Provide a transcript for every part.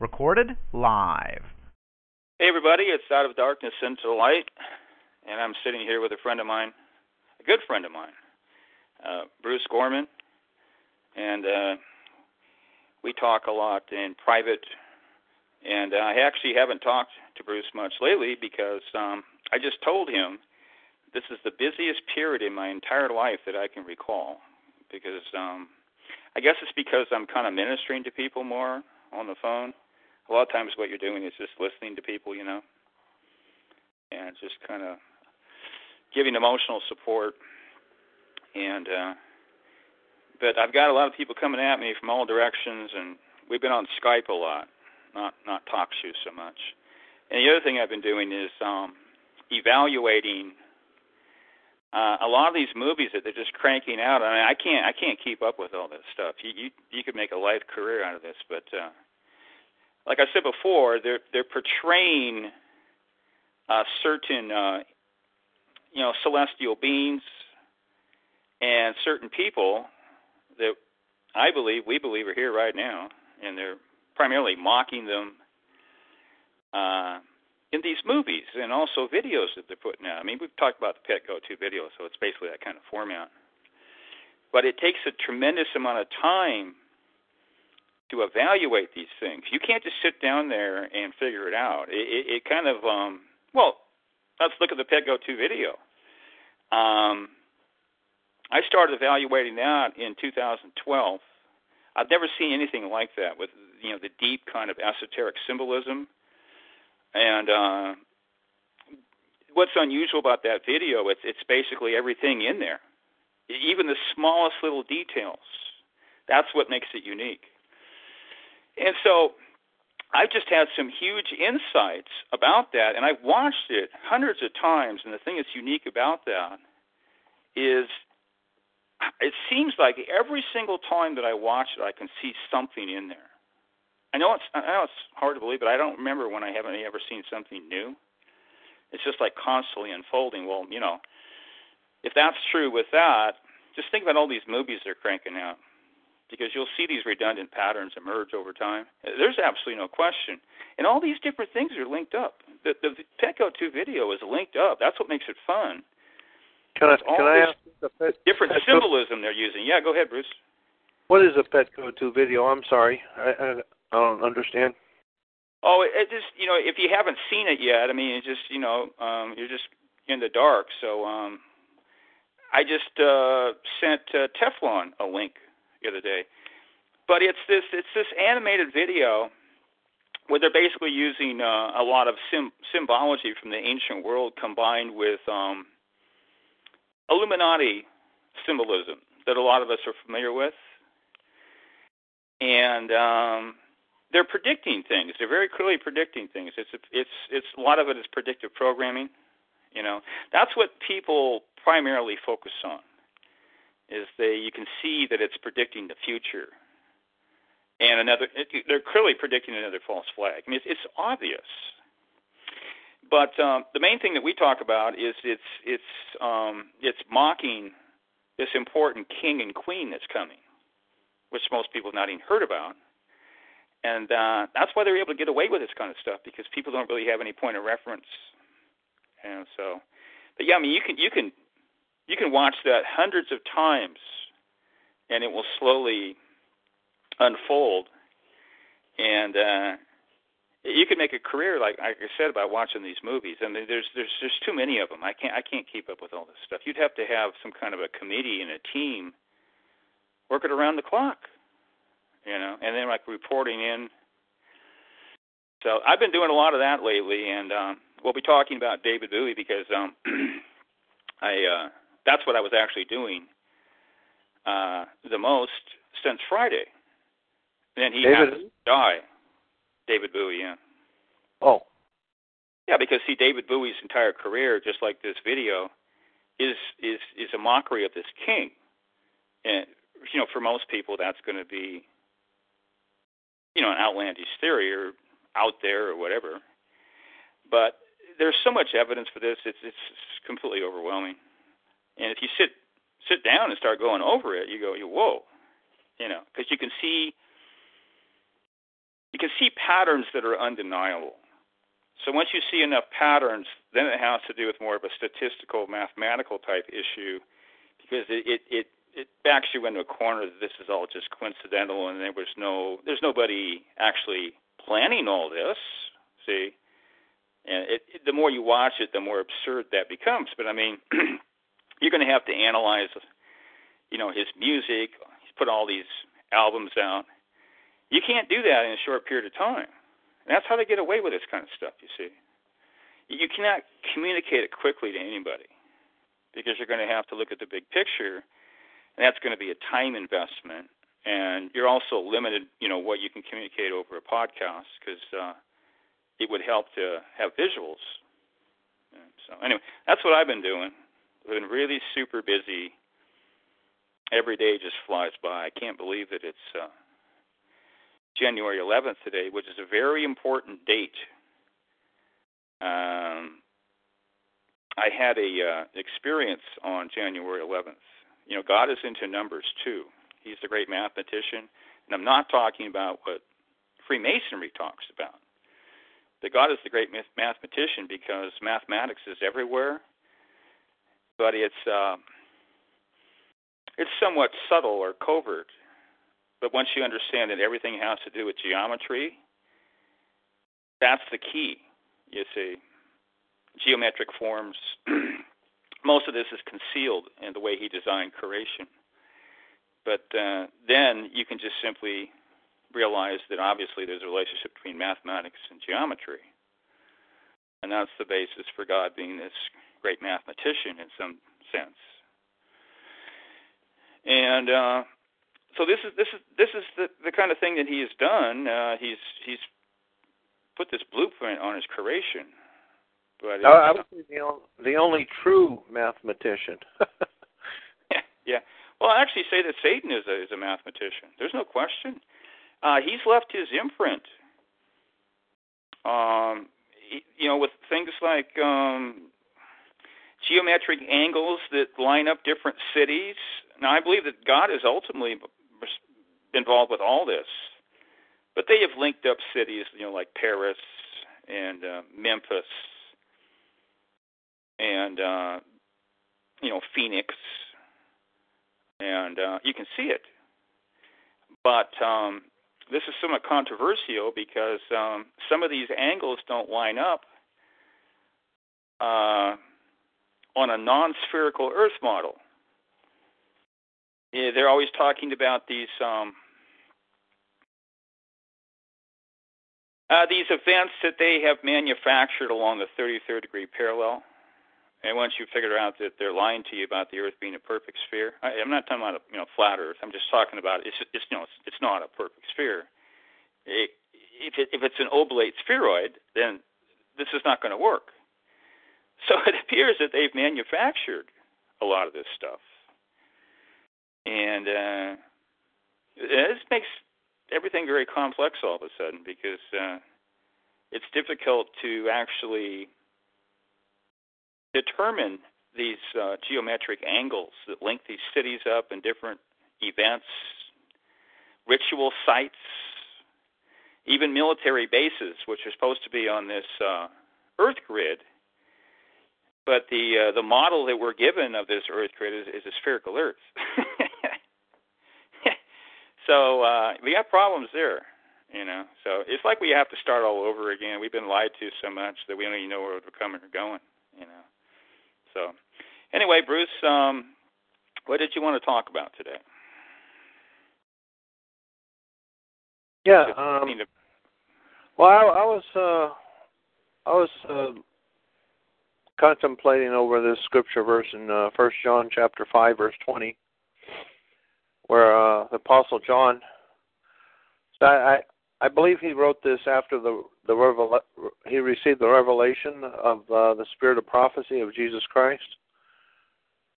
Recorded live. Hey, everybody. It's Out of Darkness into Light. And I'm sitting here with a friend of mine, a good friend of mine, uh, Bruce Gorman and uh, we talk a lot in private. And uh, I actually haven't talked to Bruce much lately because um, I just told him this is the busiest period in my entire life that I can recall. Because um, I guess it's because I'm kind of ministering to people more on the phone. A lot of times, what you're doing is just listening to people, you know, and just kind of giving emotional support. And uh, but I've got a lot of people coming at me from all directions, and we've been on Skype a lot, not not TalkShoe so much. And the other thing I've been doing is um, evaluating uh, a lot of these movies that they're just cranking out. I mean, I can't I can't keep up with all this stuff. You you you could make a life career out of this, but uh, like I said before, they're they're portraying uh, certain uh, you know celestial beings and certain people that I believe, we believe, are here right now, and they're primarily mocking them uh, in these movies and also videos that they're putting out. I mean, we've talked about the Pet Go 2 video, so it's basically that kind of format. But it takes a tremendous amount of time to evaluate these things. You can't just sit down there and figure it out. It, it, it kind of, um, well, let's look at the PetGo 2 video. Um, I started evaluating that in 2012. I've never seen anything like that with you know the deep kind of esoteric symbolism. And uh, what's unusual about that video? It's it's basically everything in there, even the smallest little details. That's what makes it unique. And so I've just had some huge insights about that, and I've watched it hundreds of times. And the thing that's unique about that is it seems like every single time that I watch it, I can see something in there. I know it's I know it's hard to believe, but I don't remember when I haven't ever seen something new. It's just like constantly unfolding. Well, you know, if that's true with that, just think about all these movies they're cranking out, because you'll see these redundant patterns emerge over time. There's absolutely no question, and all these different things are linked up. The the Petco 2 video is linked up. That's what makes it fun. Can I can I ask the pet, different pet symbolism they're using? Yeah, go ahead, Bruce. What is a Petco 2 video? I'm sorry, I, I I don't understand. Oh, it, it just you know if you haven't seen it yet, I mean, it just you know um, you're just in the dark. So um, I just uh, sent uh, Teflon a link the other day, but it's this it's this animated video where they're basically using uh, a lot of sim- symbology from the ancient world combined with um, Illuminati symbolism that a lot of us are familiar with. And um, they're predicting things. They're very clearly predicting things. It's it's it's a lot of it is predictive programming. You know, that's what people primarily focus on. Is they you can see that it's predicting the future. And another, it, they're clearly predicting another false flag. I mean, it's, it's obvious. But um, the main thing that we talk about is it's it's um, it's mocking this important king and queen that's coming, which most people have not even heard about, and uh, that's why they're able to get away with this kind of stuff because people don't really have any point of reference, and so. But yeah, I mean you can you can you can watch that hundreds of times, and it will slowly unfold, and uh, you could make a career like, like I said about watching these movies. I mean, there's there's there's too many of them. I can't I can't keep up with all this stuff. You'd have to have some kind of a committee and a team working around the clock, you know, and then like reporting in. So I've been doing a lot of that lately, and um, we'll be talking about David Bowie because um, I uh, that's what I was actually doing uh, the most since Friday. And he David had to die. David Bowie, yeah. Oh, Yeah, because see, David Bowie's entire career, just like this video, is is is a mockery of this king. And you know, for most people, that's going to be, you know, an outlandish theory or out there or whatever. But there's so much evidence for this; it's it's completely overwhelming. And if you sit sit down and start going over it, you go, whoa, you know, because you can see you can see patterns that are undeniable. So once you see enough patterns, then it has to do with more of a statistical, mathematical type issue, because it it it, it backs you into a corner that this is all just coincidental, and there was no there's nobody actually planning all this. See, and it, it, the more you watch it, the more absurd that becomes. But I mean, you're going to have to analyze, you know, his music. He's put all these albums out. You can't do that in a short period of time. And that's how they get away with this kind of stuff, you see. You cannot communicate it quickly to anybody because you're going to have to look at the big picture, and that's going to be a time investment. And you're also limited, you know, what you can communicate over a podcast because uh, it would help to have visuals. So, anyway, that's what I've been doing. Been really super busy. Every day just flies by. I can't believe that it's uh, January 11th today, which is a very important date. Um, I had a uh, experience on January 11th. You know, God is into numbers too. He's the great mathematician, and I'm not talking about what Freemasonry talks about. That God is the great mathematician because mathematics is everywhere, but it's uh, it's somewhat subtle or covert. But once you understand that everything has to do with geometry, that's the key. You see, geometric forms. most of this is concealed in the way he designed creation. But uh, then you can just simply realize that obviously there's a relationship between mathematics and geometry. And that's the basis for God being this great mathematician in some sense. And uh, so this is this is this is the the kind of thing that he has done. Uh, he's he's put this blueprint on his creation. But I, I would say the only, the only true mathematician. yeah, yeah. Well, I actually say that Satan is a is a mathematician. There's no question. Uh, he's left his imprint. Um, he, you know, with things like um, geometric angles that line up different cities. Now, I believe that God is ultimately involved with all this, but they have linked up cities, you know, like Paris and uh, Memphis and uh, you know Phoenix, and uh, you can see it. But um, this is somewhat controversial because um, some of these angles don't line up uh, on a non-spherical Earth model. Yeah, they're always talking about these um, uh, these events that they have manufactured along the 33rd degree parallel. And once you figure out that they're lying to you about the Earth being a perfect sphere, I, I'm not talking about a, you know flat Earth. I'm just talking about it's it's you know it's, it's not a perfect sphere. It, if it, if it's an oblate spheroid, then this is not going to work. So it appears that they've manufactured a lot of this stuff, and uh, this makes everything very complex all of a sudden because uh, it's difficult to actually determine these uh, geometric angles that link these cities up and different events, ritual sites, even military bases, which are supposed to be on this uh, Earth grid. But the uh, the model that we're given of this Earth grid is, is a spherical Earth. so uh, we have problems there, you know. So it's like we have to start all over again. We've been lied to so much that we don't even know where we're coming or going, you know. So, anyway, Bruce, um, what did you want to talk about today? Yeah. Um, well, I, I was uh, I was uh, contemplating over this scripture verse in uh, First John chapter five, verse twenty, where uh, the Apostle John. So I, I believe he wrote this after the the he received the revelation of uh, the spirit of prophecy of Jesus Christ.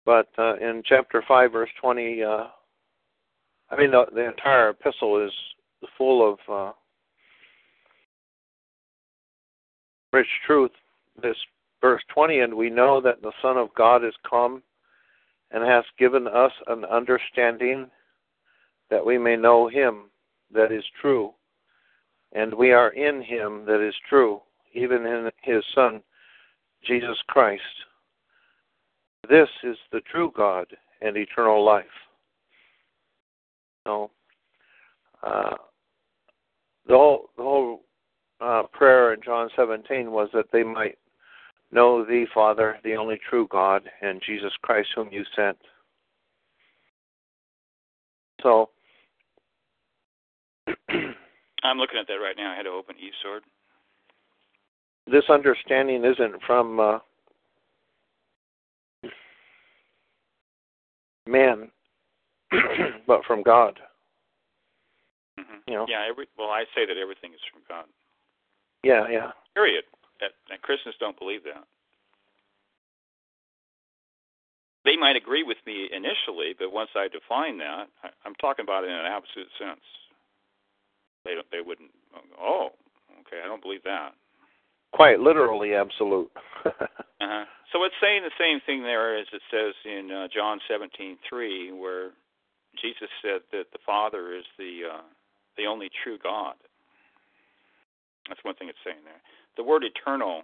But uh, in chapter five, verse twenty, uh, I mean the, the entire epistle is full of uh, rich truth. This verse twenty, and we know that the Son of God is come and has given us an understanding that we may know him that is true. And we are in him that is true, even in his Son, Jesus Christ. This is the true God and eternal life. So, uh, the whole, the whole uh, prayer in John 17 was that they might know thee, Father, the only true God, and Jesus Christ, whom you sent. So, I'm looking at that right now. I had to open eSword. This understanding isn't from uh, man, but from God. Mm-hmm. You know? Yeah. Every, well, I say that everything is from God. Yeah. Yeah. Period. And Christians don't believe that. They might agree with me initially, but once I define that, I'm talking about it in an absolute sense. They don't. They wouldn't. Oh, okay. I don't believe that. Quite literally, absolute. uh-huh. So it's saying the same thing there as it says in uh, John 17:3, where Jesus said that the Father is the uh, the only true God. That's one thing it's saying there. The word eternal,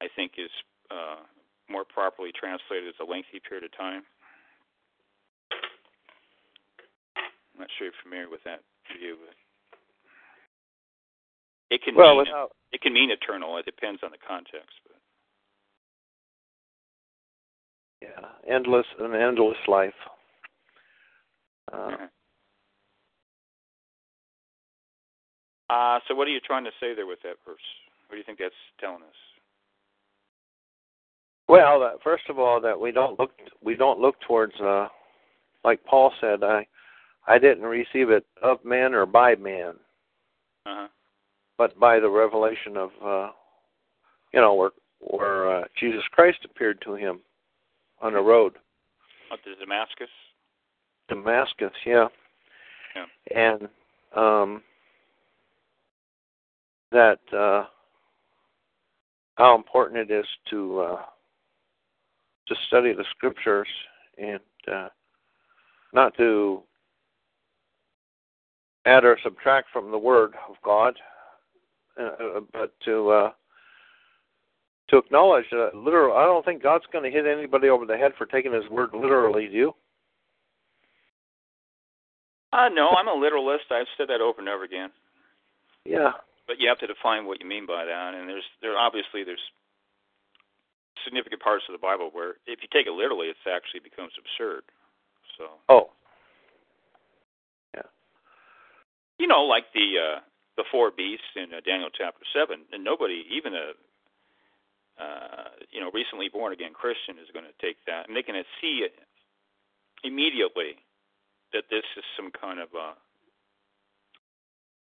I think, is uh, more properly translated as a lengthy period of time. I'm not sure you're familiar with that view, but it can well, mean without... it can mean eternal. It depends on the context. But. Yeah, endless an endless life. Uh, Uh, so what are you trying to say there with that verse? What do you think that's telling us? Well, that, first of all, that we don't look we don't look towards, uh, like Paul said, I I didn't receive it of man or by man, uh-huh. but by the revelation of, uh, you know, where where uh, Jesus Christ appeared to him on the road. Up to Damascus. Damascus, yeah. Yeah. And um, that uh, how important it is to uh, to study the scriptures and uh, not to add or subtract from the Word of God, uh, but to uh, to acknowledge that literal. I don't think God's going to hit anybody over the head for taking His word literally. Do you? Uh, no, I'm a literalist. I've said that over and over again. Yeah. But you have to define what you mean by that, and there's there obviously there's significant parts of the Bible where if you take it literally, it actually becomes absurd. So. Oh. Yeah. You know, like the uh, the four beasts in uh, Daniel chapter seven, and nobody, even a uh, you know recently born again Christian, is going to take that, and they can see it immediately that this is some kind of uh,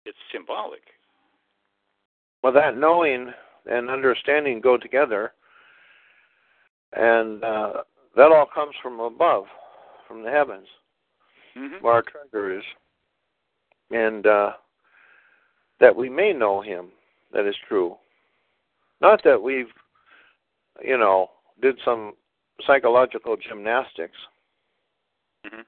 it's symbolic. Well, that knowing and understanding go together, and uh, that all comes from above, from the heavens, mm-hmm. where our treasure is, and uh, that we may know Him. That is true. Not that we've, you know, did some psychological gymnastics. Mm-hmm.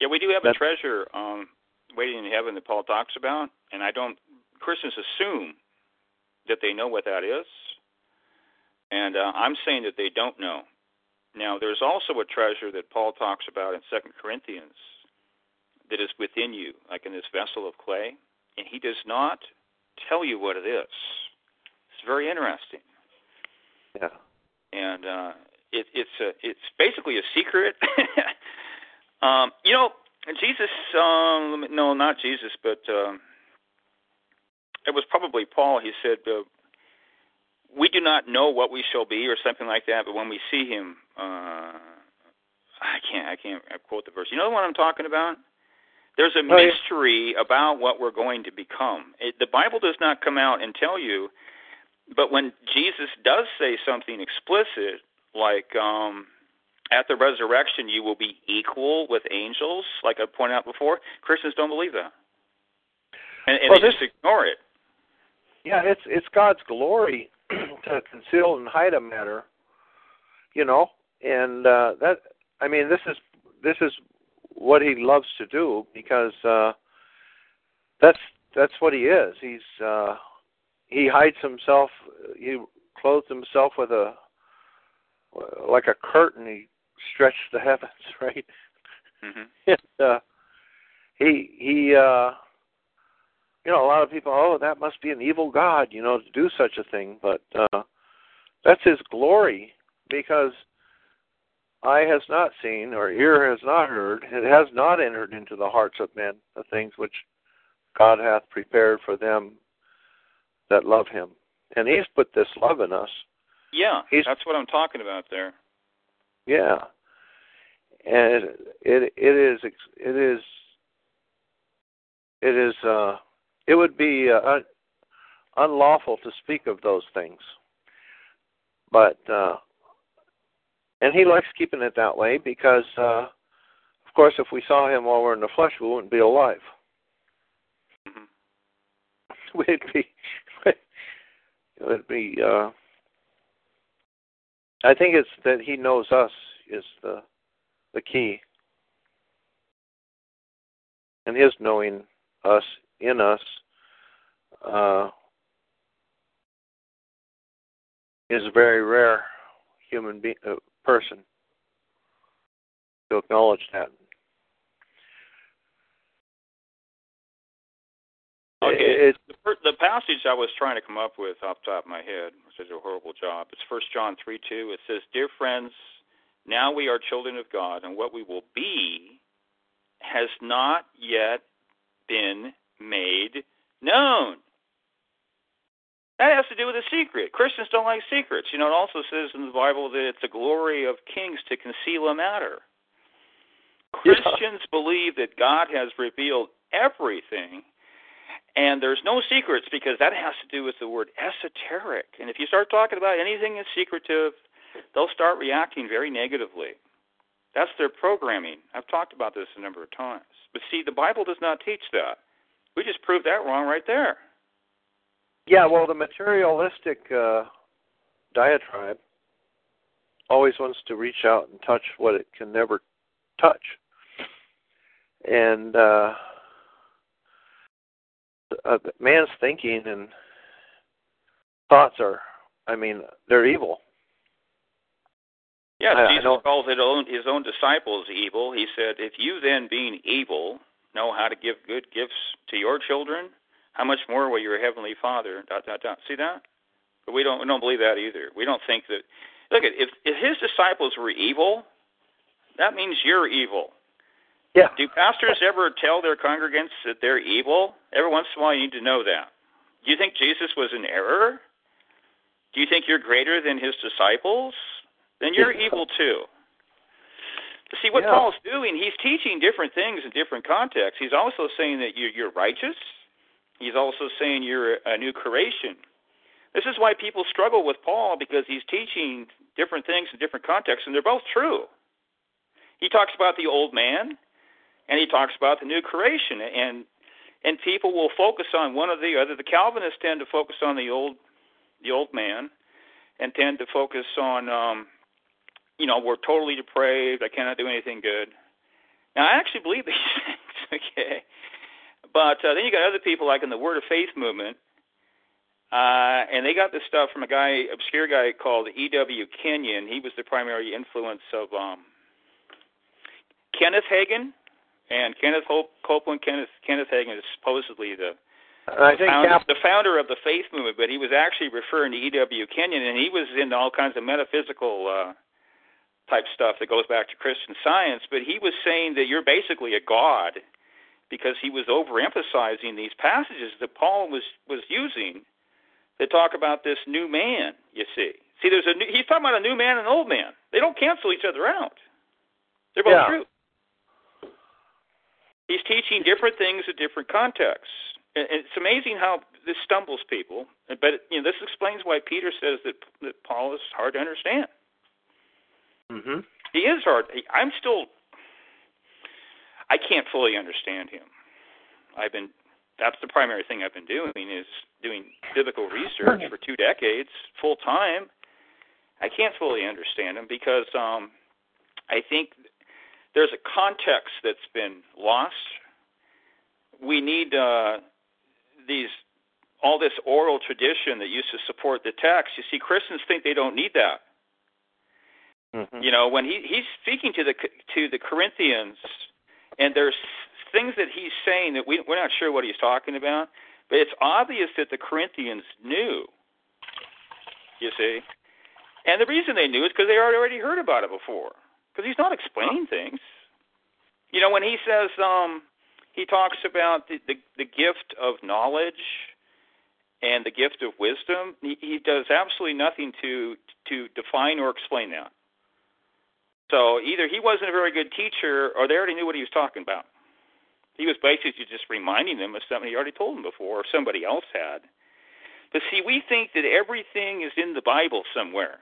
Yeah, we do have That's, a treasure um, waiting in heaven that Paul talks about, and I don't Christians assume that they know what that is, and uh, I'm saying that they don't know. Now, there's also a treasure that Paul talks about in Second Corinthians that is within you, like in this vessel of clay, and he does not tell you what it is. It's very interesting. Yeah. And uh, it, it's a, it's basically a secret. um, you know, Jesus. Um, no, not Jesus, but um, it was probably Paul. He said, uh, "We do not know what we shall be," or something like that. But when we see him, uh, I can't I can't quote the verse. You know what I'm talking about? There's a Oh, yeah. mystery about what we're going to become. It, the Bible does not come out and tell you, but when Jesus does say something explicit, like um, at the resurrection you will be equal with angels, like I pointed out before, Christians don't believe that, and, and Well, they this- just ignore it. Yeah, it's it's God's glory to conceal and hide a matter, you know, and uh, that I mean this is this is what He loves to do because uh, that's that's what He is. He's uh, He hides Himself. He clothes Himself with a like a curtain. He stretched the heavens, right? hmm and, uh, he he uh you know a lot of people oh that must be an evil god you know to do such a thing. But uh that's his glory because eye has not seen or ear has not heard. It has not entered into the hearts of men the things which god hath prepared for them that love him. And he's put this love in us. Yeah, He's- that's what I'm talking about there. Yeah, and it it is it is it is uh it would be uh, un, unlawful to speak of those things, but uh and he likes keeping it that way because uh of course if we saw him while we're in the flesh we wouldn't be alive. hmm We'd be it would be uh I think it's that he knows us is the the key. And his knowing us in us uh, is a very rare human be- uh, person to acknowledge that. Okay. It, The, the passage I was trying to come up with off the top of my head, which is a horrible job, it's First John 3 2. It says, Dear friends, now we are children of God, and what we will be has not yet been made known. That has to do with a secret. Christians don't like secrets. You know, it also says in the Bible that it's the glory of kings to conceal a matter. Yeah. Christians believe that God has revealed everything and there's no secrets because that has to do with the word esoteric. And if you start talking about anything that's secretive, they'll start reacting very negatively. That's their programming. I've talked about this a number of times. But see, the Bible does not teach that. We just proved that wrong right there. yeah, well, the materialistic uh, diatribe always wants to reach out and touch what it can never touch. And uh, uh, man's thinking and thoughts are, I mean, they're evil. Yeah, I- I Jesus don't- calls his own, his own disciples evil. He said, If you then, being evil, know how to give good gifts to your children, how much more will your heavenly Father? Dot dot dot. See that? But we don't we don't believe that either. We don't think that. Look at if if his disciples were evil, that means you're evil. Yeah. Do pastors ever tell their congregants that they're evil? Every once in a while, you need to know that. Do you think Jesus was in error? Do you think you're greater than his disciples? Then you're evil too. See what Yeah. Paul's doing? He's teaching different things in different contexts. He's also saying that you're, you're righteous. He's also saying you're a new creation. This is why people struggle with Paul because he's teaching different things in different contexts, and they're both true. He talks about the old man, and he talks about the new creation, and and people will focus on one or the other. The Calvinists tend to focus on the old the old man, and tend to focus on um, you know we're totally depraved. I cannot do anything good. Now I actually believe these things, okay, but uh, then you got other people like in the Word of Faith movement uh, and they got this stuff from a guy, obscure guy called E.W. Kenyon. He was the primary influence of um, Kenneth Hagin, and Kenneth Hope, Copeland. Kenneth Kenneth Hagin is supposedly the I think founder, Cap- the founder of the faith movement, but he was actually referring to E.W. Kenyon, and he was into all kinds of metaphysical uh, type stuff that goes back to Christian Science. But he was saying that you're basically a god because he was overemphasizing these passages that Paul was was using that talk about this new man. You see, see, there's a new, he's talking about a new man and an old man. They don't cancel each other out. They're both Yeah. true. He's teaching different things at different contexts. And and it's amazing how this stumbles people. But you know, this explains why Peter says that that Paul is hard to understand. Mhm. He is hard. He- I'm still. I can't fully understand him. I've been. That's the primary thing I've been doing is doing biblical research for two decades, full time. I can't fully understand him because um, I think there's a context that's been lost. We need uh, these all this oral tradition that used to support the text. You see, Christians think they don't need that. Mhm. You know, when he he's speaking to the to the Corinthians, and there's things that he's saying that we we're not sure what he's talking about, but it's obvious that the Corinthians knew. You see, and the reason they knew is because they had already heard about it before. Because he's not explaining things. You know, when he says um, he talks about the, the the gift of knowledge and the gift of wisdom, he, he does absolutely nothing to to define or explain that. So either he wasn't a very good teacher, or they already knew what he was talking about. He was basically just reminding them of something he already told them before, or somebody else had. But see, we think that everything is in the Bible somewhere,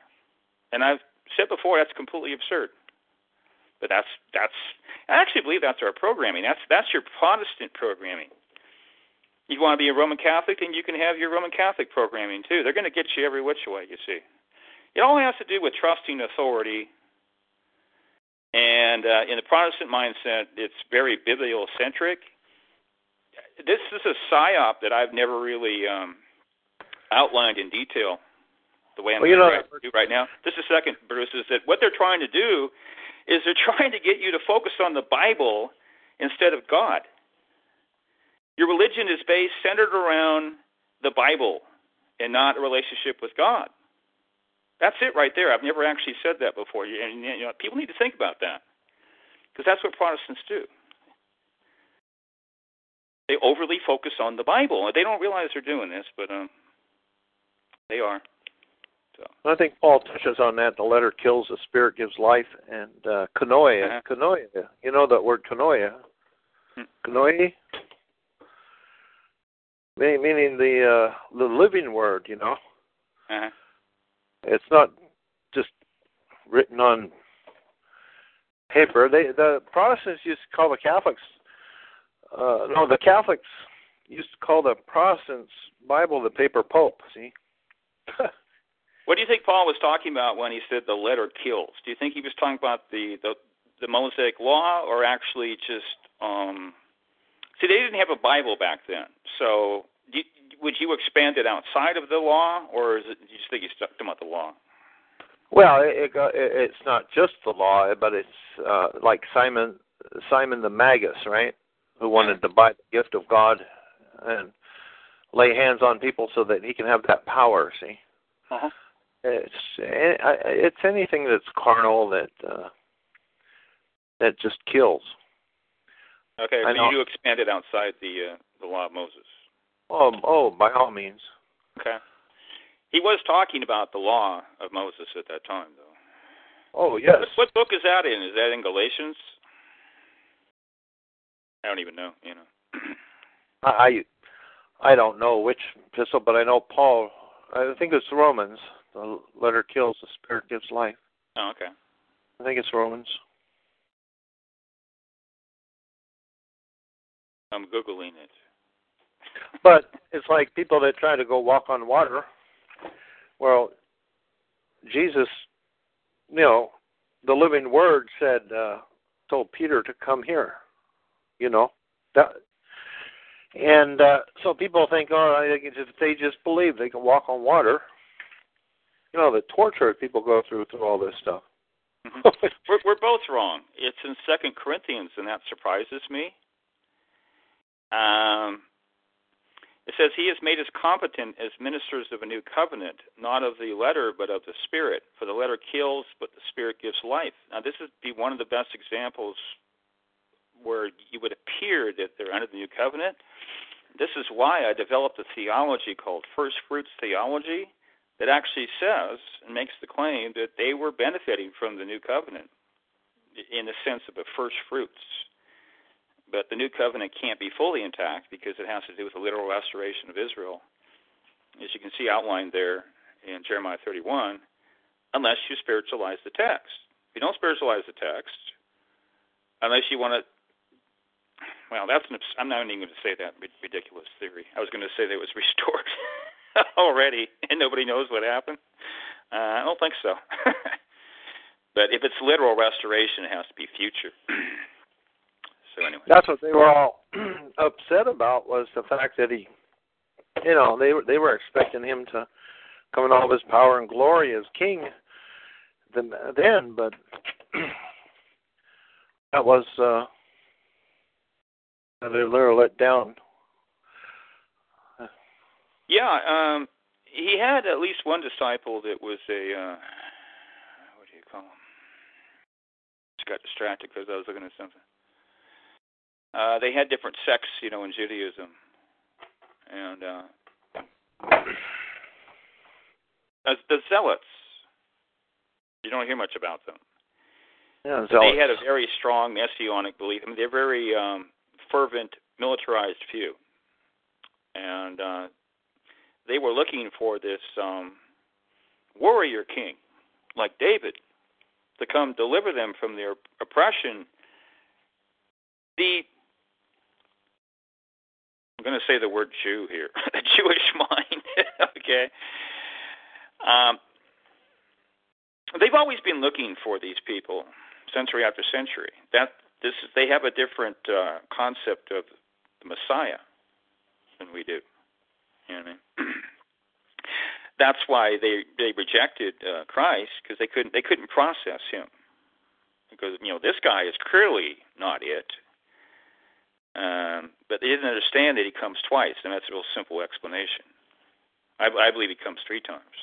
and I've said before that's completely absurd. But that's that's I actually believe that's our programming. That's that's your Protestant programming. You want to be a Roman Catholic, then you can have your Roman Catholic programming too. They're going to get you every which way. You see, it all has to do with trusting authority and uh, in the Protestant mindset, it's very bibliocentric. This is a psyop that I've never really um, outlined in detail the way I'm Well, you going know- to do right now. Just a second, Bruce, is that what they're trying to do is they're trying to get you to focus on the Bible instead of God. Your religion is based centered around the Bible and not a relationship with God. That's it right there. I've never actually said that before, and you know, people need to think about that because that's what Protestants do. They overly focus on the Bible. They don't realize they're doing this, but um, they are. I think Paul touches on that. The letter kills, the spirit gives life, and uh, kanoia. Uh-huh. Kanoia. You know that word kanoia? Hmm. Kanoi? Meaning, meaning the uh, the living word. You know, Uh-huh. It's not just written on paper. They the Protestants used to call the Catholics. Uh, no, the Catholics used to call the Protestants Bible the paper pope. See. What do you think Paul was talking about when he said the letter kills? Do you think he was talking about the the, the Mosaic law, or actually just um? See, they didn't have a Bible back then, so do you, would you expand it outside of the law, or is it? Do you just think he's talking about the law? Well, it, it, it's not just the law, but it's uh, like Simon Simon the Magus, right? Who wanted to buy the gift of God and lay hands on people so that he can have that power. See, Uh-huh. it's it's anything that's carnal that uh, that just kills. Okay, so you do expand it outside the uh, the law of Moses. Oh, oh, by all means. Okay. He was talking about the law of Moses at that time, though. Oh, yes. What, what book is that in? Is that in Galatians? I don't even know. You know. I I don't know which epistle, but I know Paul. I think it's Romans. The letter kills, the spirit gives life. oh, okay. I think it's Romans. I'm googling it. But it's like people that try to go walk on water. Well, Jesus, you know, the living word said, uh, told Peter to come here. You know, that, and uh, so people think, oh, if they just believe they can walk on water. You know, the torture people go through through all this stuff. Mhm. we're, we're both wrong. It's in Second Corinthians, and that surprises me. Um, it says he has made us competent as ministers of a new covenant, not of the letter, but of the spirit. For the letter kills, but the spirit gives life. Now, this would be one of the best examples where you would appear that they're under the new covenant. This is why I developed a theology called First Fruits Theology that actually says and makes the claim that they were benefiting from the new covenant. in the sense of the first fruits. But the new covenant can't be fully intact because it has to do with the literal restoration of Israel, as you can see outlined there in Jeremiah 31, unless you spiritualize the text. If you don't spiritualize the text, unless you want to well, that's an, I'm not even going to say that ridiculous theory. I was going to say that it was restored already and nobody knows what happened. Uh, I don't think so. but if it's literal restoration, it has to be future. so anyway, that's what they were all upset about was the fact that he, you know, they were they were expecting him to come in all of his power and glory as king. Then, then, but that was uh, they were let down. Yeah, um, he had at least one disciple that was a uh, what do you call him? Just got distracted because I was looking at something. Uh, they had different sects, you know, in Judaism, and uh, as the Zealots. You don't hear much about them. Yeah, they had a very strong messianic belief. I mean, they're very um, fervent, militarized few, and uh, they were looking for this um, warrior king, like David, to come deliver them from their oppression. The I'm going to say the word Jew here, the Jewish mind. okay. Um, they've always been looking for these people, century after century. That this is, they have a different uh, concept of the Messiah than we do. You know what I mean? That's why they they rejected uh, Christ because they couldn't they couldn't process him because you know this guy is clearly not it. Um, but they didn't understand that he comes twice, and that's a real simple explanation. I, I believe he comes three times.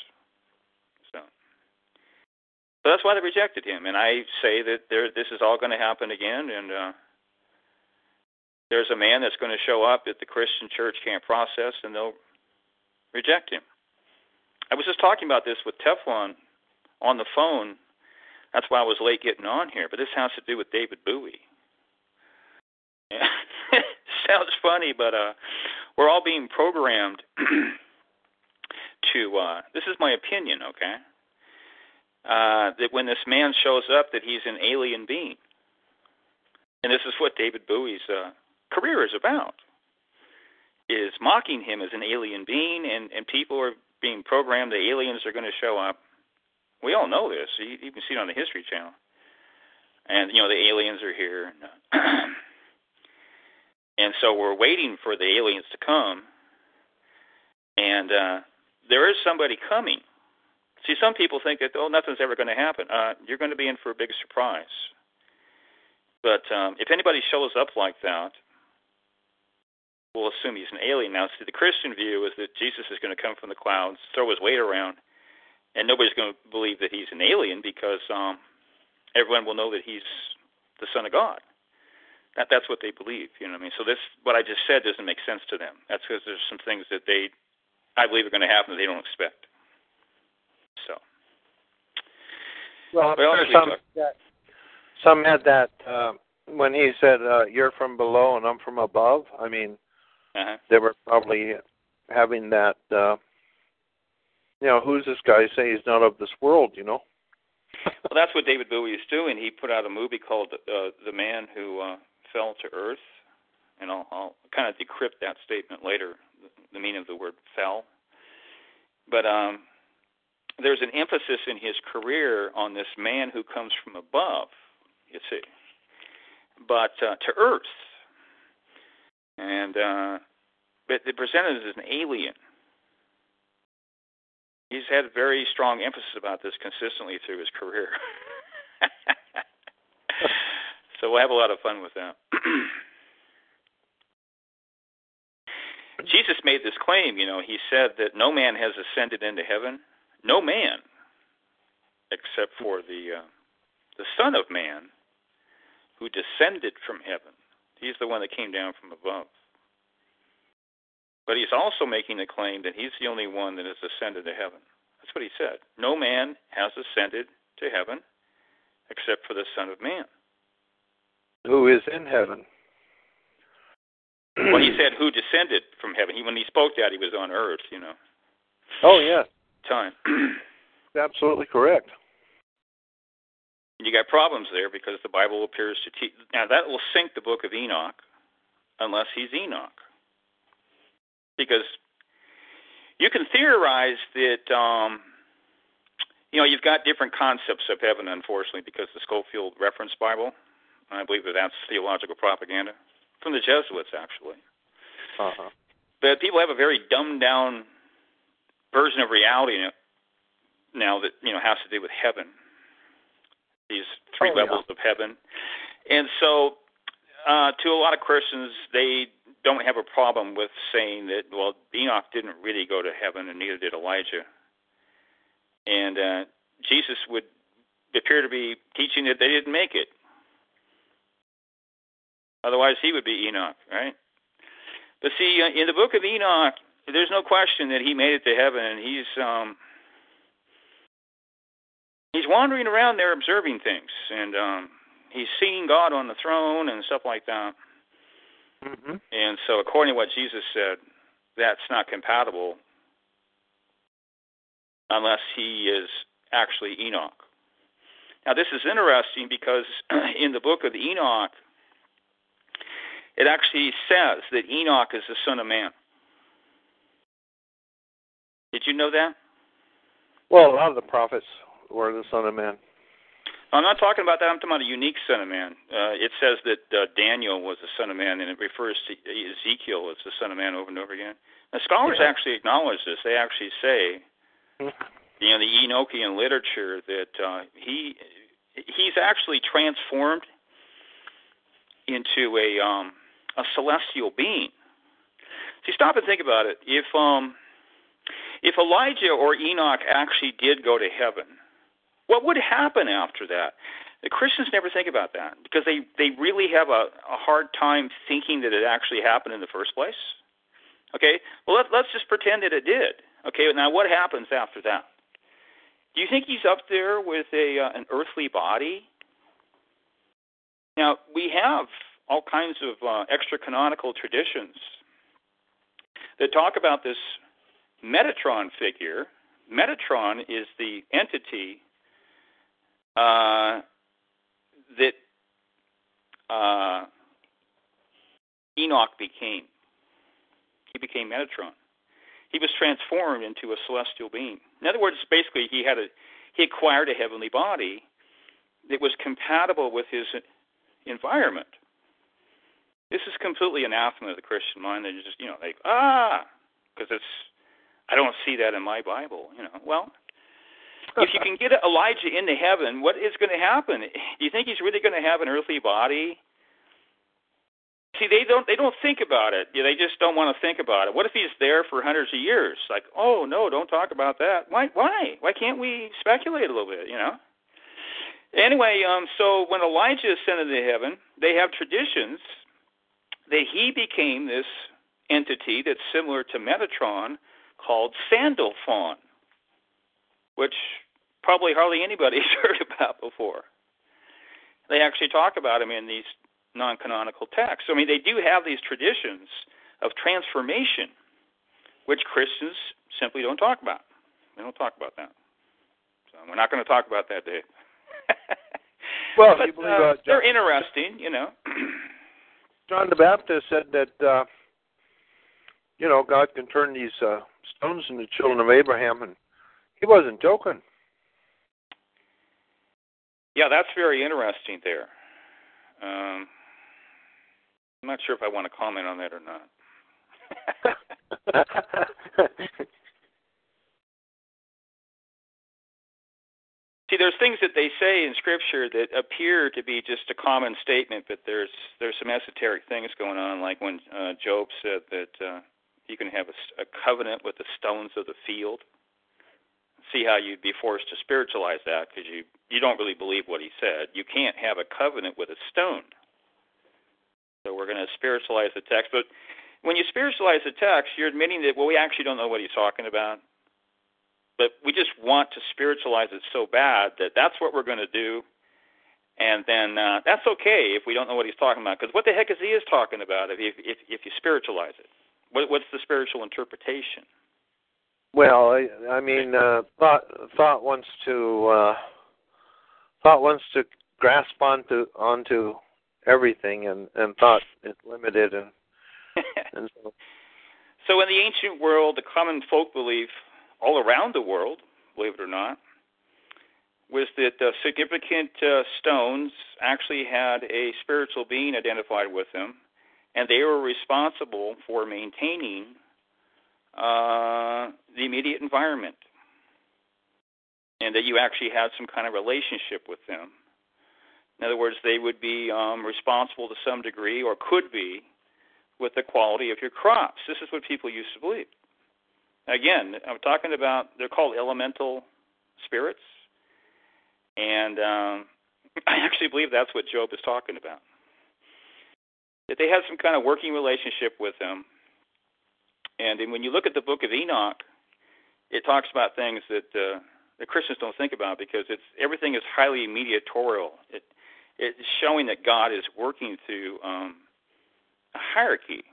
So, so that's why they rejected him. And I say that there, this is all going to happen again, and uh, there's a man that's going to show up that the Christian church can't process, and they'll reject him. I was just talking about this with Teflon on the phone. That's why I was late getting on here. But this has to do with David Bowie. Sounds funny, but uh, we're all being programmed to. Uh, this is my opinion, okay? Uh, that when this man shows up, that he's an alien being, and this is what David Bowie's uh, career is about is mocking him as an alien being, and and people are being programmed. The aliens are going to show up. We all know this. You, you can see it on the History Channel. And you know the aliens are here, and so we're waiting for the aliens to come. And uh, there is somebody coming. See, some people think that oh, nothing's ever going to happen. Uh, you're going to be in for a big surprise. But um, if anybody shows up like that, we'll assume he's an alien. Now, see, the Christian view is that Jesus is going to come from the clouds, throw his weight around, and nobody's going to believe that he's an alien because um, everyone will know that he's the Son of God. That, that's what they believe. You know what I mean? So this, what I just said, doesn't make sense to them. That's because there's some things that they, I believe, are going to happen that they don't expect. So. Well, well some, that, some had that uh, when he said, uh, "You're from below and I'm from above." I mean, uh-huh. They were probably having that. uh You know, who's this guy? Say he's not of this world. You know. well, that's what David Bowie is doing. He put out a movie called uh, "The Man Who uh, Fell to Earth," and I'll, I'll kind of decrypt that statement later, the meaning of the word "fell." But um, there's an emphasis in his career on this man who comes from above. You see, but uh, to Earth and uh, but they presented as an alien. He's had very strong emphasis about this consistently through his career. so we'll have a lot of fun with that. Jesus made this claim, you know, he said that no man has ascended into heaven, no man, except for the uh, the Son of Man, who descended from heaven. He's the one that came down from above. But he's also making the claim that he's the only one that has ascended to heaven. That's what he said. No man has ascended to heaven except for the Son of Man. Who is in heaven. well, he said who descended from heaven. He when he spoke that he was on earth, you know. Oh yes. Time. Absolutely correct. You got problems there because the Bible appears to teach. Now that will sink the book of Enoch, unless he's Enoch, because you can theorize that. um you know, you've got different concepts of heaven, unfortunately, because the Scofield Reference Bible, I believe that that's theological propaganda from the Jesuits, actually. Uh-huh. But people have a very dumbed down version of reality now that you know has to do with heaven. These three oh, levels yeah. of heaven, and so uh, to a lot of Christians, they don't have a problem with saying that. Well, Enoch didn't really go to heaven, and neither did Elijah and uh, Jesus would appear to be teaching that they didn't make it. Otherwise, he would be Enoch, right? But see, uh, in the book of Enoch, there's no question that he made it to heaven, and he's um, he's wandering around there observing things, and um, he's seeing God on the throne and stuff like that. Mm-hmm. And so, according to what Jesus said, that's not compatible unless he is actually Enoch. Now, this is interesting because in the book of Enoch, it actually says that Enoch is the son of man. Did you know that? Well, a lot of the prophets were the son of man. I'm not talking about that. I'm talking about a unique son of man. Uh, it says that uh, Daniel was the son of man, and it refers to Ezekiel as the son of man over and over again. Now, scholars yeah. actually acknowledge this. They actually say you know the Enochian literature that uh, he he's actually transformed into a um, a celestial being. See, stop and think about it. If um, if Elijah or Enoch actually did go to heaven, what would happen after that? The Christians never think about that because they they really have a, a hard time thinking that it actually happened in the first place. Okay, well let, let's just pretend that it did. Okay, now what happens after that? Do you think he's up there with a uh, an earthly body? Now we have all kinds of uh, extra canonical traditions that talk about this Metatron figure. Metatron is the entity uh, that uh, Enoch became. He became Metatron he was transformed into a celestial being. In other words, basically, he had a he acquired a heavenly body that was compatible with his environment. This is completely anathema to the Christian mind. They just, you know, like ah, because it's I don't see that in my Bible. You know, well, if you can get Elijah into heaven, what is going to happen? Do you think he's really going to have an earthly body? See, they don't they don't think about it. They just don't want to think about it. What if he's there for hundreds of years? Like, oh no, don't talk about that. Why? Why? Why can't we speculate a little bit? You know. Anyway, um, so when Elijah ascended to heaven, they have traditions that he became this entity that's similar to Metatron called Sandalphon, which probably hardly anybody's heard about before. They actually talk about him in these non canonical texts. I mean, they do have these traditions of transformation, which Christians simply don't talk about. They don't talk about that. So we're not going to talk about that, Dave. well, but, uh, uh, they're interesting, you know. John the Baptist said that, uh, you know, God can turn these uh, stones into children of Abraham, and he wasn't joking. Yeah, that's very interesting there. Um, I'm not sure if I want to comment on that or not. See, there's things that they say in Scripture that appear to be just a common statement, but there's there's some esoteric things going on, like when uh, Job said that uh, you can have a, a covenant with the stones of the field. See how you'd be forced to spiritualize that because you you don't really believe what he said. You can't have a covenant with a stone. So we're going to spiritualize the text. But when you spiritualize the text, you're admitting that, well, we actually don't know what he's talking about. But we just want to spiritualize it so bad that that's what we're going to do. and then uh, that's okay if we don't know what he's talking about. Because what the heck is he is talking about if if if, if you spiritualize it? What, what's the spiritual interpretation? Well, I, I mean, uh, thought thought wants to uh, thought wants to grasp onto onto everything, and and thought is limited, and and so. so in the ancient world, the common folk belief all around the world, believe it or not, was that uh, significant uh, stones actually had a spiritual being identified with them, and they were responsible for maintaining uh, the immediate environment, and that you actually had some kind of relationship with them. In other words, they would be um, responsible to some degree, or could be, with the quality of your crops. This is what people used to believe. Again, I'm talking about they're called elemental spirits and um, I actually believe that's what Job is talking about. That they had some kind of working relationship with him. And then when you look at the book of Enoch, it talks about things that uh, the Christians don't think about because it's everything is highly mediatorial. It it's showing that God is working through um, a hierarchy.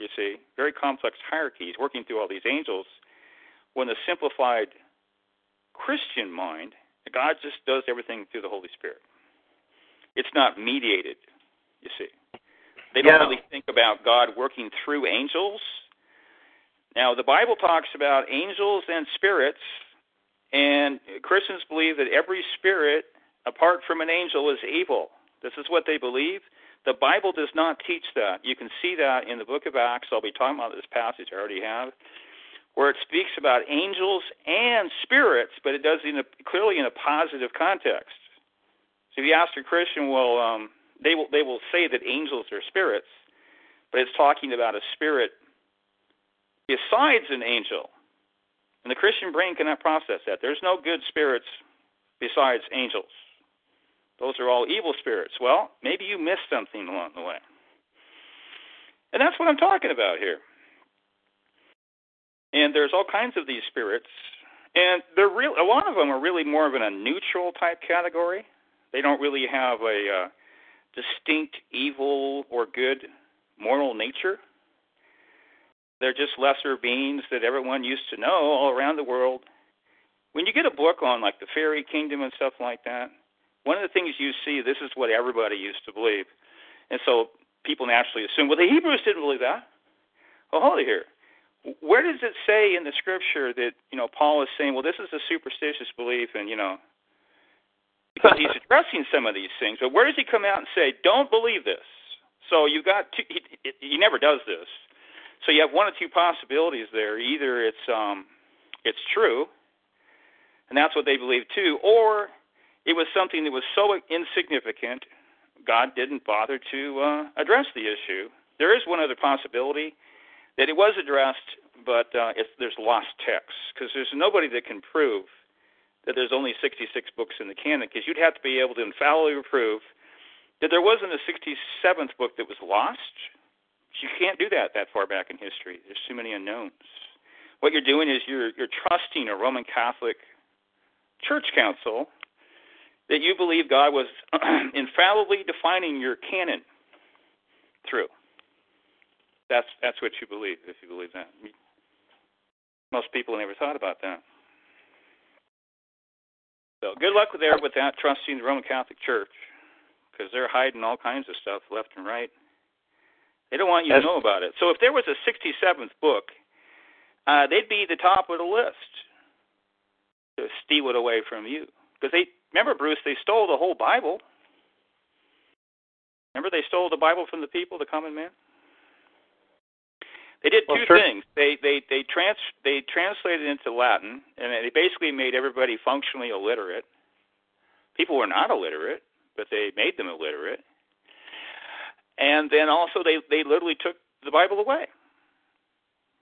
You see, very complex hierarchies, working through all these angels. When the simplified Christian mind God just does everything through the Holy Spirit. It's not mediated, you see. They don't yeah. really think about God working through angels. Now, the Bible talks about angels and spirits, and Christians believe that every spirit, apart from an angel, is evil. This is what they believe. The Bible does not teach that. You can see that in the book of Acts. I'll be talking about this passage, I already have where it speaks about angels and spirits, but it does in a, clearly in a positive context. So if you ask a Christian, well, um, they will they will say that angels are spirits, but it's talking about a spirit besides an angel. And the Christian brain cannot process that. There's no good spirits besides angels. Those are all evil spirits. Well, maybe you missed something along the way. And that's what I'm talking about here. And there's all kinds of these spirits, and they're real. A lot of them are really more of in a neutral type category. They don't really have a uh, distinct evil or good moral nature. They're just lesser beings that everyone used to know all around the world. When you get a book on like the fairy kingdom and stuff like that, one of the things you see, this is what everybody used to believe. And so people naturally assume, well, the Hebrews didn't believe that. Well, hold it here. Where does it say in the scripture that you know Paul is saying, well, this is a superstitious belief, and you know, because he's addressing some of these things. But where does he come out and say, don't believe this? So you've got two, he, he never does this. So you have one or two possibilities there. Either it's um, it's true, and that's what they believe too, or it was something that was so insignificant, God didn't bother to uh, address the issue. There is one other possibility that it was addressed, but uh, there's lost texts because there's nobody that can prove that there's only 66 books in the canon because you'd have to be able to infallibly prove that there wasn't a 67th book that was lost. You can't do that that far back in history. There's too many unknowns. What you're doing is you're you're trusting a Roman Catholic Church Council that you believe God was infallibly defining your canon through. That's that's what you believe if you believe that. Most people never thought about that. So good luck there with that, trusting the Roman Catholic Church, because they're hiding all kinds of stuff left and right. They don't want you to know about it. So if there was a 67th book, uh, they'd be the top of the list to steal it away from you. Because they remember, Bruce, they stole the whole Bible. Remember, they stole the Bible from the people, the common man. They did two sure. things. They they they trans they translated into Latin, and they basically made everybody functionally illiterate. People were not illiterate, but they made them illiterate. And then also they they literally took the Bible away.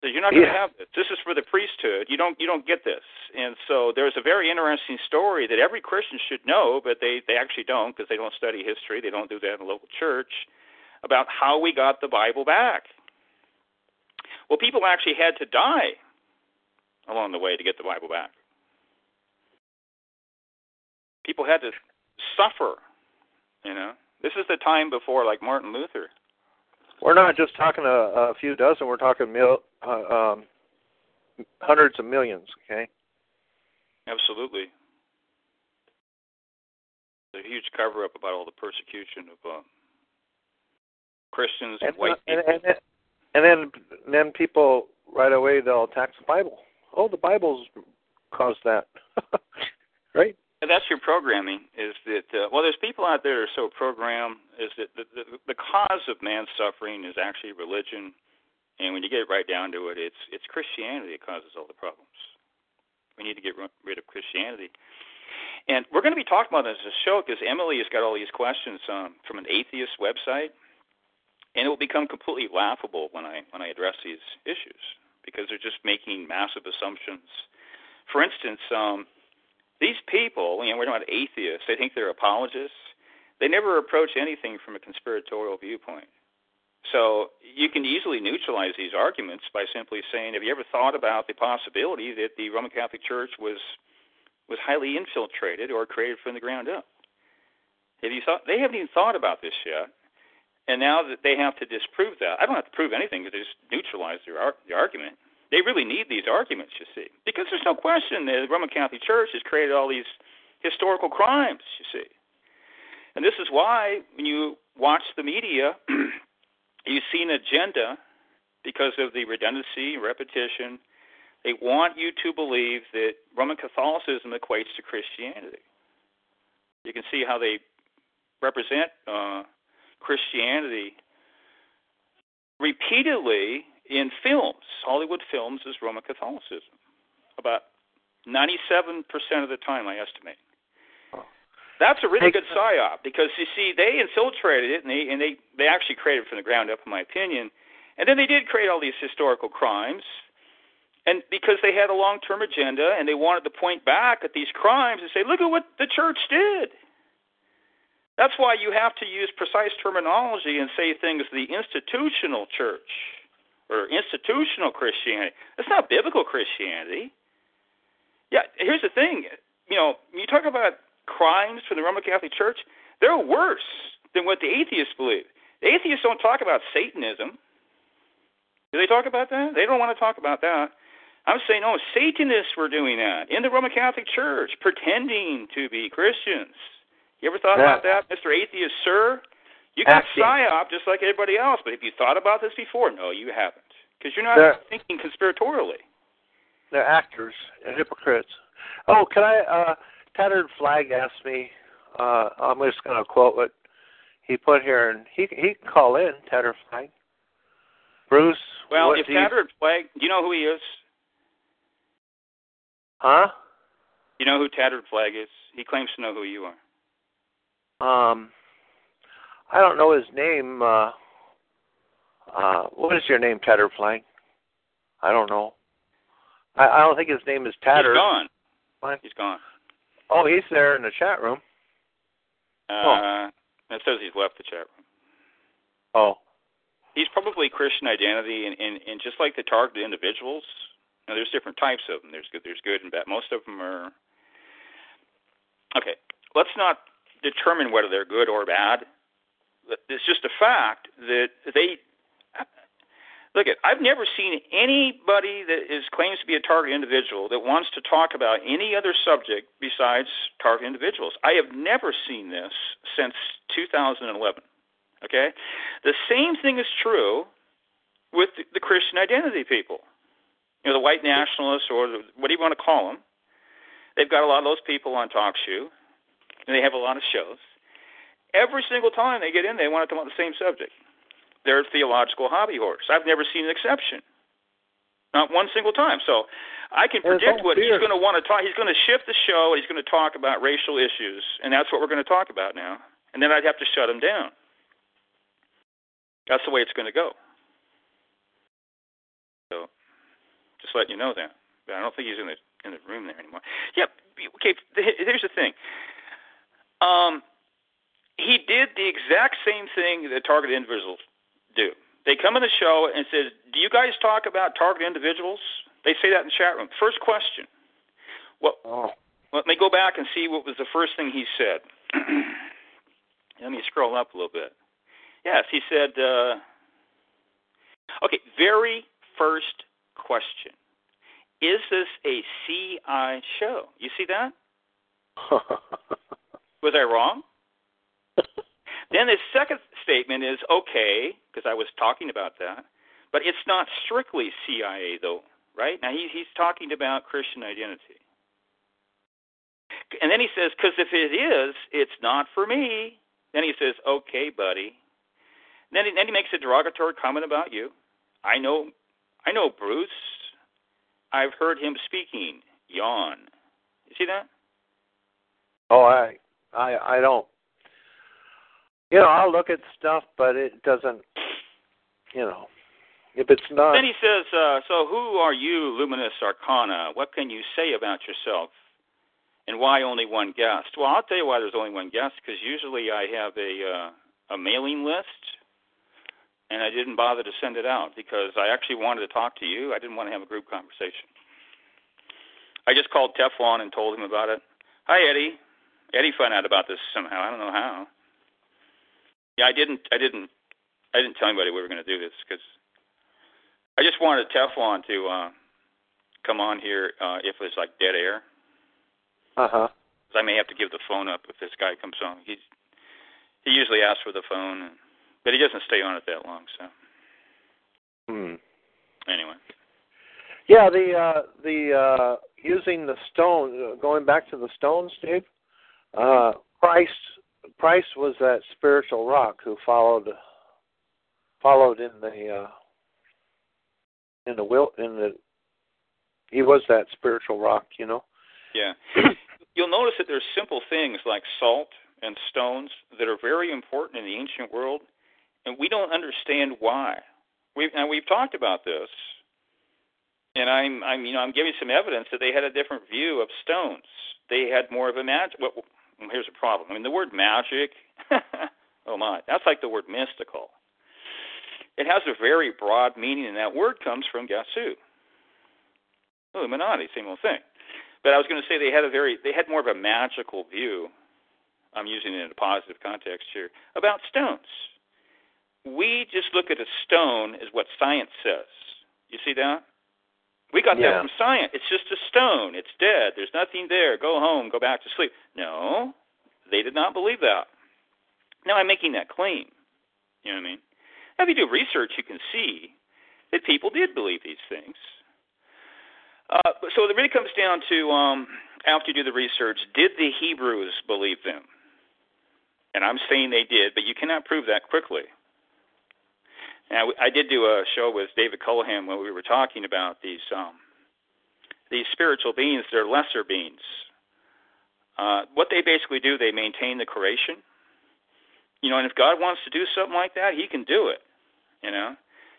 So you're not going to yeah. have this. This is for the priesthood. You don't you don't get this. And so there's a very interesting story that every Christian should know, but they they actually don't because they don't study history. They don't do that in the local church about how we got the Bible back. Well, people actually had to die along the way to get the Bible back. People had to suffer. You know, this is the time before, like Martin Luther. We're not just talking a, a few dozen. We're talking mil, uh, um, hundreds of millions. Okay. Absolutely. There's a huge cover up about all the persecution of uh, Christians and, And, white and, people. and, then- and then then people right away they'll attack the Bible. Oh, the Bible's caused that, right? And that's your programming. Is that uh, well? There's people out there that are so programmed. Is that the, the the cause of man's suffering is actually religion, and when you get right down to it, it's it's Christianity that causes all the problems. We need to get rid of Christianity, and we're going to be talking about this as a show because Emily has got all these questions um, from an atheist website, and it will become completely laughable when I when I address these issues because they're just making massive assumptions. For instance, um, these people, you know, we're not atheists. They think they're apologists. They never approach anything from a conspiratorial viewpoint. So you can easily neutralize these arguments by simply saying, "Have you ever thought about the possibility that the Roman Catholic Church was was highly infiltrated or created from the ground up?" Have you thought? They haven't even thought about this yet, and now that they have to disprove that, I don't have to prove anything because they just neutralize their ar- the argument. They really need these arguments, you see, because there's no question that the Roman Catholic Church has created all these historical crimes, you see. And this is why when you watch the media, you see an agenda because of the redundancy, repetition. They want you to believe that Roman Catholicism equates to Christianity. You can see how they represent uh, Christianity repeatedly in films. Hollywood films is Roman Catholicism. About 97% of the time, I estimate. That's a really good psyop because you see they infiltrated it and they and they they actually created it from the ground up, in my opinion. And then they did create all these historical crimes, and because they had a long-term agenda and they wanted to point back at these crimes and say, look at what the church did. That's why you have to use precise terminology and say things the institutional church or institutional Christianity. That's not biblical Christianity. Yeah, here's the thing. You know, you talk about crimes from the Roman Catholic Church, they're worse than what the atheists believe. The atheists don't talk about Satanism. Do they talk about that? They don't want to talk about that. I'm saying, no, Satanists were doing that in the Roman Catholic Church, pretending to be Christians. You ever thought Yeah. about that, Mr. Atheist, sir? You got psyop just like everybody else, but have you thought about this before? No, you haven't, because you're not Yeah. thinking conspiratorially. They're actors and hypocrites. Oh, can I? uh Tattered Flag asked me. uh I'm just going to quote what he put here, and he he can call in Tattered Flag. Bruce. Well, if Tattered Flag, do you know who he is? Huh? You know who Tattered Flag is? He claims to know who you are. Um, I don't know his name. Uh, uh, what is your name, Tattered I don't know. I, I don't think his name is Tattered. He's gone. What? He's gone. Oh, he's there in the chat room. Uh, It says he's left the chat room. Oh, He's probably Christian identity, and, and, and just like the targeted individuals, now there's different types of them. There's good, there's good and bad. Most of them are. Okay, let's not determine whether they're good or bad. It's just a fact that they. Look, at I've never seen anybody that is claims to be a target individual that wants to talk about any other subject besides target individuals. I have never seen this since 2011. Okay, the same thing is true with the, Christian identity people. You know, the white nationalists, or the, what do you want to call them? They've got a lot of those people on TalkShoe, and they have a lot of shows. Every single time they get in, they want to talk about the same subject. They're a theological hobby horse. I've never seen an exception. Not one single time. So I can predict what he's going to want to talk. He's going to shift the show. He's going to talk about racial issues, and that's what we're going to talk about now. And then I'd have to shut him down. That's the way it's going to go. So, just letting you know that. But I don't think he's in the in the room there anymore. Yep. Okay. Here's the thing. Um, he did the exact same thing that targeted individuals do. They come in the show and says, "Do you guys talk about targeted individuals?" They say that in the chat room. First question. Well, oh, let me go back and see what was the first thing he said. let me scroll up a little bit. Yes, he said. Uh, okay, very first question: Is this a CI show? You see that? Was I wrong? Then his second statement is okay, because I was talking about that, but it's not strictly CIA though, right? Now he, he's talking about Christian identity. And then he says, because if it is, it's not for me. Then he says, okay, buddy. Then he, then he makes a derogatory comment about you. I know, I know Bruce. I've heard him speaking. Yawn. You see that? Oh, I, I, I don't. You know, I'll look at stuff, but it doesn't. You know, if it's not. Then he says, uh, "So who are you, Luminous Arcana? What can you say about yourself, and why only one guest?" Well, I'll tell you why there's only one guest because usually I have a uh, a mailing list, and I didn't bother to send it out because I actually wanted to talk to you. I didn't want to have a group conversation. I just called Teflon and told him about it. Hi, Eddie. Eddie found out about this somehow. I don't know how. Yeah, I didn't. I didn't. I didn't tell anybody we were going to do this because I just wanted Teflon to uh, come on here uh, if it's like dead air. Uh huh. Because I may have to give the phone up if this guy comes on. He's he usually asks for the phone, and, but he doesn't stay on it that long. So Hmm. anyway, Yeah, the uh, the uh, using the stone, uh, going back to the stones, Dave. Uh, Christ, Christ was that spiritual rock who followed followed in the uh, in the will in the. He was that spiritual rock, you know. yeah. You'll notice that there's simple things like salt and stones that are very important in the ancient world, and we don't understand why. We've and we've talked about this, and I'm I'm you know I'm giving some evidence that they had a different view of stones. They had more of a magic. Well, here's a problem. I mean, the word magic. oh my, that's like the word mystical. It has a very broad meaning, and that word comes from guess who? Oh, Illuminati, same old thing. But I was going to say they had a very they had more of a magical view. I'm using it in a positive context here about stones. We just look at a stone as what science says. You see that? We got Yeah. that from science. It's just a stone. It's dead. There's nothing there. Go home. Go back to sleep. No, they did not believe that. Now I'm making that claim. You know what I mean? Now, if you do research, you can see that people did believe these things. Uh, so it really comes down to um, after you do the research, did the Hebrews believe them? And I'm saying they did, but you cannot prove that quickly. Now, I did do a show with David Cullaham when we were talking about these um, these spiritual beings. They're lesser beings. Uh, what they basically do, they maintain the creation. You know, and if God wants to do something like that, He can do it. You know,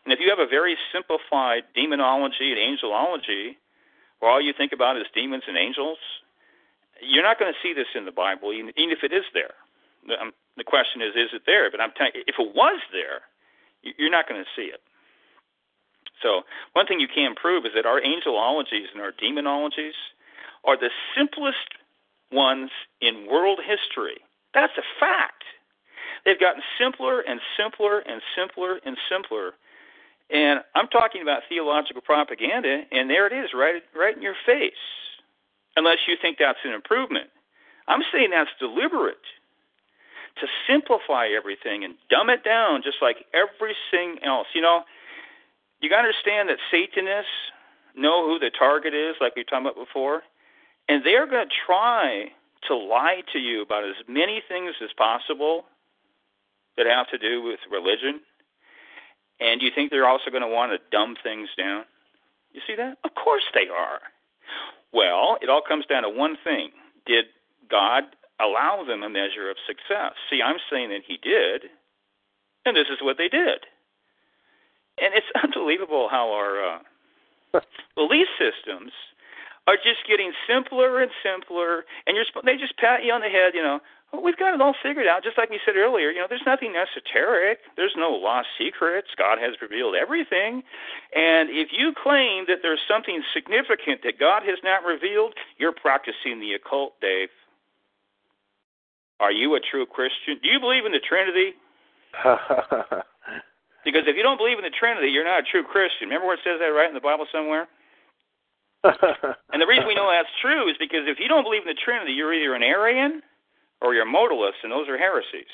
and if you have a very simplified demonology and angelology, where all you think about is demons and angels, you're not going to see this in the Bible, even, even if it is there. The, um, the question is, is it there? But I'm telling you, if it was there, you're not going to see it. So one thing you can prove is that our angelologies and our demonologies are the simplest ones in world history. That's a fact. They've gotten simpler and simpler and simpler and simpler. And I'm talking about theological propaganda, and there it is, right, right in your face. Unless you think that's an improvement, I'm saying that's deliberate to simplify everything and dumb it down, just like everything else. You know, you got to understand that Satanists know who the target is, like we talked about before, and they're going to try to lie to you about as many things as possible that have to do with religion. And you think they're also going to want to dumb things down? You see that? Of course they are. Well, it all comes down to one thing. Did God allow them a measure of success? See, I'm saying that He did, and this is what they did. And it's unbelievable how our uh, belief systems are just getting simpler and simpler, and you're sp- they just pat you on the head, you know. Well, we've got it all figured out, just like we said earlier. You know, there's nothing esoteric. There's no lost secrets. God has revealed everything. And if you claim that there's something significant that God has not revealed, you're practicing the occult, Dave. Are you a true Christian? Do you believe in the Trinity? because if you don't believe in the Trinity, you're not a true Christian. Remember where it says that right in the Bible somewhere? and the reason we know that's true is because if you don't believe in the Trinity, you're either an Arian or you're a modalist, and those are heresies.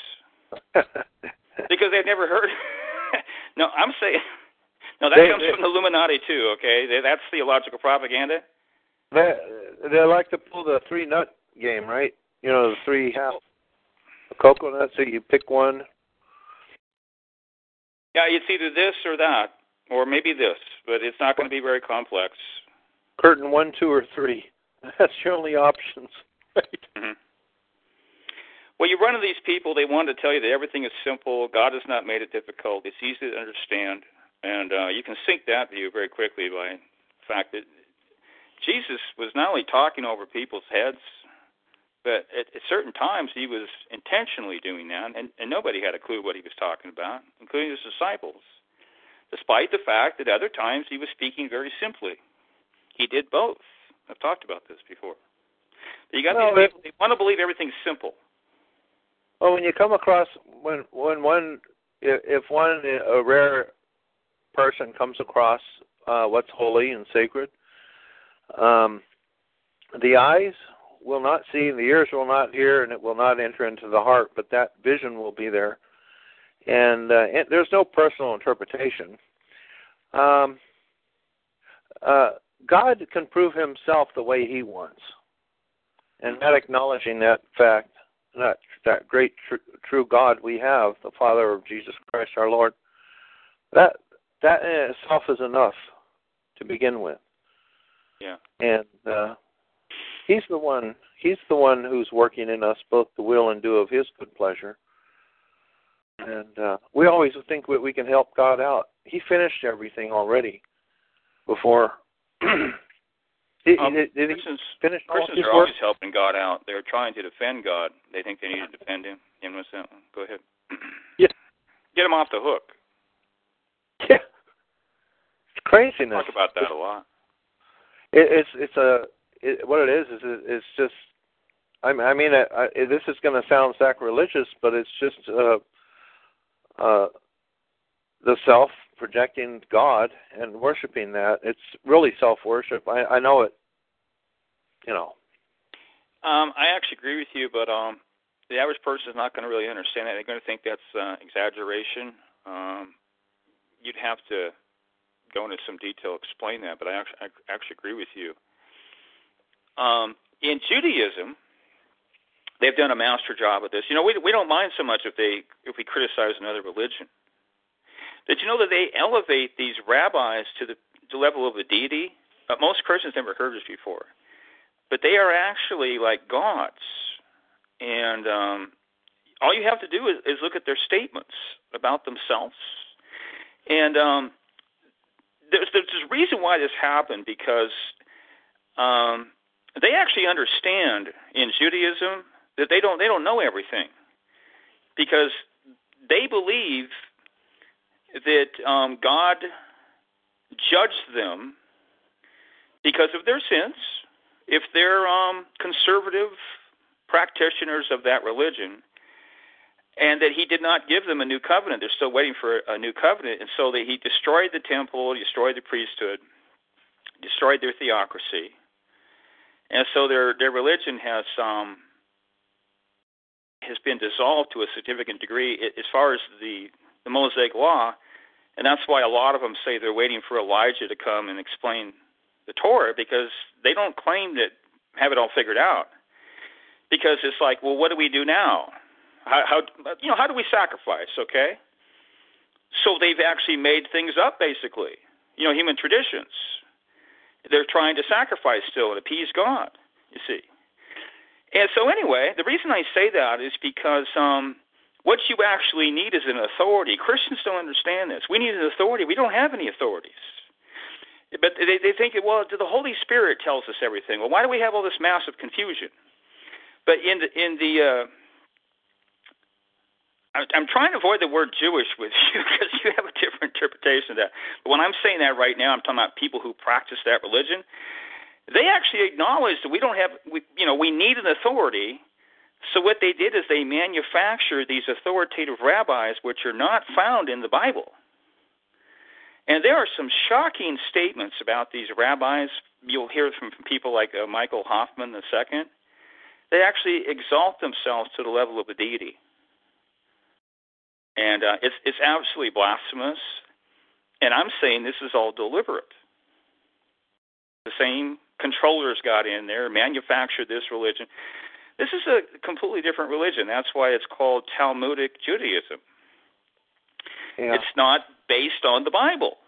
because they've never heard. no, I'm saying. No, that They- comes they- from the Illuminati too. Okay, They- that's theological propaganda. they, they like to pull the three nut game, right? You know, the three half coconut, so you pick one. Yeah, it's either this or that, or maybe this, but it's not going to be very complex. Curtain one, two, or three. That's your only options. Right. hmm Well, you run into these people, they want to tell you that everything is simple. God has not made it difficult. It's easy to understand. And uh, you can sink that view very quickly by the fact that Jesus was not only talking over people's heads, but at, at certain times he was intentionally doing that, and, and nobody had a clue what he was talking about, including his disciples, despite the fact that other times he was speaking very simply. He did both. I've talked about this before. But you got these it- people, they want to believe everything's simple. Well, when you come across when when one if if one a rare person comes across uh, what's holy and sacred, um, the eyes will not see, and the ears will not hear, and it will not enter into the heart. But that vision will be there, and, uh, and there's no personal interpretation. Um, uh, God can prove Himself the way He wants, and not acknowledging that fact that that great tr- true God we have, the Father of Jesus Christ our Lord, that that in itself is enough to begin with. Yeah. And uh, He's the one. He's the one who's working in us both the will and do of His good pleasure. And uh, we always think that we can help God out. He finished everything already before. did, Um, did, did he Christians, all Christians his are work? always helping God out. They're trying to defend God. They think they need to defend Him. Him was that one. Go ahead. Yeah. Get him off the hook. Yeah. It's craziness. Talk about that a lot. It, it's it's a it, what it is is it, it's just I I mean I, I, this is going to sound sacrilegious, but it's just uh, uh, the self projecting God and worshiping that. It's really self worship. I, I know it. You know. Um, I actually agree with you, but um, the average person is not going to really understand that. They're going to think that's uh, exaggeration. Um, you'd have to go into some detail explain that, but I actually, I actually agree with you. Um, in Judaism, they've done a master job of this. You know, we we don't mind so much if they if we criticize another religion. Did you know that they elevate these rabbis to the, the level of a deity? Uh, most Christians never heard this before, but they are actually like gods, and um, all you have to do is, is look at their statements about themselves. And um, there's there's a reason why this happened because um, they actually understand in Judaism that they don't they don't know everything because they believe that um, God judged them because of their sins. If they're um, conservative practitioners of that religion, and that He did not give them a new covenant, they're still waiting for a new covenant, and so that He destroyed the temple, destroyed the priesthood, destroyed their theocracy, and so their their religion has um, has been dissolved to a significant degree as far as the the Mosaic Law, and that's why a lot of them say they're waiting for Elijah to come and explain the Torah because they don't claim that have it all figured out. Because it's like, well, what do we do now? How, how you know how do we sacrifice? Okay, so they've actually made things up basically. You know, human traditions. They're trying to sacrifice still and appease God. You see. And so anyway, the reason I say that is because um, what you actually need is an authority. Christians don't understand this. We need an authority. We don't have any authorities. But they, they think, well, the Holy Spirit tells us everything. Well, why do we have all this massive confusion? But in the in the uh, I'm trying to avoid the word Jewish with you because you have a different interpretation of that. But when I'm saying that right now, I'm talking about people who practice that religion. They actually acknowledge that we don't have, we, you know, we need an authority So what they did is they manufactured these authoritative rabbis, which are not found in the Bible. And there are some shocking statements about these rabbis. You'll hear from people like uh, Michael Hoffman II. They actually exalt themselves to the level of a deity, and uh, it's it's absolutely blasphemous. And I'm saying this is all deliberate. The same controllers got in there, manufactured this religion. This is a completely different religion. That's why it's called Talmudic Judaism. Yeah. It's not based on the Bible.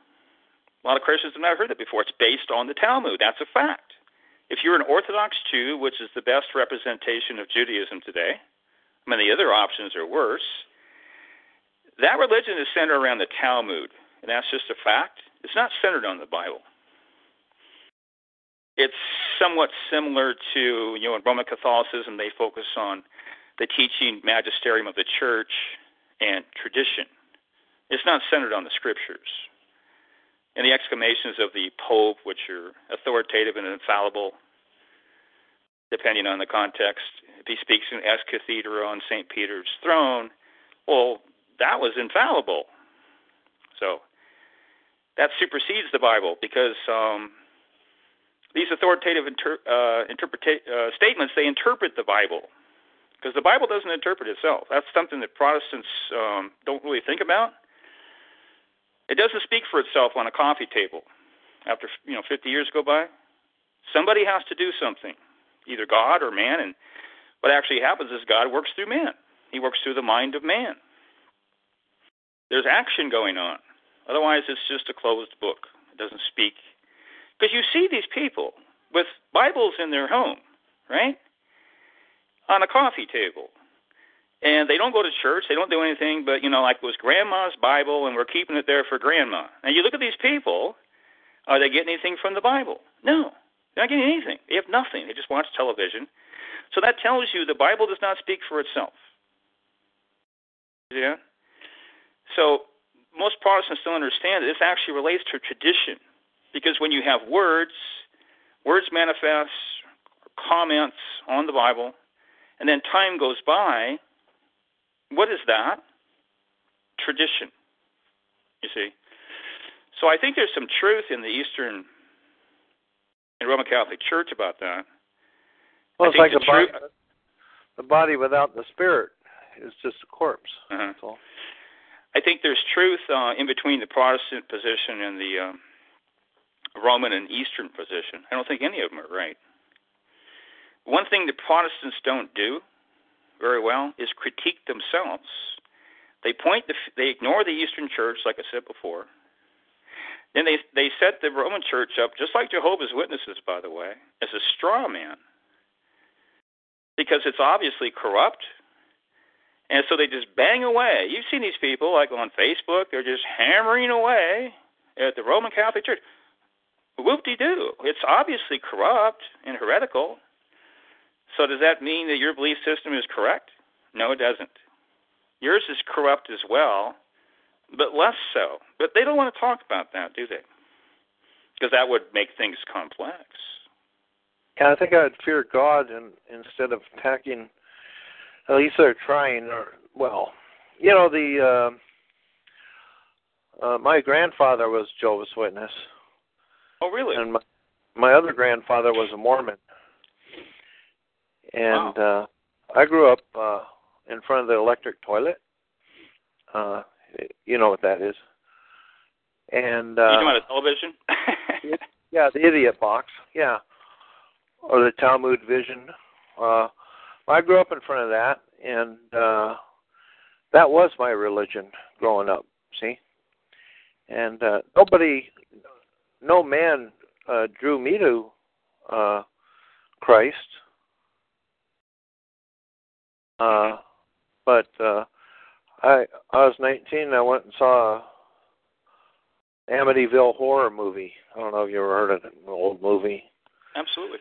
A lot of Christians have never heard that before. It's based on the Talmud. That's a fact. If you're an Orthodox Jew, which is the best representation of Judaism today, I mean, the other options are worse. That religion is centered around the Talmud, and that's just a fact. It's not centered on the Bible. It's somewhat similar to, you know, in Roman Catholicism, they focus on the teaching magisterium of the church and tradition. It's not centered on the scriptures. And the exclamations of the Pope, which are authoritative and infallible, depending on the context. If he speaks in Ex Cathedra on St. Peter's throne, well, that was infallible. So that supersedes the Bible because um, these authoritative inter- uh, interpreta- uh, statements they interpret the Bible because the Bible doesn't interpret itself. That's something that Protestants um, don't really think about. It doesn't speak for itself on a coffee table. After you know 50 years go by, somebody has to do something, either God or man. And what actually happens is God works through man. He works through the mind of man. There's action going on. Otherwise, it's just a closed book. It doesn't speak. Because you see these people with Bibles in their home, right? On a coffee table and they don't go to church. They don't do anything but you know, like it was grandma's Bible, and we're keeping it there for grandma. And you look at these people. Are they getting anything from the Bible? No, they're not getting anything. They have nothing. They just watch television. So that tells you the Bible does not speak for itself. Yeah. So most Protestants don't understand that this actually relates to tradition, because when you have words, words manifest, comments on the Bible, and then time goes by, what is that? Tradition. You see. So I think there's some truth in the Eastern and Roman Catholic Church about that. Well, I it's like the the body, tru- the body without the spirit is just a corpse. Uh-huh. That's all. I think there's truth uh, in between the Protestant position and the um, Roman and Eastern position. I don't think any of them are right. One thing the Protestants don't do very well is critique themselves. They point the, they ignore the Eastern Church, like I said before. Then they they set the Roman Church up, just like Jehovah's Witnesses, by the way, as a straw man, because it's obviously corrupt. And so they just bang away. You've seen these people, like on Facebook, they're just hammering away at the Roman Catholic Church. Whoop de doo. It's obviously corrupt and heretical. So does that mean that your belief system is correct? No, it doesn't. Yours is corrupt as well, but less so. But they don't want to talk about that, do they? Because that would make things complex. Yeah, I think I'd fear God and instead of attacking. At least they're trying. Or well, you know the. Uh, uh, my grandfather was Jehovah's Witness, Oh, really? and my my other grandfather was a Mormon. And uh I grew up uh in front of the electric toilet. Uh you know what that is. And you uh talking about a television? yeah, the idiot box. Yeah. Or the Talmud vision. Uh I grew up in front of that and uh that was my religion growing up, see? And uh nobody no man uh drew me to uh Christ. Uh but uh I I was nineteen I went and saw a Amityville horror movie. I don't know if you ever heard of it, an old movie. Absolutely.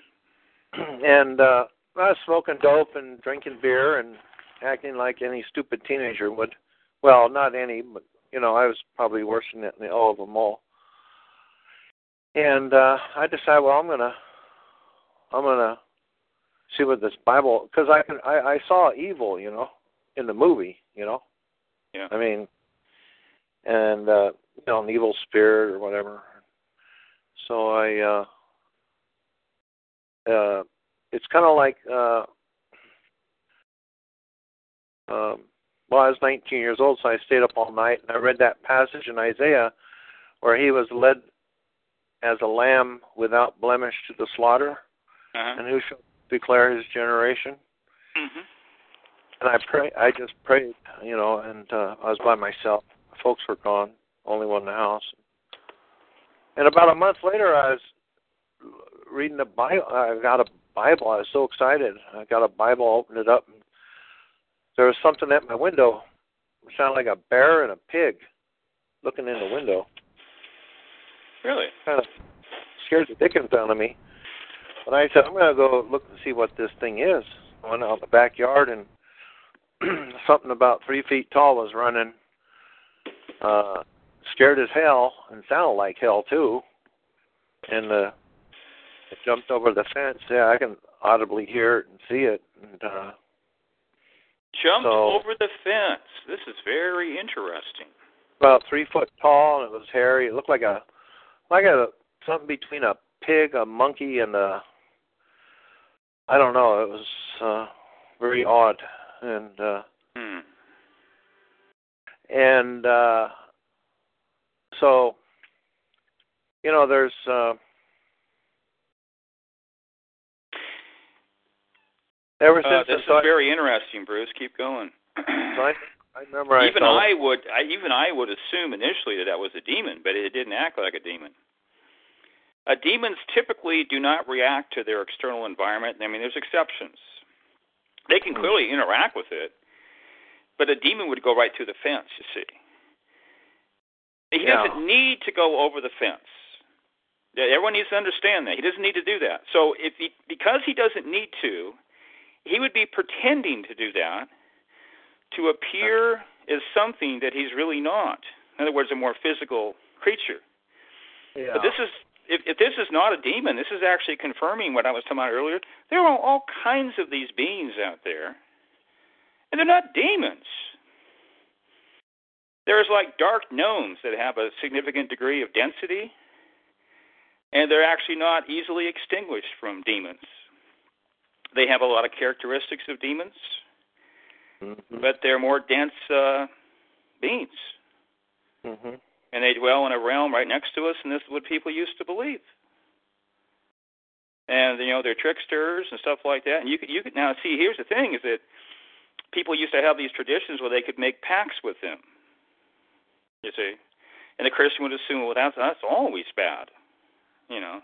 and uh I was smoking dope and drinking beer and acting like any stupid teenager would. Well, not any, but you know, I was probably worse than it- all of them all. And uh I decided, well, I'm gonna, I'm gonna see what this Bible because I can I, I saw evil, you know, in the movie, you know. Yeah. I mean, and uh, you know, an evil spirit or whatever. So I, uh, uh, it's kind of like, uh, um, well, I was 19 years old, so I stayed up all night and I read that passage in Isaiah where he was led as a lamb without blemish to the slaughter, Uh-huh. and who shall declare his generation? hmm And I pray, I just prayed, you know, and uh, I was by myself. Folks were gone, only one in the house. And about a month later, I was reading the Bible. I got a Bible. I was so excited. I got a Bible, opened it up, and there was something at my window. It sounded like a bear and a pig looking in the window. Really? Kind of scared the dickens out of me. But I said, I'm going to go look and see what this thing is. I went out in the backyard, and something about three feet tall was running. Uh, scared as hell, and sounded like hell too. And uh, it jumped over the fence. Yeah, I can audibly hear it and see it. And uh, Jumped So- over the fence. This is very interesting. about three foot tall, and it was hairy. It looked like a like a something between a pig, a monkey, and a I don't know. It was uh, very odd, and uh, Hmm. and uh, so you know, there's uh, ever Uh, this is very interesting, Bruce. Keep going. I, I remember I even I would, I, even I would assume initially that that was a demon, but it didn't act like a demon. Uh, demons typically do not react to their external environment. I mean, there's exceptions. They can Hmm. clearly interact with it, but a demon would go right through the fence. You see, he Yeah. doesn't need to go over the fence. Everyone needs to understand that he doesn't need to do that. So, if he, because he doesn't need to, he would be pretending to do that to appear as something that he's really not. In other words, a more physical creature. yeah. But this is if, if this is not a demon, this is actually confirming what I was talking about earlier. There are all kinds of these beings out there, and they're not demons. There's like dark gnomes that have a significant degree of density, and they're actually not easily extinguished from demons. They have a lot of characteristics of demons, Mhm. but they're more dense uh, beings Mhm. and they dwell in a realm right next to us, and this is what people used to believe. And you know they're tricksters and stuff like that. And you could you could now see. Here's the thing: is that people used to have these traditions where they could make pacts with them. You see, and the Christian would assume, well, that's that's always bad, you know.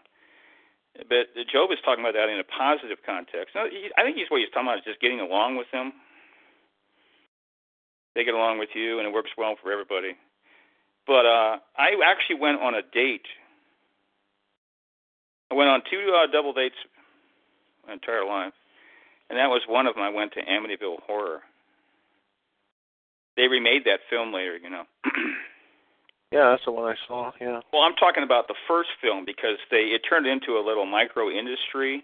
But Job is talking about that in a positive context. No, he- I think he's what he's talking about is just getting along with them. They get along with you, and it works well for everybody. But uh, I actually went on a date. I went on two uh, double dates my entire life, and that was one of them. I went to Amityville Horror. They remade that film later, you know. Yeah, that's the one I saw. Yeah. well, I'm talking about the first film because they it turned into a little micro industry,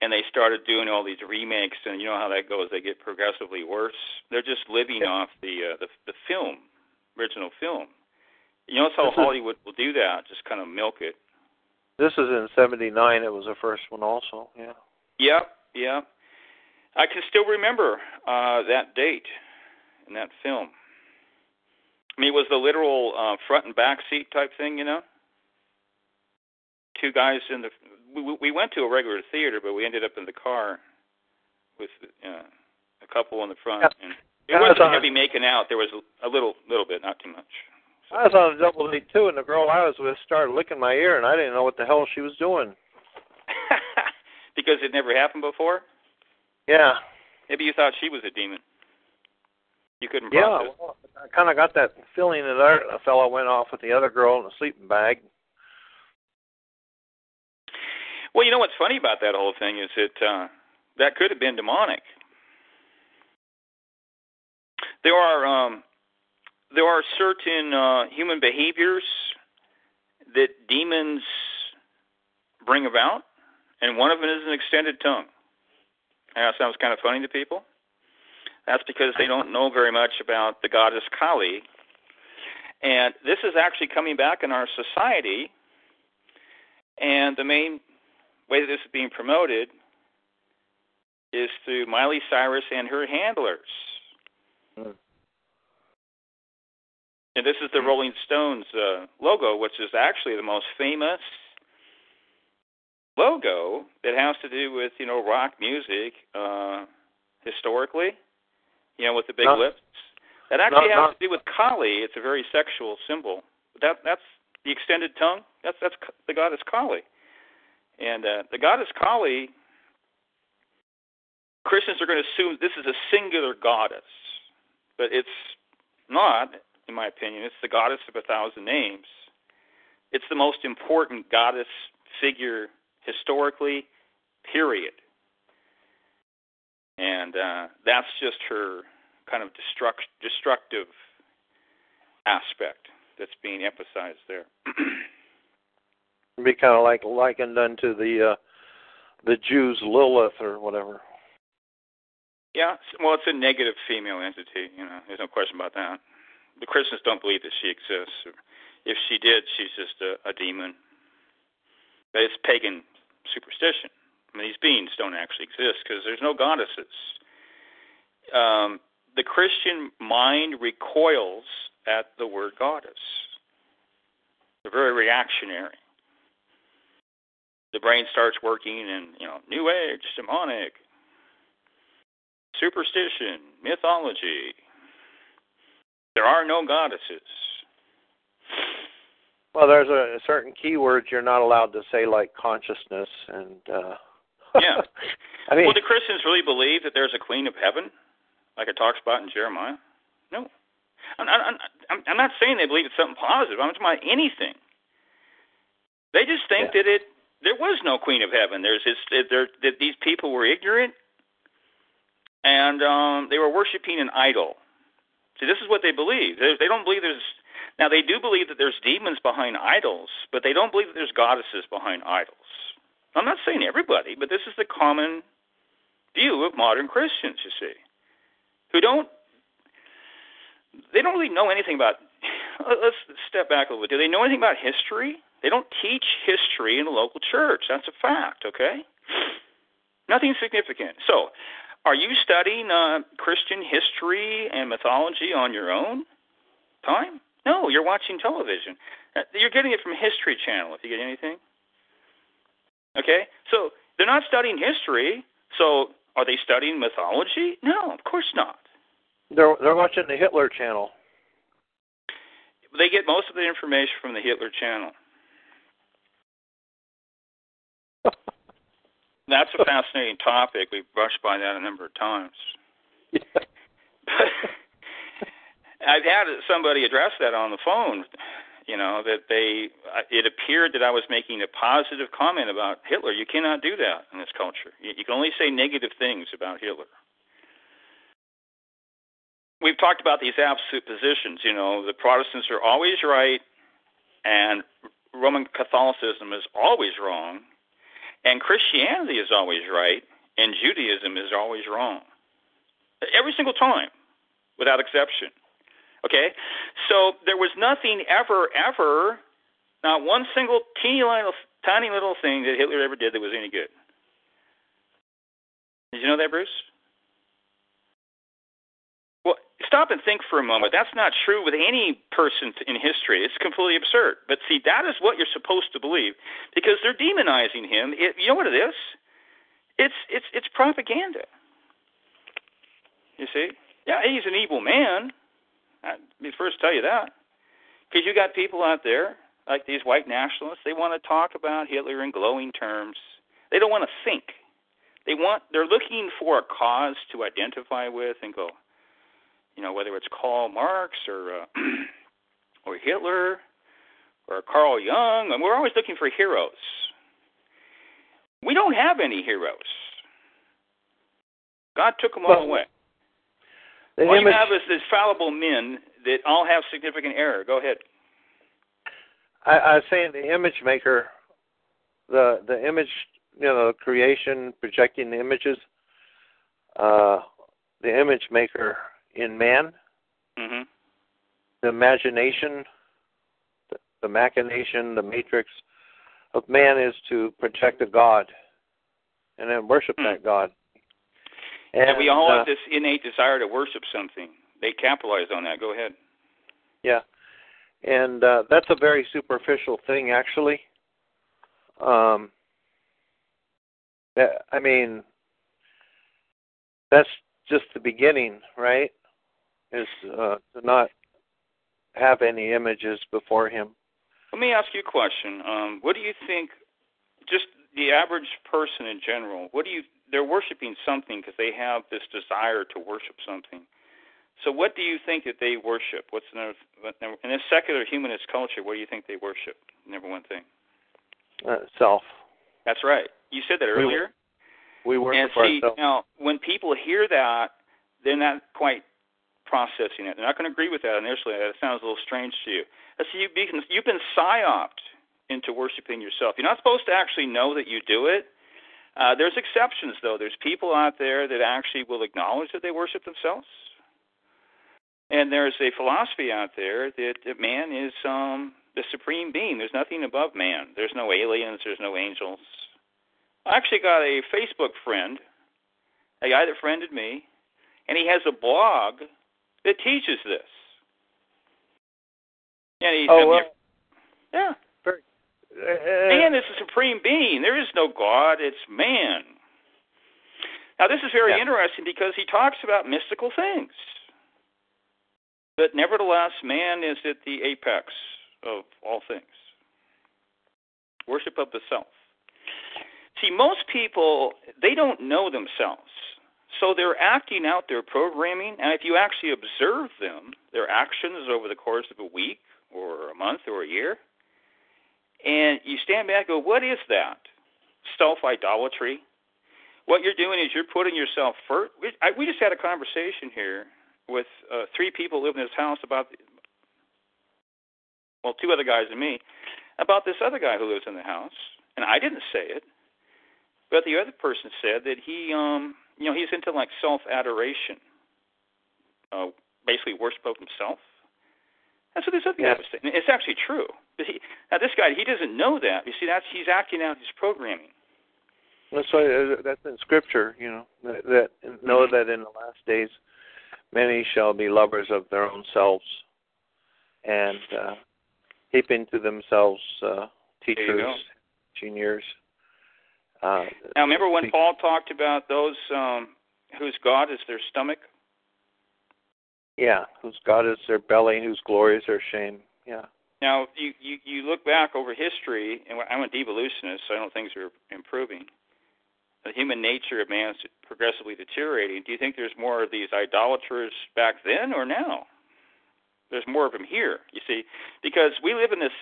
and they started doing all these remakes, and you know how that goes. They get progressively worse. They're just living Yeah. off the uh, the the film, original film. You know, how This is- Hollywood will do that, just kind of milk it. This is in '79. It was the first one, also. Yeah. Yep, yep. I can still remember uh that date in that film. I mean, it was the literal uh, front and back seat type thing, you know. Two guys in the. We, we went to a regular theater, but we ended up in the car with uh, a couple in the front, Yeah. and it Yeah, I wasn't it. heavy making out. There was a little, little bit, not too much. I was on a double date too, and the girl I was with started licking my ear, and I didn't know what the hell she was doing. because it never happened before. Yeah. Maybe you thought she was a demon. You couldn't Yeah. process. Well, I kind of got that feeling that our fellow went off with the other girl in a sleeping bag. Well, you know what's funny about that whole thing is that uh, that could have been demonic. There are um, there are certain uh, human behaviors that demons bring about, and one of them is an extended tongue. And that sounds kind of funny to people. That's because they don't know very much about the goddess Kali. And this is actually coming back in our society. And the main way that this is being promoted is through Miley Cyrus and her handlers. Mm. And this is the Rolling Stones uh, logo, which is actually the most famous logo that has to do with you know rock music uh, historically. You know, with the big Not- lips. That actually not- has not- to do with Kali. It's a very sexual symbol. That that's the extended tongue. That's that's the goddess Kali, and uh, the goddess Kali. Christians are going to assume this is a singular goddess, but it's not, in my opinion. It's the goddess of a thousand names. It's the most important goddess figure historically, period. And uh, that's just her kind of destruct, destructive aspect that's being emphasized there. Be kind of like likened unto the uh, the Jews Lilith or whatever. yeah, well, it's a negative female entity. You know, there's no question about that. The Christians don't believe that she exists. If she did, she's just a, a demon. But it's pagan superstition. I mean, these beings don't actually exist because there's no goddesses. Um, the Christian mind recoils at the word goddess. They're very reactionary. The brain starts working in, you know, New Age, demonic, superstition, mythology. There are no goddesses. Well, there's a, certain keywords you're not allowed to say, like consciousness and. uh Yeah. I mean, well, do Christians really believe that there's a queen of heaven, like it talks about in Jeremiah? No. I'm, I'm, I'm, I'm not saying they believe it's something positive. I'm talking about anything. They just think Yeah. that it there was no queen of heaven. There's this that, there, that these people were ignorant and um, they were worshiping an idol. See, this is what they believe. They, they don't believe there's now they do believe that there's demons behind idols, but they don't believe that there's goddesses behind idols. I'm not saying everybody, but this is the common view of modern Christians, you see, who don't they don't really know anything about let's step back a little bit. Do they know anything about history? They don't teach history in the local church. That's a fact, okay? Nothing significant. So, are you studying uh, Christian history and mythology on your own time? No, you're watching television. Uh, You're getting it from History Channel, if you get anything. Okay? So, they're not studying history. So, are they studying mythology? No, of course not. they're they're watching the Hitler channel. They get most of the information from the Hitler Channel. That's a fascinating topic. We've brushed by that a number of times. I've had somebody address that on the phone. You know that they. Uh, it appeared that I was making a positive comment about Hitler. You cannot do that in this culture. You, you can only say negative things about Hitler. We've talked about these absolute positions. You know, the Protestants are always right, and Roman Catholicism is always wrong, and Christianity is always right, and Judaism is always wrong. Every single time, without exception. Okay? So there was nothing ever, ever, not one single teeny little, tiny little thing that Hitler ever did that was any good. Did you know that, Bruce? Well, stop and think for a moment. That's not true with any person in history. It's completely absurd. But see, that is what you're supposed to believe because they're demonizing him. It, you know what it is? It's it's it's propaganda. You see? Yeah, he's an evil man. I'd be first tell you that. Because you got people out there like these white nationalists. They want to talk about Hitler in glowing terms. They don't want to think. They want. They're looking for a cause to identify with and go. You know, whether it's Karl Marx or uh, or Hitler or Carl Jung, and we're always looking for heroes. We don't have any heroes. God took them all away. The All you have is these fallible men that all have significant error. Go ahead. I, I was saying the image maker, the the image, you know, creation, projecting the images. uh, the image maker in man, Mhm. the imagination, the, the machination, the matrix of man is to project a god and then worship Hmm. that god. And, we all uh, have this innate desire to worship something. They capitalize on that. Go ahead. Yeah, and uh, that's a very superficial thing, actually. Um, that, I mean, that's just the beginning, right? Is uh, to not have any images before him. Let me ask you a question. Um, what do you think? Just the average person in general. What do you? They're worshiping something because they have this desire to worship something. So, what do you think that they worship? What's the in a secular humanist culture? What do you think they worship? Number one thing. Uh, self. That's right. You said that earlier. We worship and see, ourselves. now when people hear that, they're not quite processing it. They're not going to agree with that initially. That sounds a little strange to you. So you've been, you've been psyoped into worshiping yourself. You're not supposed to actually know that you do it. Uh, there's exceptions, though. There's people out there that actually will acknowledge that they worship themselves. And there's a philosophy out there that, that man is um, the supreme being. There's nothing above man. There's no aliens. There's no angels. I actually got a Facebook friend, a guy that friended me, and he has a blog that teaches this. And he Oh, well, yeah. Uh, Man is the supreme being. There is no God, it's man. Now, this is very Yeah. interesting because he talks about mystical things. But nevertheless, man is at the apex of all things worship of the self. See, most people, they don't know themselves. So they're acting out their programming, and if you actually observe them, their actions over the course of a week or a month or a year, and you stand back and go, what is that? Self idolatry. What you're doing is you're putting yourself first. We, I, we just had a conversation here with uh, three people living in this house about, well, two other guys and me, about this other guy who lives in the house. And I didn't say it, but the other person said that he, um, you know, he's into like self adoration, uh, basically worship of himself. That's what this other Yeah. guy was saying. It's actually true. But he, now this guy, he doesn't know that. You see, that's he's acting out his programming. That's why uh, that's in Scripture, you know. That, that know Mhm. that in the last days, many shall be lovers of their own selves, and uh, heaping to themselves uh, teachers, engineers. Uh, Now, remember when Paul talked about those um, whose God is their stomach? Yeah, whose God is their belly, whose glory is their shame. Yeah. Now, you, you, you look back over history, and I'm a devolutionist, so I don't think things are improving. The human nature of man is progressively deteriorating. Do you think there's more of these idolaters back then or now? There's more of them here, you see, because we live in this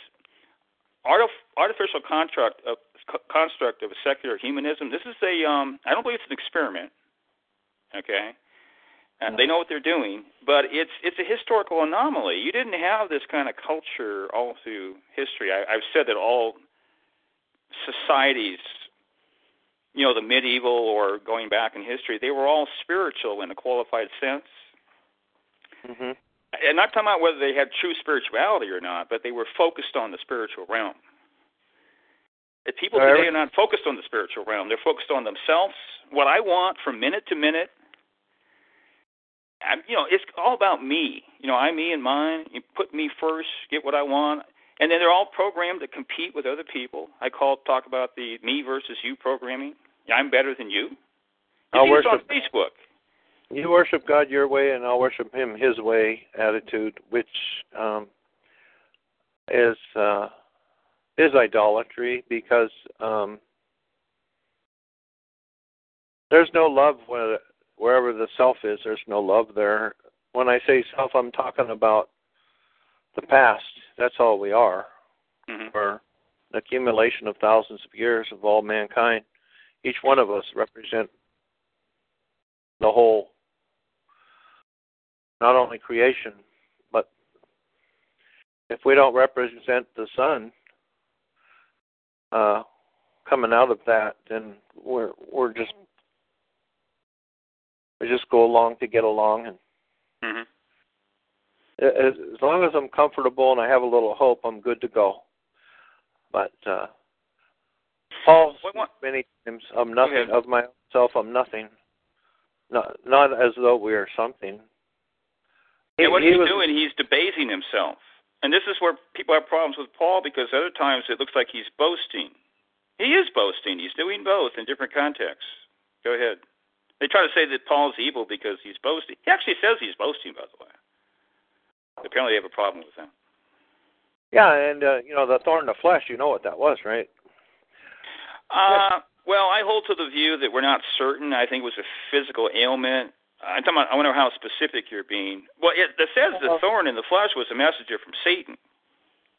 artificial construct of construct of secular humanism. This is a um, I don't believe it's an experiment. Okay, and they know what they're doing, but it's it's a historical anomaly. You didn't have this kind of culture all through history. I, I've said that all societies, you know, the medieval or going back in history, they were all spiritual in a qualified sense. hmm And not talking about whether they had true spirituality or not, but they were focused on the spiritual realm. If people today are not focused on the spiritual realm, they're focused on themselves, what I want from minute to minute. I'm, you know, it's all about me. You know, I, me, and mine. You put me first, get what I want, and then they're all programmed to compete with other people. I call talk about the me versus you programming. I'm better than you. You see this on worship- Facebook. You worship God your way, and I'll worship Him His way attitude, which um, is uh, is idolatry because um, there's no love wherever the self is. There's no love there. When I say self, I'm talking about the past. That's all we are. hmm We're an accumulation of thousands of years of all mankind. Each one of us represent the whole, not only creation, but if we don't represent the sun uh, coming out of that, then we're we're just I just go along to get along, and hmm as, as long as I'm comfortable and I have a little hope, I'm good to go. But uh, Paul many times, I'm nothing ahead. of myself. I'm nothing. Not not as though we are something. He- Yeah, what he he's was- doing, he's debasing himself. And this is where people have problems with Paul because other times it looks like he's boasting. He is boasting. He's doing both in different contexts. Go ahead. They try to say that Paul's evil because he's boasting. He actually says he's boasting, by the way. Apparently, they have a problem with that. Yeah, and uh, you know the thorn in the flesh. You know what that was, right? Uh, well, I hold to the view that we're not certain. I think it was a physical ailment. I'm talking about, I wonder how specific you're being. Well, it, it says the thorn in the flesh was a messenger from Satan.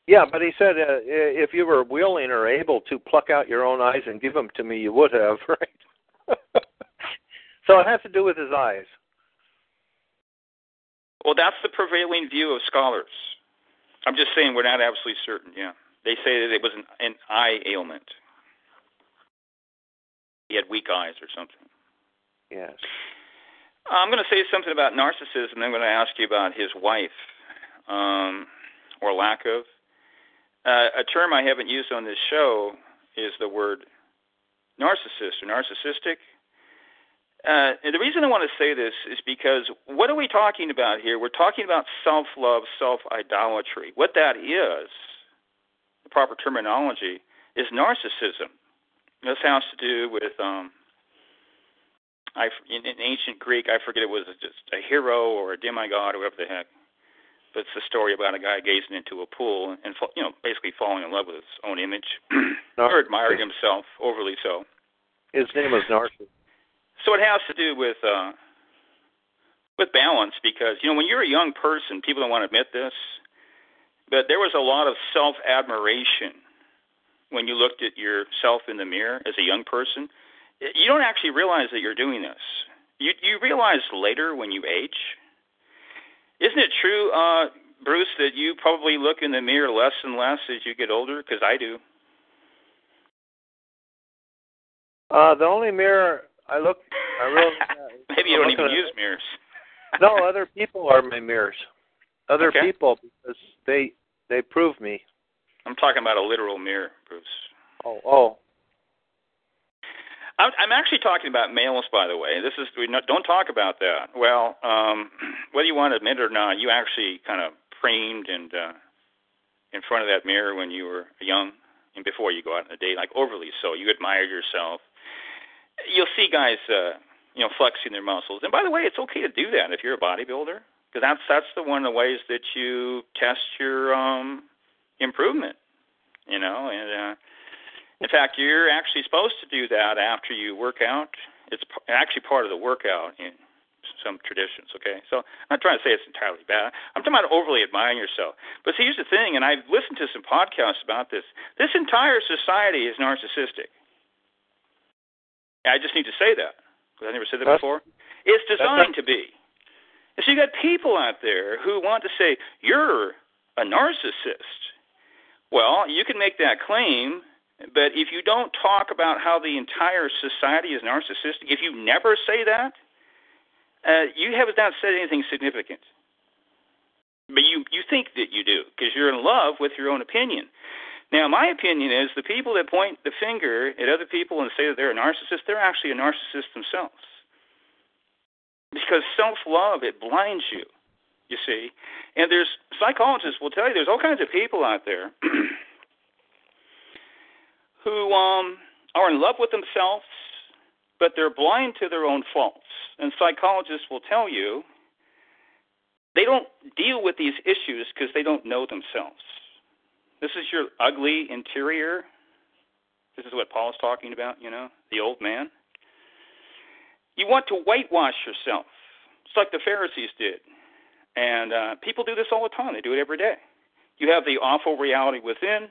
Yeah, but he said uh, if you were willing or able to pluck out your own eyes and give them to me, you would have, right? So it has to do with his eyes. Well, that's the prevailing view of scholars. I'm just saying we're not absolutely certain. Yeah, they say that it was an, an eye ailment. He had weak eyes or something. Yes. I'm going to say something about narcissism. and I'm going to ask you about his wife, um, or lack of. Uh, a term I haven't used on this show is the word narcissist or narcissistic. Uh, and the reason I want to say this is because what are we talking about here? We're talking about self love, self idolatry. What that is, the proper terminology, is narcissism. This has to do with, um, I, in, in ancient Greek, I forget it was just a hero or a demigod or whatever the heck. But it's the story about a guy gazing into a pool and, you know, basically falling in love with his own image or admiring himself overly so. His name was Narcissus. So it has to do with uh, with balance because you know when you're a young person, people don't want to admit this, but there was a lot of self admiration when you looked at yourself in the mirror as a young person. You don't actually realize that you're doing this. You you realize later when you age. Isn't it true, uh, Bruce, that you probably look in the mirror less and less as you get older? Because I do. Uh, the only mirror I look, I really Maybe you don't even use mirrors. no, other people are my mirrors. Other Okay. people because they they prove me. I'm talking about a literal mirror, Bruce. Oh, oh, I'm, I'm actually talking about males, by the way. This is we not, don't talk about that. Well, um, whether you want to admit it or not, you actually kind of framed and uh, in front of that mirror when you were young and before you go out on a date, like overly so. You admired yourself. You'll see guys, uh, you know, flexing their muscles. And by the way, it's okay to do that if you're a bodybuilder, because that's that's the one of the ways that you test your um, improvement. You know, and uh, in fact, you're actually supposed to do that after you work out. It's p- actually part of the workout in some traditions. Okay, so I'm not trying to say it's entirely bad. I'm talking about overly admiring yourself. But see, here's the thing, and I've listened to some podcasts about this. This entire society is narcissistic. I just need to say that because I never said that That's- before. It's designed to be. And so you got people out there who want to say you're a narcissist. Well, you can make that claim, but if you don't talk about how the entire society is narcissistic, if you never say that, uh, you have not said anything significant. But you you think that you do because you're in love with your own opinion. Now, my opinion is the people that point the finger at other people and say that they're a narcissist, they're actually a narcissist themselves. Because self-love it blinds you. You see, and there's psychologists will tell you there's all kinds of people out there who um, are in love with themselves, but they're blind to their own faults. And psychologists will tell you they don't deal with these issues because they don't know themselves. This is your ugly interior. This is what Paul is talking about, you know, the old man. You want to whitewash yourself. It's like the Pharisees did. And uh, people do this all the time. They do it every day. You have the awful reality within,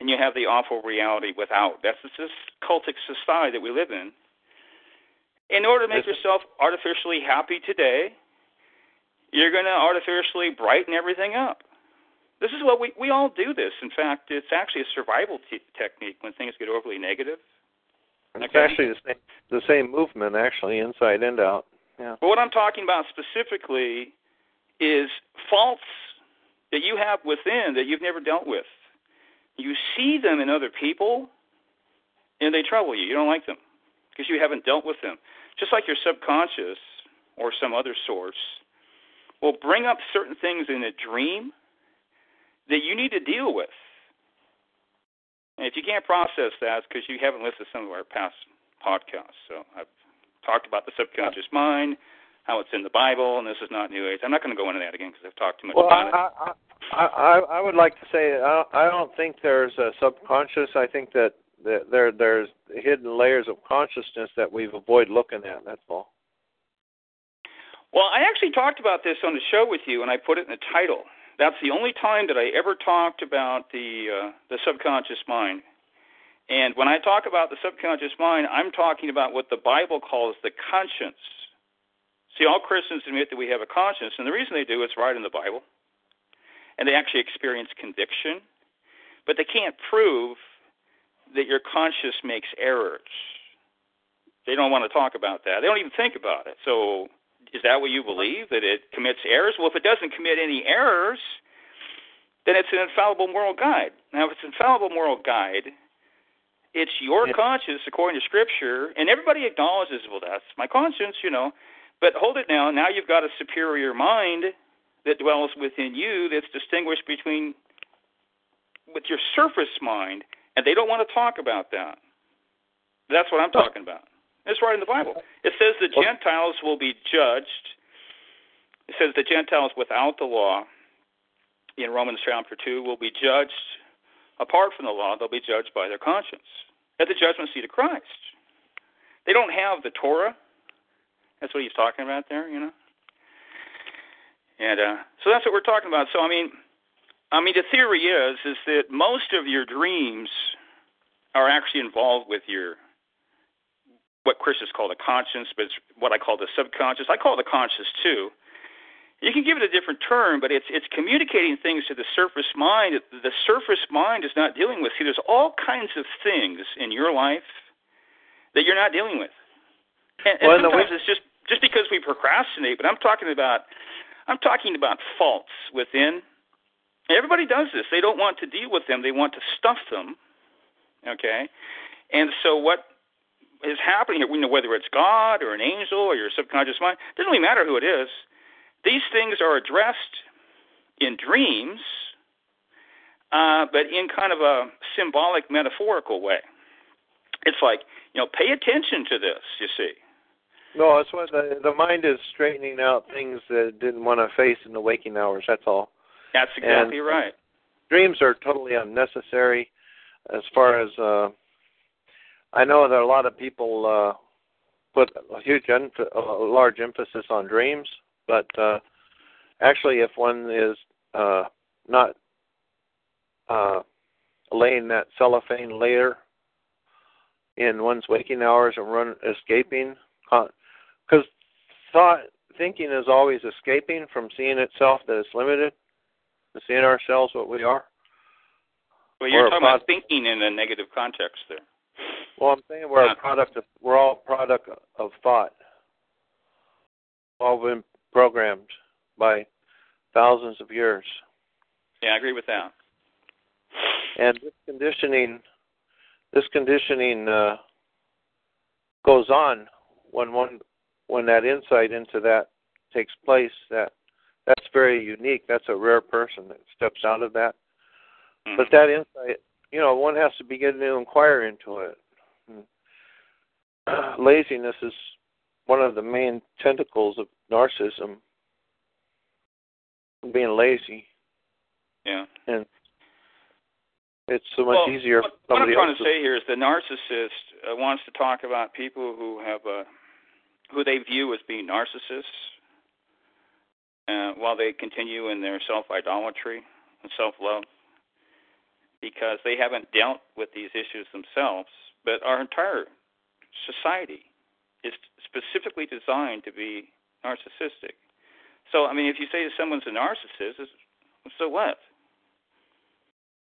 and you have the awful reality without. That's this cultic society that we live in. In order to make yourself artificially happy today, you're going to artificially brighten everything up. This is what we we all do. This, in fact, it's actually a survival t- technique when things get overly negative. it's Okay. actually the same the same movement, actually, inside and out. Yeah. But what I'm talking about specifically is faults that you have within that you've never dealt with. You see them in other people, and they trouble you. You don't like them because you haven't dealt with them. Just like your subconscious or some other source will bring up certain things in a dream that you need to deal with. And if you can't process that, it's because you haven't listened to some of our past podcasts. So I've talked about the subconscious mind, how it's in the Bible, and this is not New Age. I'm not going to go into that again because I've talked too much Well, about it. I, I, I, I would like to say I, I don't think there's a subconscious. I think that that there there's hidden layers of consciousness that we've avoided looking at. That's all. Well, I actually talked about this on the show with you, and I put it in the title. That's the only time that I ever talked about the uh, the subconscious mind. And when I talk about the subconscious mind, I'm talking about what the Bible calls the conscience. See, all Christians admit that we have a conscience, and the reason they do is right in the Bible. And they actually experience conviction, but they can't prove that your conscience makes errors. They don't want to talk about that. They don't even think about it. So, is that what you uh-huh. believe? That it commits errors? Well, if it doesn't commit any errors, then it's an infallible moral guide. Now, if it's an infallible moral guide, it's your Yeah. conscience according to Scripture, and everybody acknowledges, well, that's my conscience, you know. But hold it now. Now you've got a superior mind that dwells within you that's distinguished between with your surface mind, and they don't want to talk about that. That's what I'm talking about. It's right in the Bible. It says the Gentiles will be judged. It says the Gentiles without the law in Romans chapter 2 will be judged apart from the law. They'll be judged by their conscience at the judgment seat of Christ. They don't have the Torah. That's what he's talking about there, you know. And uh, so that's what we're talking about. So I mean, I mean, the theory is is that most of your dreams are actually involved with your what Chris Christians call the conscience, but it's what I call the subconscious. I call it the conscious too. You can give it a different term, but it's it's communicating things to the surface mind. that The surface mind is not dealing with. See, there's all kinds of things in your life that you're not dealing with, and, and Well, sometimes way- it's just just because we procrastinate. But I'm talking about I'm talking about faults within. Everybody does this. They don't want to deal with them. They want to stuff them. Okay, and so what is happening here? We know whether it's God or an angel or your subconscious mind. it Doesn't really matter who it is. These things are addressed in dreams, uh, but in kind of a symbolic, metaphorical way. It's like you know, pay attention to this. You see. No, it's what the the mind is straightening out things that it didn't want to face in the waking hours. That's all. That's exactly And- right. Dreams are totally unnecessary. As far as uh, I know, that a lot of people uh, put a huge, em- a large emphasis on dreams, but uh, actually, if one is uh, not uh, laying that cellophane layer in one's waking hours and run escaping, because thought thinking is always escaping from seeing itself that it's limited, to seeing ourselves what we are. Well, you're Or talking about thinking in a negative context there. Well, I'm saying we're a product of we're all product of thought. All been programmed by thousands of years, Yeah, I agree with that. and this conditioning, this conditioning uh, goes on when one when that insight into that takes place. That that's very unique. That's a rare person that steps out of that. Mhm. But that insight, you know, one has to begin to inquire into it. Laziness is one of the main tentacles of narcissism. Being lazy, yeah. and it's so much well, easier What, what I'm trying to say here is the narcissist uh, wants to talk about people who have a who they view as being narcissists, uh, while they continue in their self idolatry and self love, because they haven't dealt with these issues themselves. But our entire society is specifically designed to be narcissistic. So, I mean, if you say someone's a narcissist, so what?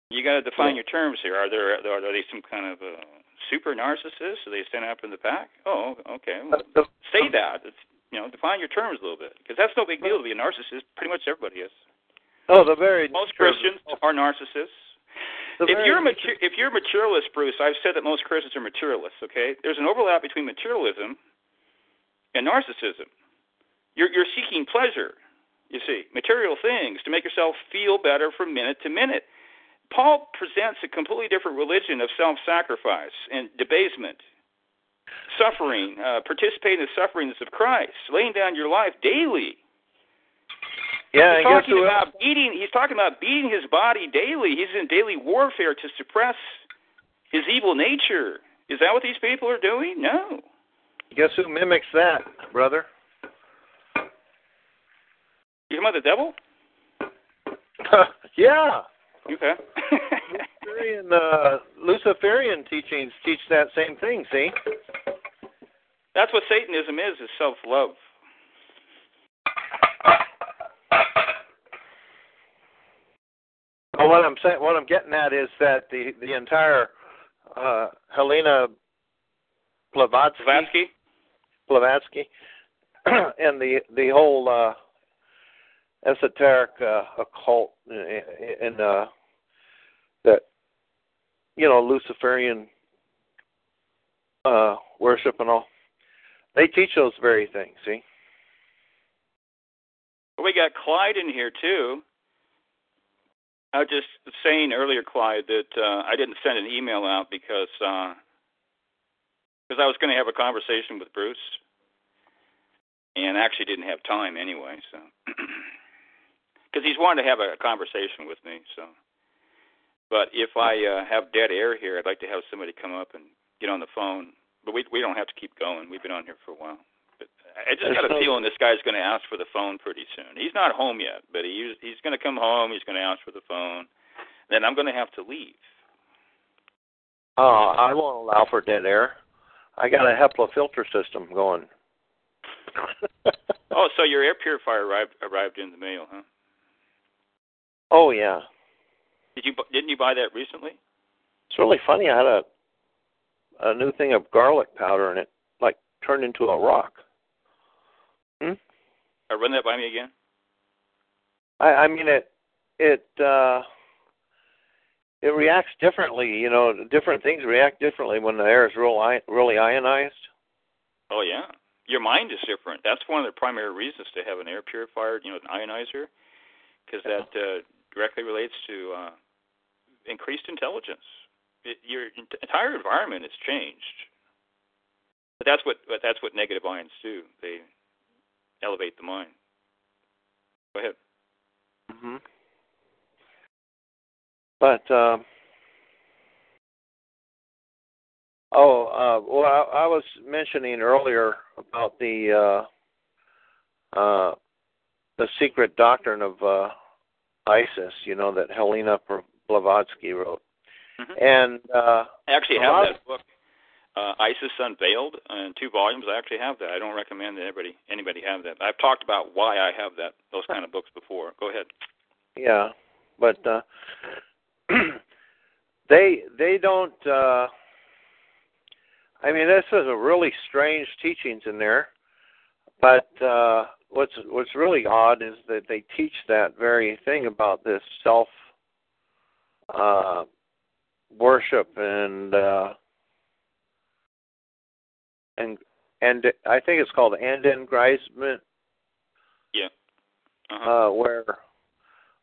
You got to define your terms here. Are there are they some kind of a super narcissist? Do they stand up in the back? Oh, okay. Uh, well, say that. It's, You know, define your terms a little bit, because that's no big deal to be a narcissist. Pretty much everybody is. Oh, the very Most Christians are narcissists. If you're a if you're a materialist, Bruce, I've said that most Christians are materialists. Okay, there's an overlap between materialism and narcissism. You're you're seeking pleasure, you see, material things to make yourself feel better from minute to minute. Paul presents a completely different religion of self-sacrifice and debasement, suffering, uh, participating in the sufferings of Christ, laying down your life daily. Yeah, He's talking about else? beating. He's talking about beating his body daily. He's in daily warfare to suppress his evil nature. Is that what these people are doing? No. Guess who mimics that, brother? You talking about the devil? yeah. Okay. Luciferian, uh, Luciferian teachings teach that same thing. See? That's what Satanism is: is self-love. Well, what I'm saying, what I'm getting at is that the the entire uh, Helena Blavatsky, Blavatsky. And the the whole uh, esoteric uh, occult and uh, that you know Luciferian uh, worship and all, they teach those very things. See? We got Clyde in here too. I was just saying earlier, Clyde, that uh, I didn't send an email out because because I was going to have a conversation with Bruce, and actually didn't have time anyway. So because he's wanted to have a conversation with me. So, but if I uh, have dead air here, I'd like to have somebody come up and get on the phone. But we we don't have to keep going. We've been on here for a while. I just got a feeling this guy's going to ask for the phone pretty soon. He's not home yet, but he's he's going to come home. He's going to ask for the phone. Then I'm going to have to leave. Uh, I won't allow for dead air. I got a HEPA filter system going. Oh, so your air purifier arrived arrived in the mail, huh? oh yeah, Did you didn't you buy that recently? it's really funny. I had a a new thing of garlic powder, and it like turned into a rock. Hmm? Or run that by me again? I, I mean it it uh it reacts differently. You know, different things react differently when the air is real really ionized. Oh yeah, your mind is different. That's one of the primary reasons to have an air purifier, you know, an ionizer, because that uh, directly relates to uh, increased intelligence. It, your entire environment has changed. But that's what but that's what negative ions do. They elevate the mind. Go ahead. hmm But um, oh, uh, well, I, I was mentioning earlier about the uh, uh, the secret doctrine of uh, ISIS. You know that Helena Blavatsky wrote, Mhm. and uh, I actually have lot that book, uh, Isis Unveiled, in two volumes. I actually have that. I don't recommend that anybody anybody have that. I've talked about why I have that those kind of books before. Go ahead. Yeah, but uh, they they don't. Uh, I mean, this is a really strange teachings in there. But uh, what's what's really odd is that they teach that very thing about this self uh, worship and uh, and and I think it's called aggrandizement, Yeah. Uh-huh. uh, where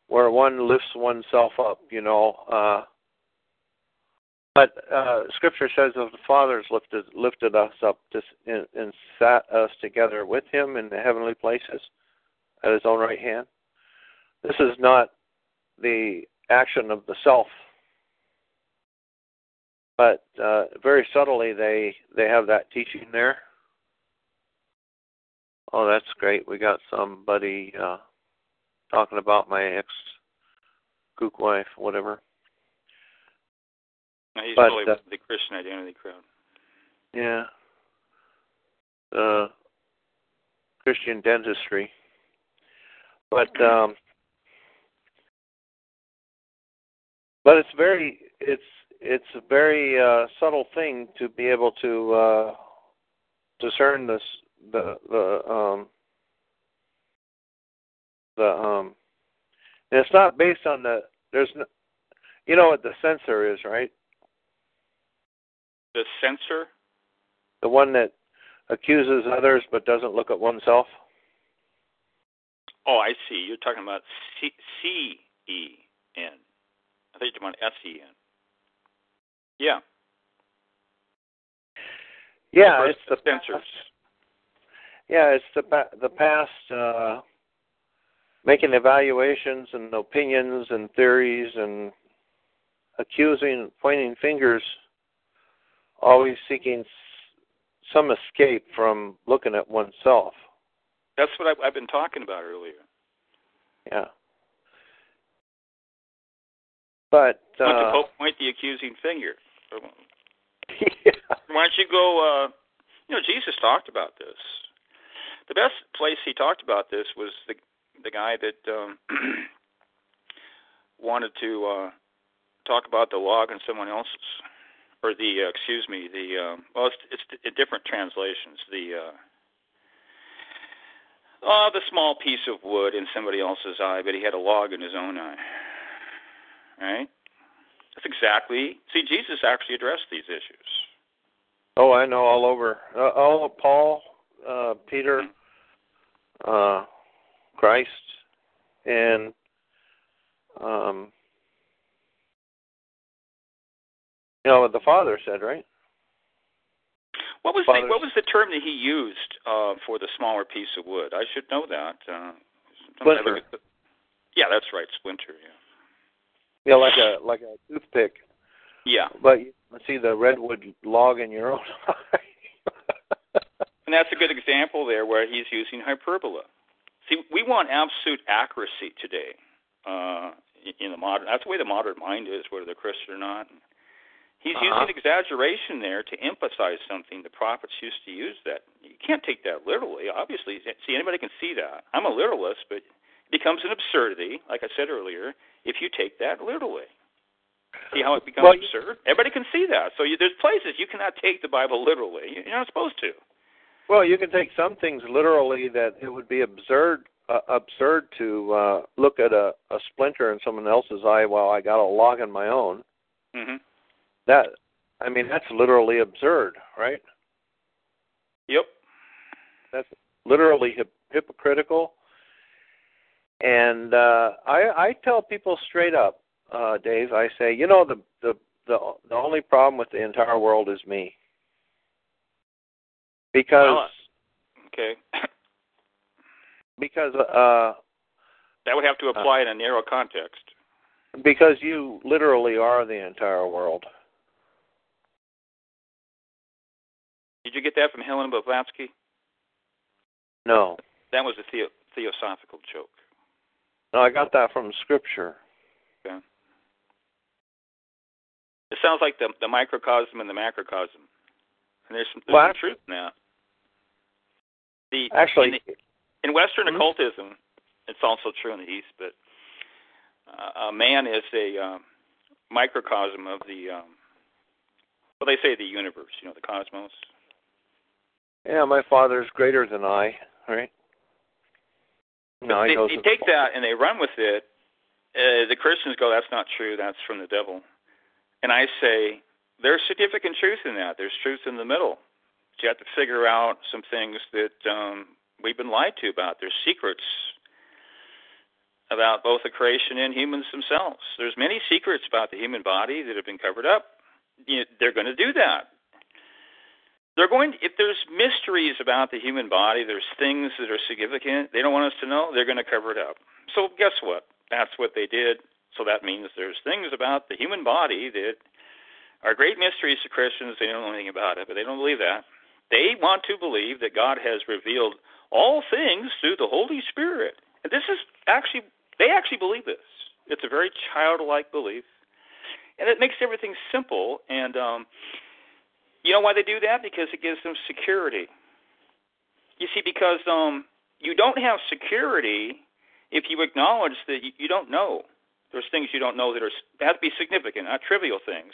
where one lifts oneself up, you know. Uh, but uh, Scripture says that the Father's lifted lifted us up to, and, and sat us together with Him in the heavenly places at His own right hand. This is not the action of the self, but uh, very subtly they they have that teaching there. Oh, that's great. We got somebody uh, talking about my ex kook wife, whatever. He's but, really uh, with the Christian identity crowd. Yeah. Uh Christian dentistry. But um but it's very it's it's a very uh subtle thing to be able to uh discern this the the um the um and it's not based on the there's no you know what the censor is right The censor. the one that accuses others but doesn't look at oneself Oh, I see. You're talking about C C E N. I think you're talking S E N. Yeah. yeah it's the censors. yeah it's the the past uh making evaluations and opinions and theories and accusing pointing fingers always seeking some escape from looking at oneself That's what I've, I've been talking about earlier. Yeah. But Why don't you uh, po- point the accusing finger? Yeah. Why don't you go? Uh, you know, Jesus talked about this. The best place he talked about this was the the guy that um, wanted to uh, talk about the log in someone else's, or the uh, excuse me, the uh, well, it's, it's in different translations. The uh, oh, the small piece of wood in somebody else's eye, but he had a log in his own eye. Right? That's exactly. See, Jesus actually addressed these issues. oh, I know all over. Uh, all of Paul, uh, Peter, uh, Christ, and um, you know what the Father said, right? What was the what was the term that he used uh, for the smaller piece of wood? I should know that. Uh, Splinter. look at the- yeah, that's right, splinter. Yeah. Yeah, like a like a toothpick. Yeah, But you see the redwood log in your own eye. and that's a good example there where he's using hyperbola. See, we want absolute accuracy today. Uh, in the modern, that's the way the modern mind is, whether they're Christian or not. He's Uh-huh. using exaggeration there to emphasize something. The prophets used to use that. You can't take that literally. Obviously, see anybody can see that. I'm a literalist, but it becomes an absurdity, like I said earlier, if you take that literally. See how it becomes Well, absurd? Everybody can see that. So you, there's places you cannot take the Bible literally. You're not supposed to. Well, you can take some things literally that it would be absurd uh, absurd to uh, look at a, a splinter in someone else's eye while I got a log in my own. hmm That I mean that's literally absurd, right? Yep. That's literally hip, hypocritical. And uh, I I tell people straight up, uh, Dave. I say, you know, the the the the only problem with the entire world is me. Because Well, Okay. because uh that would have to apply in a narrow context. because you literally are the entire world. Did you get that from Helen Blavatsky? No. That was a theo- theosophical joke. No, I got that from scripture. Okay. It sounds like the the microcosm and the macrocosm, and there's some, there's Well, some truth in that. The Actually, in, the, in Western Mhm. occultism, it's also true in the East, but uh, a man is a um, microcosm of the um, well, they say the universe, you know, the cosmos. yeah, my father's greater than I, right? No, they, with- take that and they run with it. Uh, the Christians go, "That's not true. That's from the devil." And I say, "There's significant truth in that. There's truth in the middle. But you have to figure out some things that um, we've been lied to about. There's secrets about both the creation and humans themselves. There's many secrets about the human body that have been covered up. You they're going to do that. They're going. to, if there's mysteries about the human body, there's things that are significant. They don't want us to know. They're going to cover it up. So guess what? That's what they did. So that means there's things about the human body that are great mysteries to Christians. They don't know anything about it, but they don't believe that. They want to believe that God has revealed all things through the Holy Spirit. And this is actually, they actually believe this. It's a very childlike belief. And it makes everything simple. And um, you know why they do that? Because it gives them security. You see, because um, you don't have security if you acknowledge that you, you don't know. There's things you don't know that are that have to be significant, not trivial things.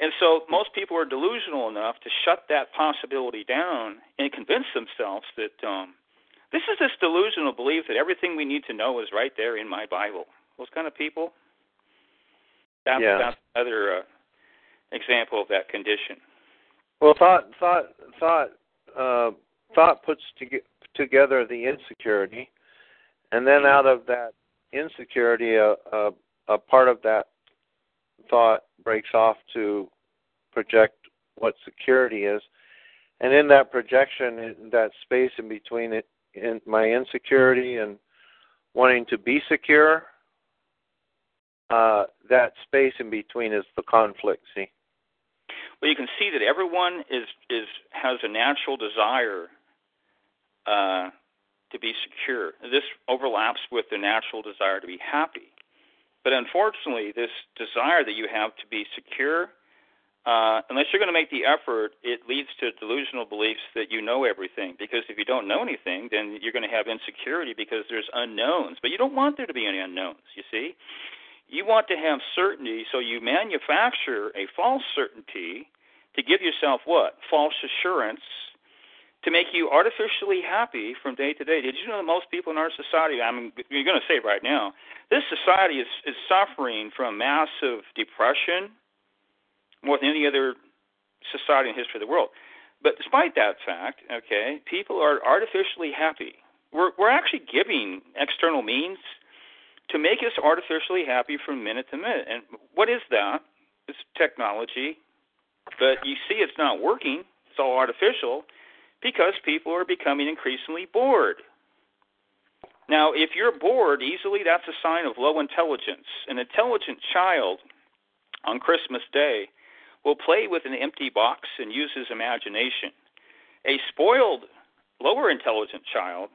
And so most people are delusional enough to shut that possibility down and convince themselves that um, this is this delusional belief that everything we need to know is right there in my Bible. Those kind of people. That's, Yeah. that's another uh, example of that condition. Well, thought thought thought uh, thought puts to, together the insecurity, and then out of that insecurity, a, a a part of that thought breaks off to project what security is, and in that projection, in that space in between it, in my insecurity and wanting to be secure, uh, that space in between is the conflict. See. Well, you can see that everyone is is has a natural desire uh, to be secure. This overlaps with the natural desire to be happy. But unfortunately, this desire that you have to be secure, uh, unless you're going to make the effort, it leads to delusional beliefs that you know everything. Because if you don't know anything, then you're going to have insecurity because there's unknowns. But you don't want there to be any unknowns, you see? You want to have certainty, so you manufacture a false certainty to give yourself what? False assurance to make you artificially happy from day to day. Did you know that most people in our society, I mean, you're going to say it right now, this society is, is suffering from massive depression more than any other society in the history of the world. But despite that fact, okay, people are artificially happy. We're, we're actually giving external means to make us artificially happy from minute to minute. And what is that? It's technology. But you see, it's not working. It's all artificial because people are becoming increasingly bored. Now, if you're bored easily, that's a sign of low intelligence. An intelligent child on Christmas Day will play with an empty box and use his imagination. A spoiled, lower intelligent child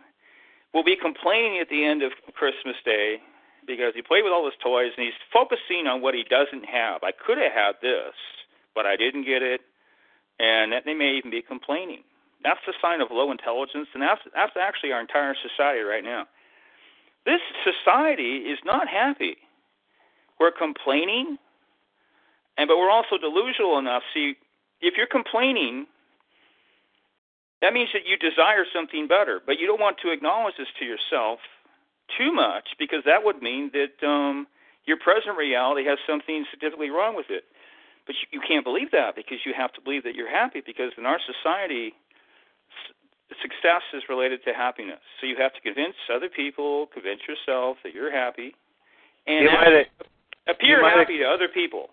will be complaining at the end of Christmas Day because he played with all his toys and he's focusing on what he doesn't have. I could have had this, but I didn't get it, and they may even be complaining. That's a sign of low intelligence, and that's that's actually our entire society right now. This society is not happy. We're complaining, and but we're also delusional enough. See, if you're complaining, that means that you desire something better, but you don't want to acknowledge this to yourself too much because that would mean that um, your present reality has something significantly wrong with it. But you, you can't believe that because you have to believe that you're happy because in our society, success is related to happiness. So you have to convince other people, convince yourself that you're happy, and You might appear you happy to other people.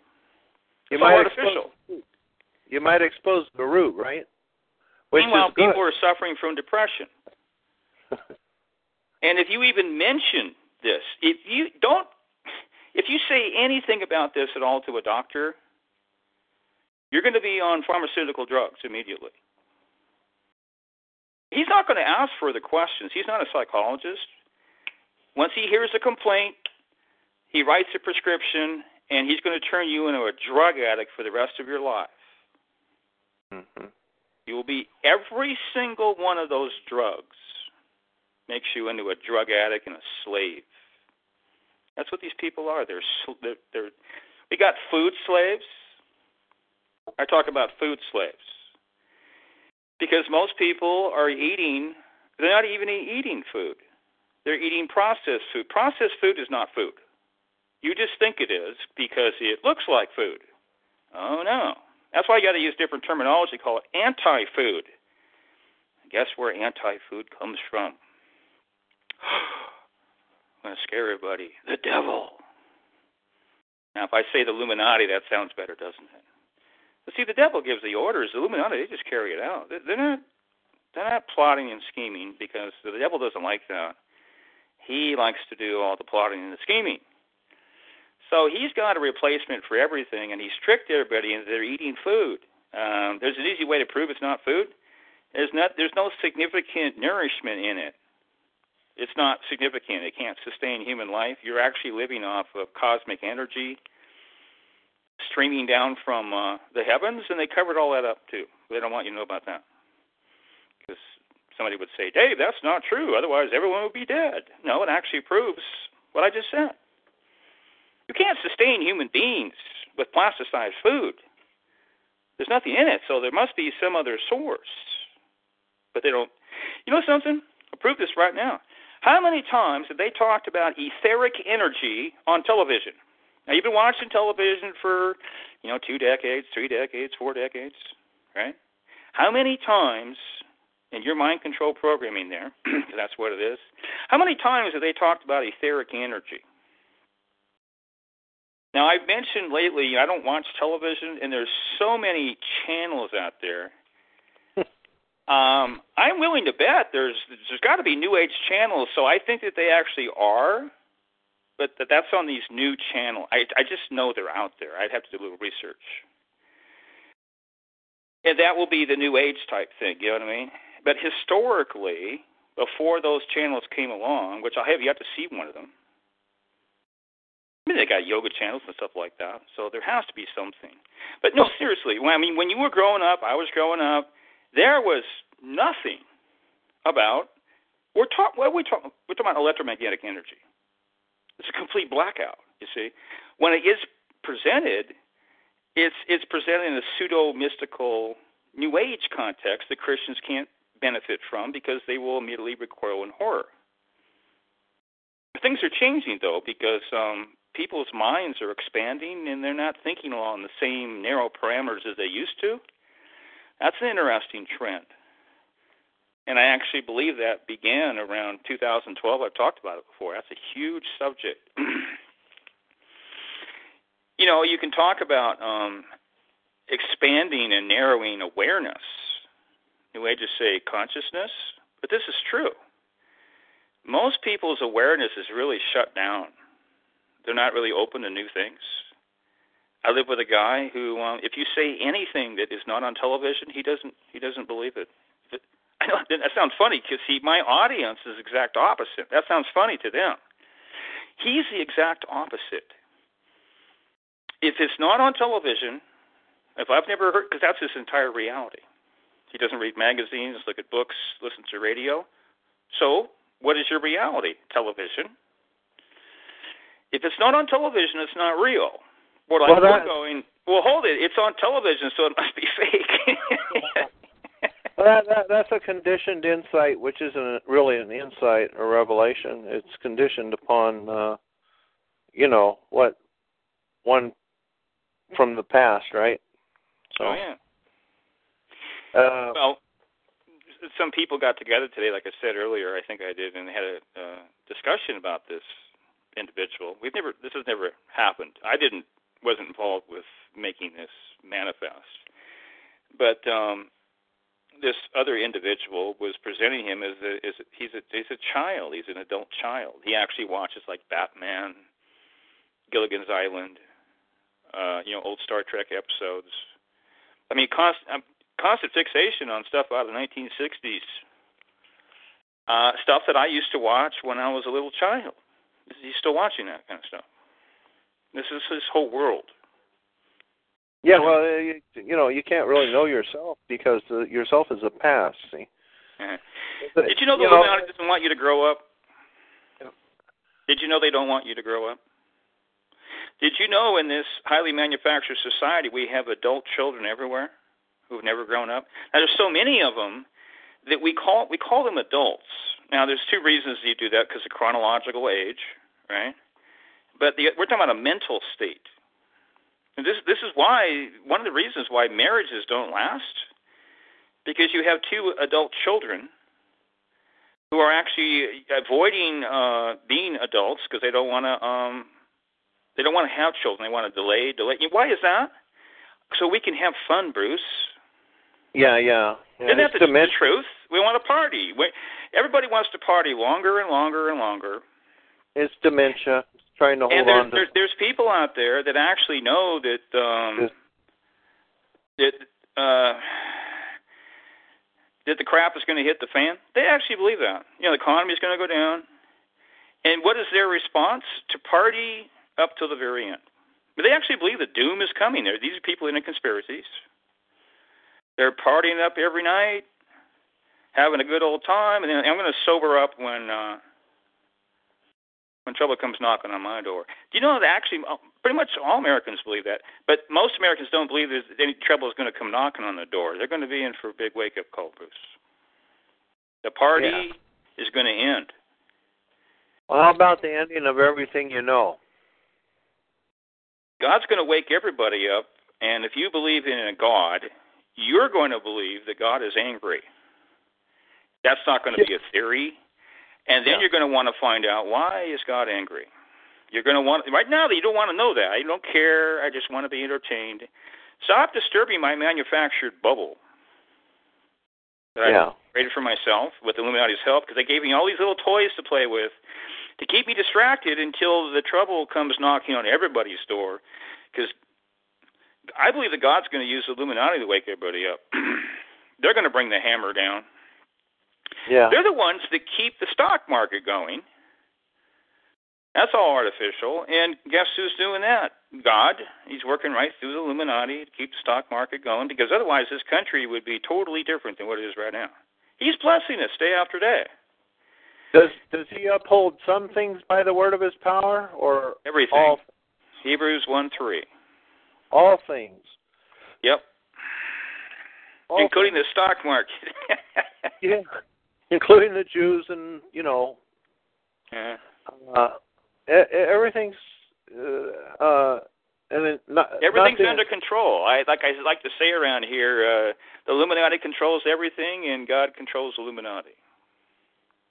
you might artificial. expose you might expose the root, right? Which Meanwhile, people are suffering from depression. and if you even mention this, if you don't, if you say anything about this at all to a doctor, you're going to be on pharmaceutical drugs immediately. He's not going to ask further questions. He's not a psychologist. Once he hears a complaint, he writes a prescription, and he's going to turn you into a drug addict for the rest of your life. Mhm. You will be every single one of those drugs makes you into a drug addict and a slave. That's what these people are. They're they're, they're we got food slaves. I talk about food slaves because most people are eating. They're not even eating food. They're eating processed food. Processed food is not food. You just think it is because it looks like food. Oh no. That's why you got to use different terminology. Call it anti-food. Guess where anti-food comes from? I'm going to scare everybody. The devil. Now, if I say the Illuminati, that sounds better, doesn't it? But see, the devil gives the orders. The Illuminati, they just carry it out. They're not, they're not plotting and scheming because the devil doesn't like that. He likes to do all the plotting and the scheming. So he's got a replacement for everything, and he's tricked everybody into they're eating food. Um, there's an easy way to prove it's not food. There's not. There's no significant nourishment in it. It's not significant. It can't sustain human life. You're actually living off of cosmic energy streaming down from uh, the heavens, and they covered all that up too. They don't want you to know about that because somebody would say, "Dave, that's not true. Otherwise, everyone would be dead." No, it actually proves what I just said. You can't sustain human beings with plasticized food. There's nothing in it, so there must be some other source. But they don't. You know something? I'll prove this right now. How many times have they talked about etheric energy on television? Now you've been watching television for, you know, two decades, three decades, four decades, right? How many times in your mind control programming there, that's what it is, how many times have they talked about etheric energy? Now, I've mentioned lately I don't watch television, and there's so many channels out there. Um, I'm willing to bet there's there's got to be New Age channels, so I think that they actually are, but that that's on these new channels. I I just know they're out there. I'd have to do a little research, and that will be the New Age type thing. You know what I mean? But historically, before those channels came along, which I have yet to see one of them I mean, they got yoga channels and stuff like that, so there has to be something. But no, seriously, when, I mean, when you were growing up, I was growing up, there was nothing about. We're talking. Are we talking? We're talking about electromagnetic energy. It's a complete blackout. You see, when it is presented, it's it's presented in a pseudo mystical New Age context that Christians can't benefit from because they will immediately recoil in horror. Things are changing though because um, people's minds are expanding and they're not thinking along the same narrow parameters as they used to. That's an interesting trend. And I actually believe that began around 2012. I've talked about it before. That's a huge subject. you know, you can talk about um, expanding and narrowing awareness. New Ages say consciousness, but this is true. Most people's awareness is really shut down they're not really open to new things. I live with a guy who, um, if you say anything that is not on television, he doesn't he doesn't believe it. I know that sounds funny because see, my audience is exact opposite. That sounds funny to them. He's the exact opposite. If it's not on television, if I've never heard, because that's his entire reality. He doesn't read magazines, look at books, listen to radio. So, what is your reality? Television. If it's not on television, it's not real. What well, I'm going, well, hold it. It's on television, so it must be fake. well, that, that, that's a conditioned insight, which isn't really an insight or revelation. It's conditioned upon, uh, you know, what one from the past, right? So, oh yeah. Uh, well, some people got together today, like I said earlier. I think I did, and they had a uh, discussion about this individual. We've never this has never happened. I didn't wasn't involved with making this manifest, but um, this other individual was presenting him as a, as a he's a he's a child. He's an adult child. He actually watches like Batman, Gilligan's Island, uh, you know, old Star Trek episodes. I mean, const, um, constant fixation on stuff out of the 1960s. Uh, stuff that I used to watch when I was a little child. He's still watching that kind of stuff. This is his whole world. Yeah, well, uh, you, you know, you can't really know yourself because uh, yourself is a past. See. Uh-huh. Did you know the you Illuminati know, doesn't want you to grow up? Yeah. Did you know they don't want you to grow up? Did you know in this highly manufactured society we have adult children everywhere who've never grown up? Now there's so many of them that we call we call them adults. Now, there's two reasons you do that because of chronological age, right? But the, we're talking about a mental state. And this this is why one of the reasons why marriages don't last because you have two adult children who are actually avoiding uh, being adults because they don't want to um, they don't want to have children. They want to delay, delay. Why is that? So we can have fun, Bruce. Yeah, yeah. yeah Isn't that the, the truth? We want to party. We, everybody wants to party longer and longer and longer. It's dementia. It's trying to hold and there's, on to. There's, there's people out there that actually know that um, that uh, that the crap is going to hit the fan. They actually believe that. You know, the economy is going to go down. And what is their response? To party up to the very end. But they actually believe that doom is coming. There, these are people in conspiracies. They're partying up every night, having a good old time, and then I'm going to sober up when uh, when trouble comes knocking on my door. Do you know that actually uh, pretty much all Americans believe that, but most Americans don't believe there's any trouble is going to come knocking on the door. They're going to be in for a big wake up call, Bruce. The party Yeah. is going to end. Well, how about the ending of everything you know? God's going to wake everybody up, and if you believe in a God, you're going to believe that God is angry. That's not going to be a theory. And then Yeah. you're going to want to find out why is God angry. You're going to want right now that you don't want to know that. I don't care. I just want to be entertained. Stop disturbing my manufactured bubble that I created for myself with Illuminati's help because they gave me all these little toys to play with to keep me distracted until the trouble comes knocking on everybody's door. Because I believe that God's going to use Illuminati to wake everybody up. They're going to bring the hammer down. Yeah. They're the ones that keep the stock market going. That's all artificial. And guess who's doing that? God. He's working right through the Illuminati to keep the stock market going because otherwise this country would be totally different than what it is right now. He's blessing us day after day. Does does he uphold some things by the word of his power, or Everything. all Hebrews 1 3. all things? Yep. All Including the stock market. Yeah, including the Jews and you know yeah. uh, everything's uh, uh, and then not, Everything's nothing- under control. I like I like to say around here, uh, the Illuminati controls everything, and God controls the Illuminati.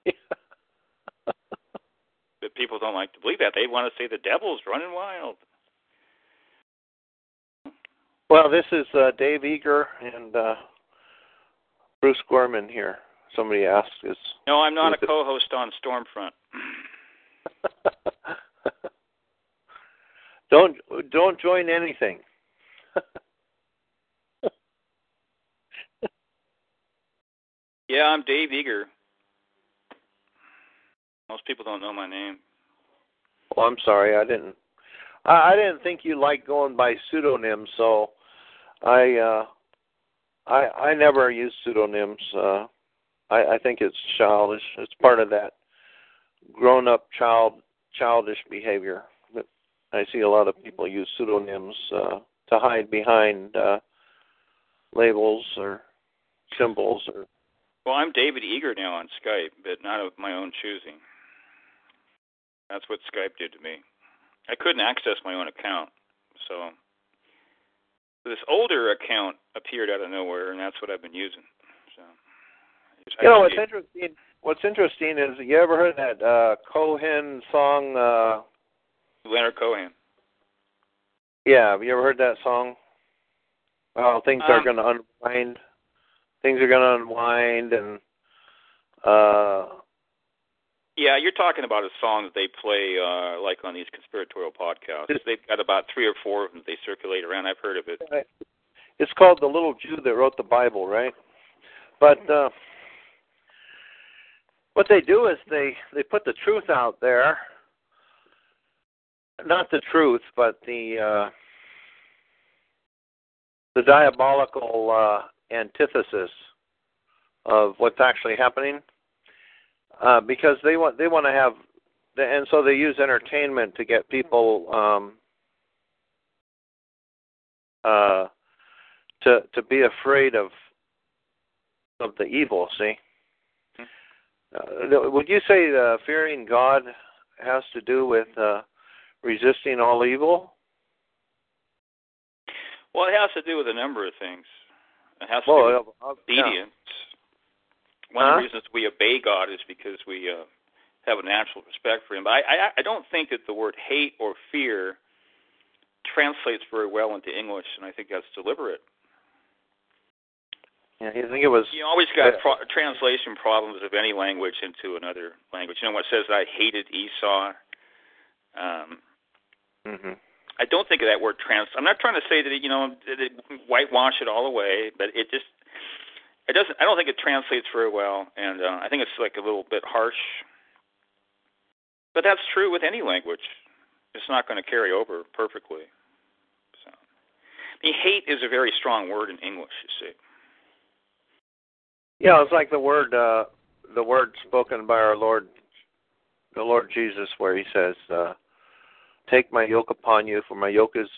But people don't like to believe that. They want to say the devil's running wild. well, this is uh, Dave Eager and uh, Bruce Gorman here. Somebody asked is. No, I'm not a it- co-host on Stormfront. don't don't join anything. Yeah, I'm Dave Eager. Most people don't know my name. Well, I'm sorry, I didn't. I, I didn't think you liked going by pseudonyms, so I uh, I I never use pseudonyms. Uh, I, I think it's childish. It's part of that grown-up child childish behavior. I see a lot of people use pseudonyms uh, to hide behind uh, labels or symbols or Well, I'm David Eager now on Skype, but not of my own choosing. That's what Skype did to me. I couldn't access my own account, so this older account appeared out of nowhere, and that's what I've been using. You know what's interesting? What's interesting is you ever heard that uh, Cohen song? Uh, Leonard Cohen. yeah, have you ever heard that song? Well, things are Um, going to unwind. Things are going to unwind, and uh, Yeah, you're talking about a song that they play uh like on these conspiratorial podcasts. They've got about three or four of them they circulate around. I've heard of it. it's called "The Little Jew That Wrote the Bible," right? But uh, what they do is they they put the truth out there. Not the truth, but the uh, the diabolical uh, antithesis of what's actually happening, uh, because they want they want to have, and so they use entertainment to get people um, uh, to to be afraid of of the evil. See, uh, would you say uh, fearing God has to do with uh, resisting all evil? Well, it has to do with a number of things. It has to do with uh, uh, yeah. obedience. One of the reasons we obey God is because we uh, have a natural respect for Him. But I, I, I don't think that the word hate or fear translates very well into English, and I think that's deliberate. Yeah, you think it was? You always got pro- translation problems of any language into another language. You know what says I hated Esau? Um, hmm I don't think of that word trans. I'm not trying to say that it, you know that it whitewash it all away, but it just it doesn't. I don't think it translates very well, and uh, I think it's like a little bit harsh. But that's true with any language. It's not going to carry over perfectly. So, I mean, hate is a very strong word in English. You see. Yeah, it's like the word uh, the word spoken by our Lord the Lord Jesus, where He says, uh, "Take my yoke upon you, for my yoke is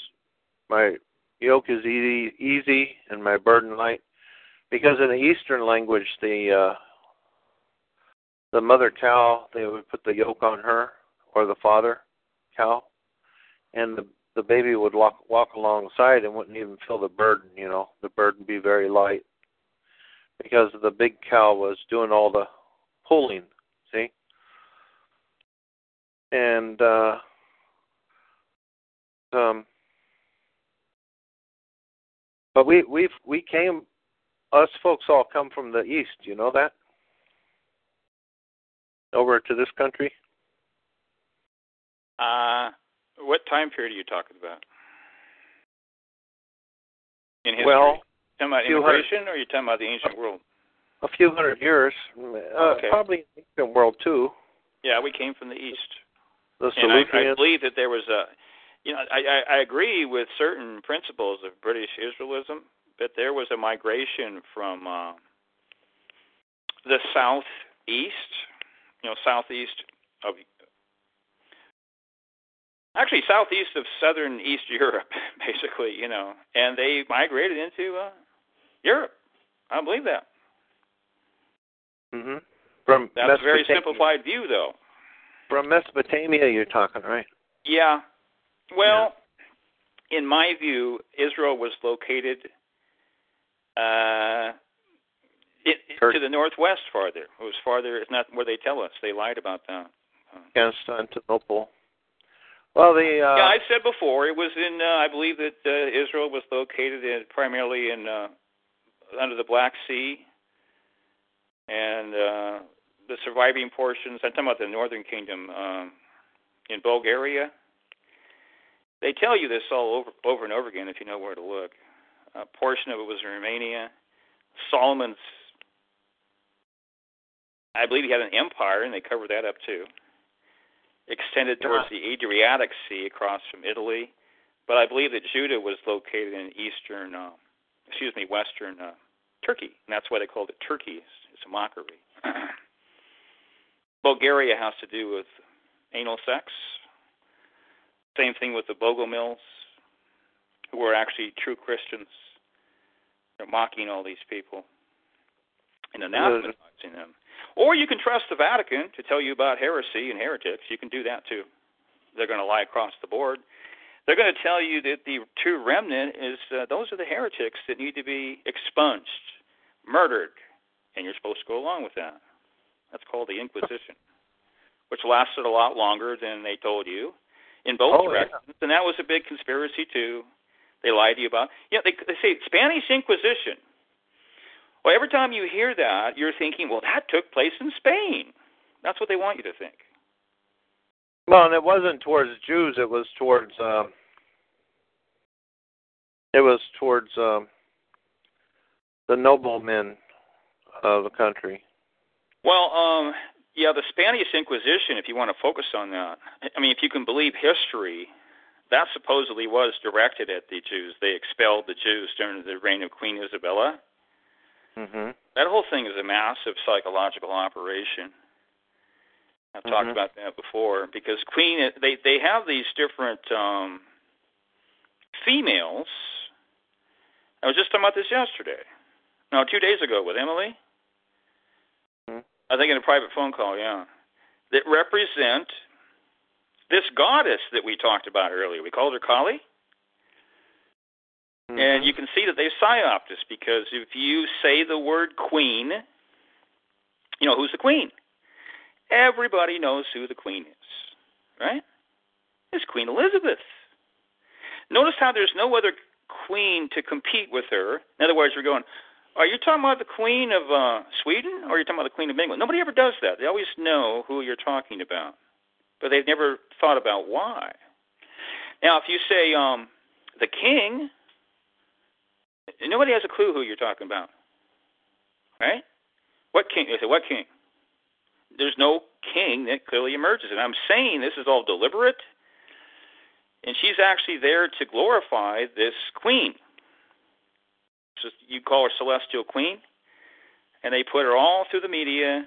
my yoke is easy, easy, and my burden light." Because in the Eastern language, the uh, the mother cow, they would put the yoke on her, or the father cow, and the the baby would walk walk alongside and wouldn't even feel the burden. You know, the burden be very light because the big cow was doing all the pulling. See, and uh, um, but we we've we came us folks all come from the east. You know that over to this country. Uh, what time period are you talking about? In history? Well, talking about immigration, or are you talking about the ancient world? a few hundred years, uh, Okay. probably the ancient world too. Yeah, we came from the east, The and I, I believe that there was a, you know, I, I, I agree with certain principles of British Israelism, but there was a migration from uh, the southeast, you know, southeast of actually southeast of southern East Europe, basically, you know, and they migrated into uh, Europe. I believe that. hmm From That's a very simplified view, though. From Mesopotamia, you're talking, right? Yeah. Well, in my view, Israel was located uh, it, it- to the northwest farther. It was farther. It's not where they tell us. They lied about that. Constantinople. Well, the uh, yeah, I said before it was in. Uh, I believe that uh, Israel was located in, primarily in uh, under the Black Sea, and uh, the surviving portions. I'm talking about the northern kingdom um, in Bulgaria. They tell you this all over over and over again if you know where to look. A portion of it was in Romania. Solomon's, I believe he had an empire, and they covered that up too. Extended towards the Adriatic Sea across from Italy, but I believe that Judah was located in eastern, uh, excuse me, western uh, Turkey, and that's why they called it Turkey. It's, it's a mockery. Bulgaria has to do with anal sex. Same thing with the Bogomils, who were actually true Christians. They're mocking all these people and anathematizing them. Or you can trust the Vatican to tell you about heresy and heretics. You can do that too. They're going to lie across the board. They're going to tell you that the true remnant is uh, those are the heretics that need to be expunged, murdered, and you're supposed to go along with that. That's called the Inquisition, which lasted a lot longer than they told you in both Oh, yeah. directions, and that was a big conspiracy too. They lied to you about. Yeah, they, they say Spanish Inquisition. Well, every time you hear that, you're thinking, well, that took place in Spain. That's what they want you to think. Well, and it wasn't towards Jews. It was towards. Um, it was towards um, the noblemen of the country. Well, um, yeah, the Spanish Inquisition, if you want to focus on that, I mean, if you can believe history, that supposedly was directed at the Jews. They expelled the Jews during the reign of Queen Isabella. hmm That whole thing is a massive psychological operation. I've talked Mhm. about that before because Queen they they have these different um females. I was just talking about this yesterday. No, two days ago with Emily. Mhm. I think in a private phone call, yeah. That represent this goddess that we talked about earlier. We called her Kali. Mm-hmm. And you can see that they psyoped us because if you say the word queen, you know who's the queen. Everybody knows who the queen is, right? It's Queen Elizabeth. Notice how there's no other queen to compete with her. In other words, we're going, are you talking about the queen of uh, Sweden or are you talking about the queen of England? Nobody ever does that. They always know who you're talking about, but they've never thought about why. Now, if you say um, the king, nobody has a clue who you're talking about, right? What king? They say, what king? There's no king that clearly emerges, and I'm saying this is all deliberate, and she's actually there to glorify this queen. So you call her celestial queen, and they put her all through the media,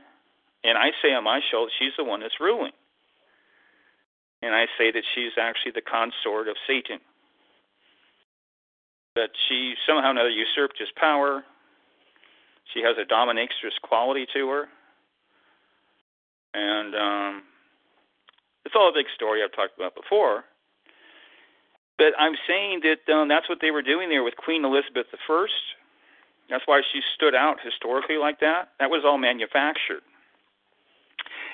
and I say on my show she's the one that's ruling. and I say that she's actually the consort of Satan. That she somehow or another usurped his power. She has a dominatrix quality to her. And um, it's all a big story I've talked about before. But I'm saying that um, that's what they were doing there with Queen Elizabeth I. That's why she stood out historically like that. That was all manufactured.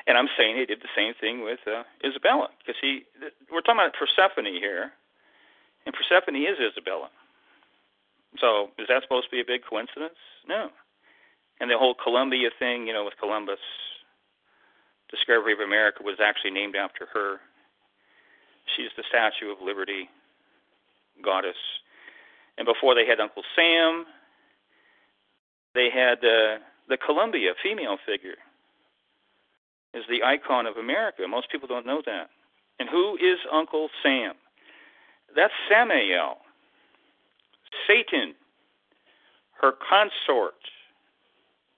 And I'm saying they did the same thing with uh, Isabella, because he, we're talking about Persephone here, and Persephone is Isabella. So is that supposed to be a big coincidence? No. And the whole Columbia thing, you know, with Columbus, discovery of America was actually named after her. She's the Statue of Liberty goddess. And before they had Uncle Sam, they had uh, the Columbia female figure is the icon of America. Most people don't know that. And who is Uncle Sam? That's Samael, Satan, her consort.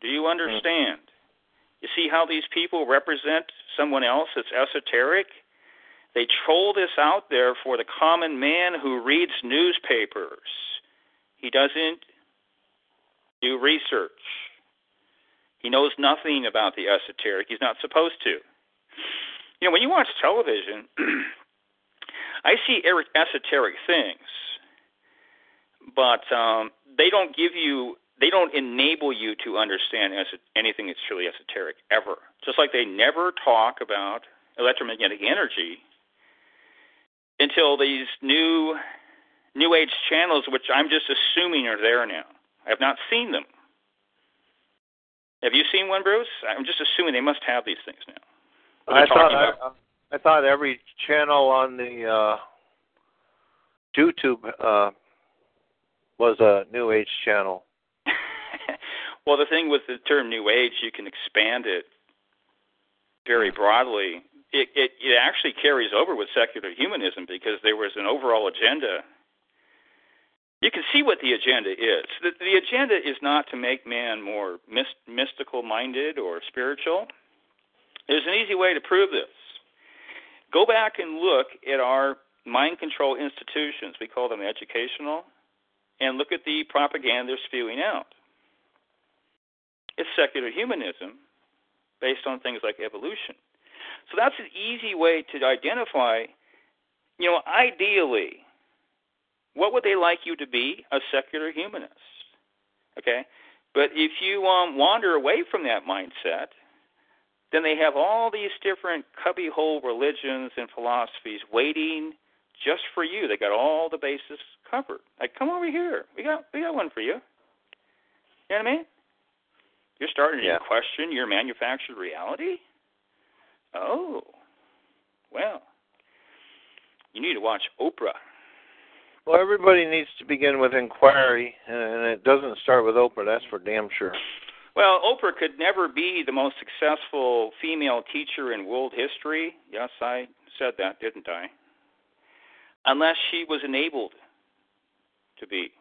Do you understand? You see how these people represent someone else that's esoteric? They troll this out there for the common man who reads newspapers. He doesn't do research. He knows nothing about the esoteric. He's not supposed to. You know, when you watch television, I see esoteric things, but um, they don't give you, they don't enable you to understand anything that's truly esoteric ever. Just like they never talk about electromagnetic energy until these new new age channels, which I'm just assuming are there now. I have not seen them. Have you seen one, Bruce? I'm just assuming they must have these things now. I thought I, I, thought every channel on the uh, YouTube uh, was a New Age channel. Well, the thing with the term New Age, you can expand it very broadly. It, it it actually carries over with secular humanism because there was an overall agenda you can see what the agenda is. The, the agenda is not to make man more myst- mystical minded or spiritual. There's an easy way to prove this. Go back and look at our mind control institutions, we call them educational, and look at the propaganda they're spewing out. It's secular humanism based on things like evolution. So that's an easy way to identify, you know, ideally, what would they like you to be? A secular humanist. Okay? But if you um, wander away from that mindset, then they have all these different cubbyhole religions and philosophies waiting just for you. They got all the bases covered. Like, come over here. We got we got one for you. You know what I mean? You're starting yeah. to question your manufactured reality. Oh, well, you need to watch Oprah. Well, everybody needs to begin with inquiry, and it doesn't start with Oprah. That's for damn sure. Well, Oprah could never be the most successful female teacher in world history. Yes, I said that, didn't I? Unless she was enabled to be.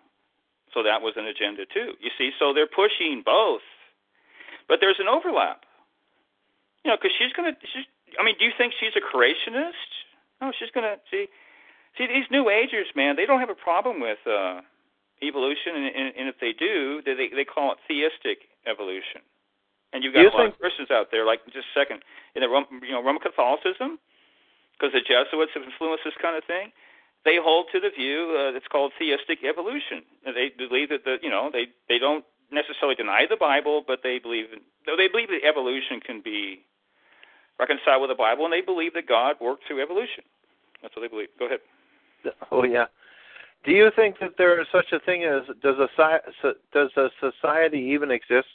So that was an agenda too. You see, so they're pushing both, but there's an overlap. You know, because she's gonna. She's, I mean, do you think she's a creationist? No, she's gonna see See, these New Agers, man, they don't have a problem with uh, evolution, and, and, and if they do, they they call it theistic evolution. And you've got you a lot think... of Christians out there, like just a second, in the you know Roman Catholicism, because the Jesuits have influenced this kind of thing. They hold to the view uh, that's called theistic evolution. They believe that the you know they they don't necessarily deny the Bible, but they believe they believe that evolution can be reconciled with the Bible, and they believe that God worked through evolution. That's what they believe. Go ahead. Oh yeah. Do you think that there is such a thing as does a does a society even exist?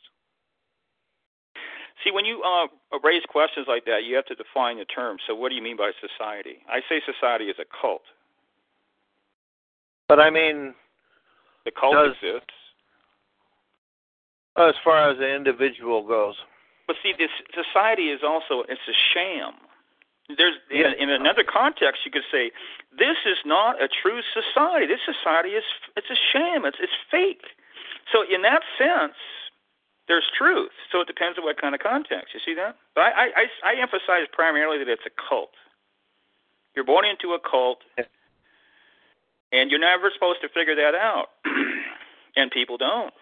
See, when you uh, raise questions like that, you have to define the term. So, what do you mean by society? I say society is a cult. But I mean, the cult does, exists. As far as the individual goes. But see, this society is also it's a sham. There's in, in another context, you could say, this is not a true society. This society is it's a sham. It's it's fake. So in that sense, there's truth. So it depends on what kind of context. You see that? But I I, I emphasize primarily that it's a cult. You're born into a cult, and you're never supposed to figure that out. and people don't.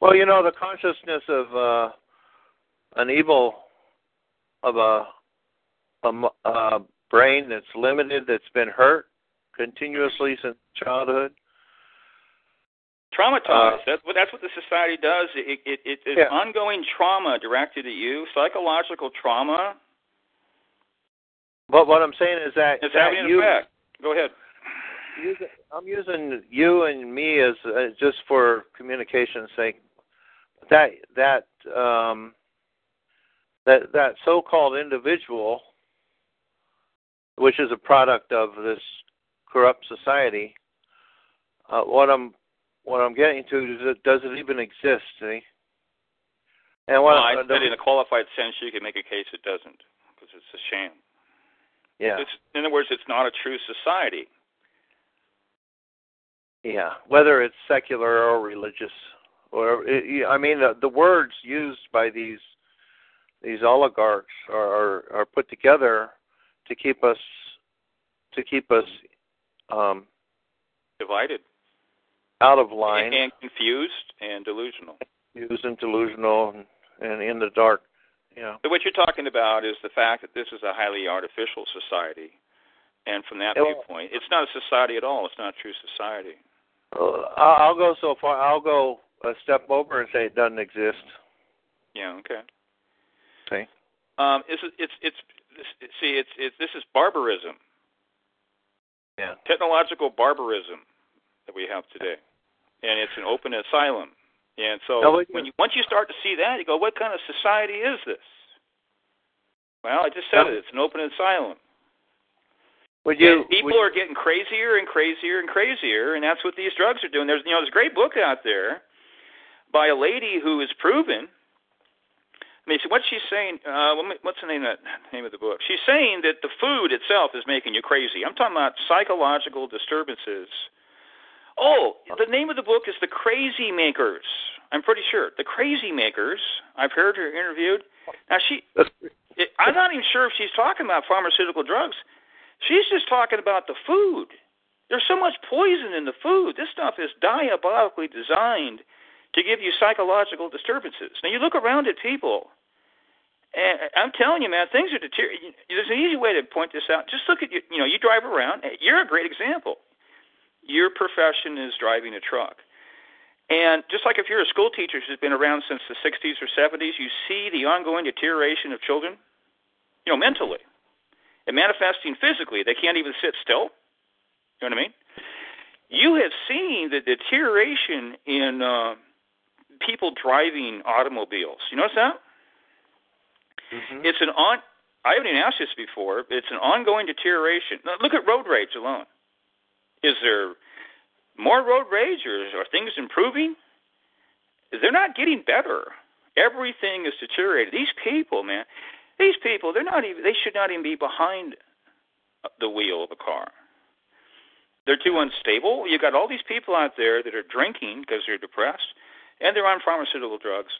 Well, you know, the consciousness of uh, an evil of a, a, a brain that's limited, that's been hurt continuously since childhood. Traumatized. Uh, that's what that's what the society does. It it, it it's Yeah. ongoing trauma directed at you, psychological trauma. But what I'm saying is that, It's that having an you, effect. Go ahead. I'm using you and me as uh, just for communication's sake. That that um, that that so-called individual, which is a product of this corrupt society. Uh, what I'm what I'm getting to is it does it even exist? See? And what well, I said in a qualified sense, you can make a case it doesn't, because it's a sham. yeah It's, in other words, it's not a true society. Yeah, whether it's secular or religious, or it, I mean, the, the words used by these these oligarchs are, are are put together to keep us to keep us um, Divided out of line, and, and confused and delusional. used and delusional, and, and in the dark. Yeah, So what you're talking about is the fact that this is a highly artificial society, and from that Well- viewpoint, it's not a society at all. It's not a true society. Uh, I'll go so far. I'll go a step over and say it doesn't exist. Yeah. Okay. See, Um, it's it's it's see it's it's this is barbarism, yeah, technological barbarism that we have today, and it's an open asylum. And so what- when you once you start to see that, you go, what kind of society is this? Well, I just said Now- it. It's an open asylum. Would you? and people would- are getting crazier and crazier and crazier, and that's what these drugs are doing. There's you know there's a great book out there by a lady who is proven. I mean, so what she's saying, uh, what's the name of that name of the book? She's saying that the food itself is making you crazy. I'm talking about psychological disturbances. Oh, the name of the book is The Crazy Makers. I'm pretty sure The Crazy Makers. I've heard her interviewed. Now she, it, I'm not even sure if she's talking about pharmaceutical drugs. She's just talking about the food. There's so much poison in the food. This stuff is diabolically designed to give you psychological disturbances. Now you look around at people, and I'm telling you, man, things are deteriorating. There's an easy way to point this out. Just look at you. You know, you drive around. You're a great example. Your profession is driving a truck. And just like if you're a school teacher who's been around since the 60s or 70s, you see the ongoing deterioration of children, you know, mentally and manifesting physically. They can't even sit still. You know what I mean? You have seen the deterioration in uh, people driving automobiles. You notice that? Mhm. It's an on. I haven't even asked this before. It's an ongoing deterioration. Now, look at road rage alone. Is there more road rage, or are things improving? They're not getting better. Everything is deteriorated. These people, man, these people, they're not even. They should not even be behind the wheel of a car. They're too unstable. You got all these people out there that are drinking because they're depressed, and they're on pharmaceutical drugs.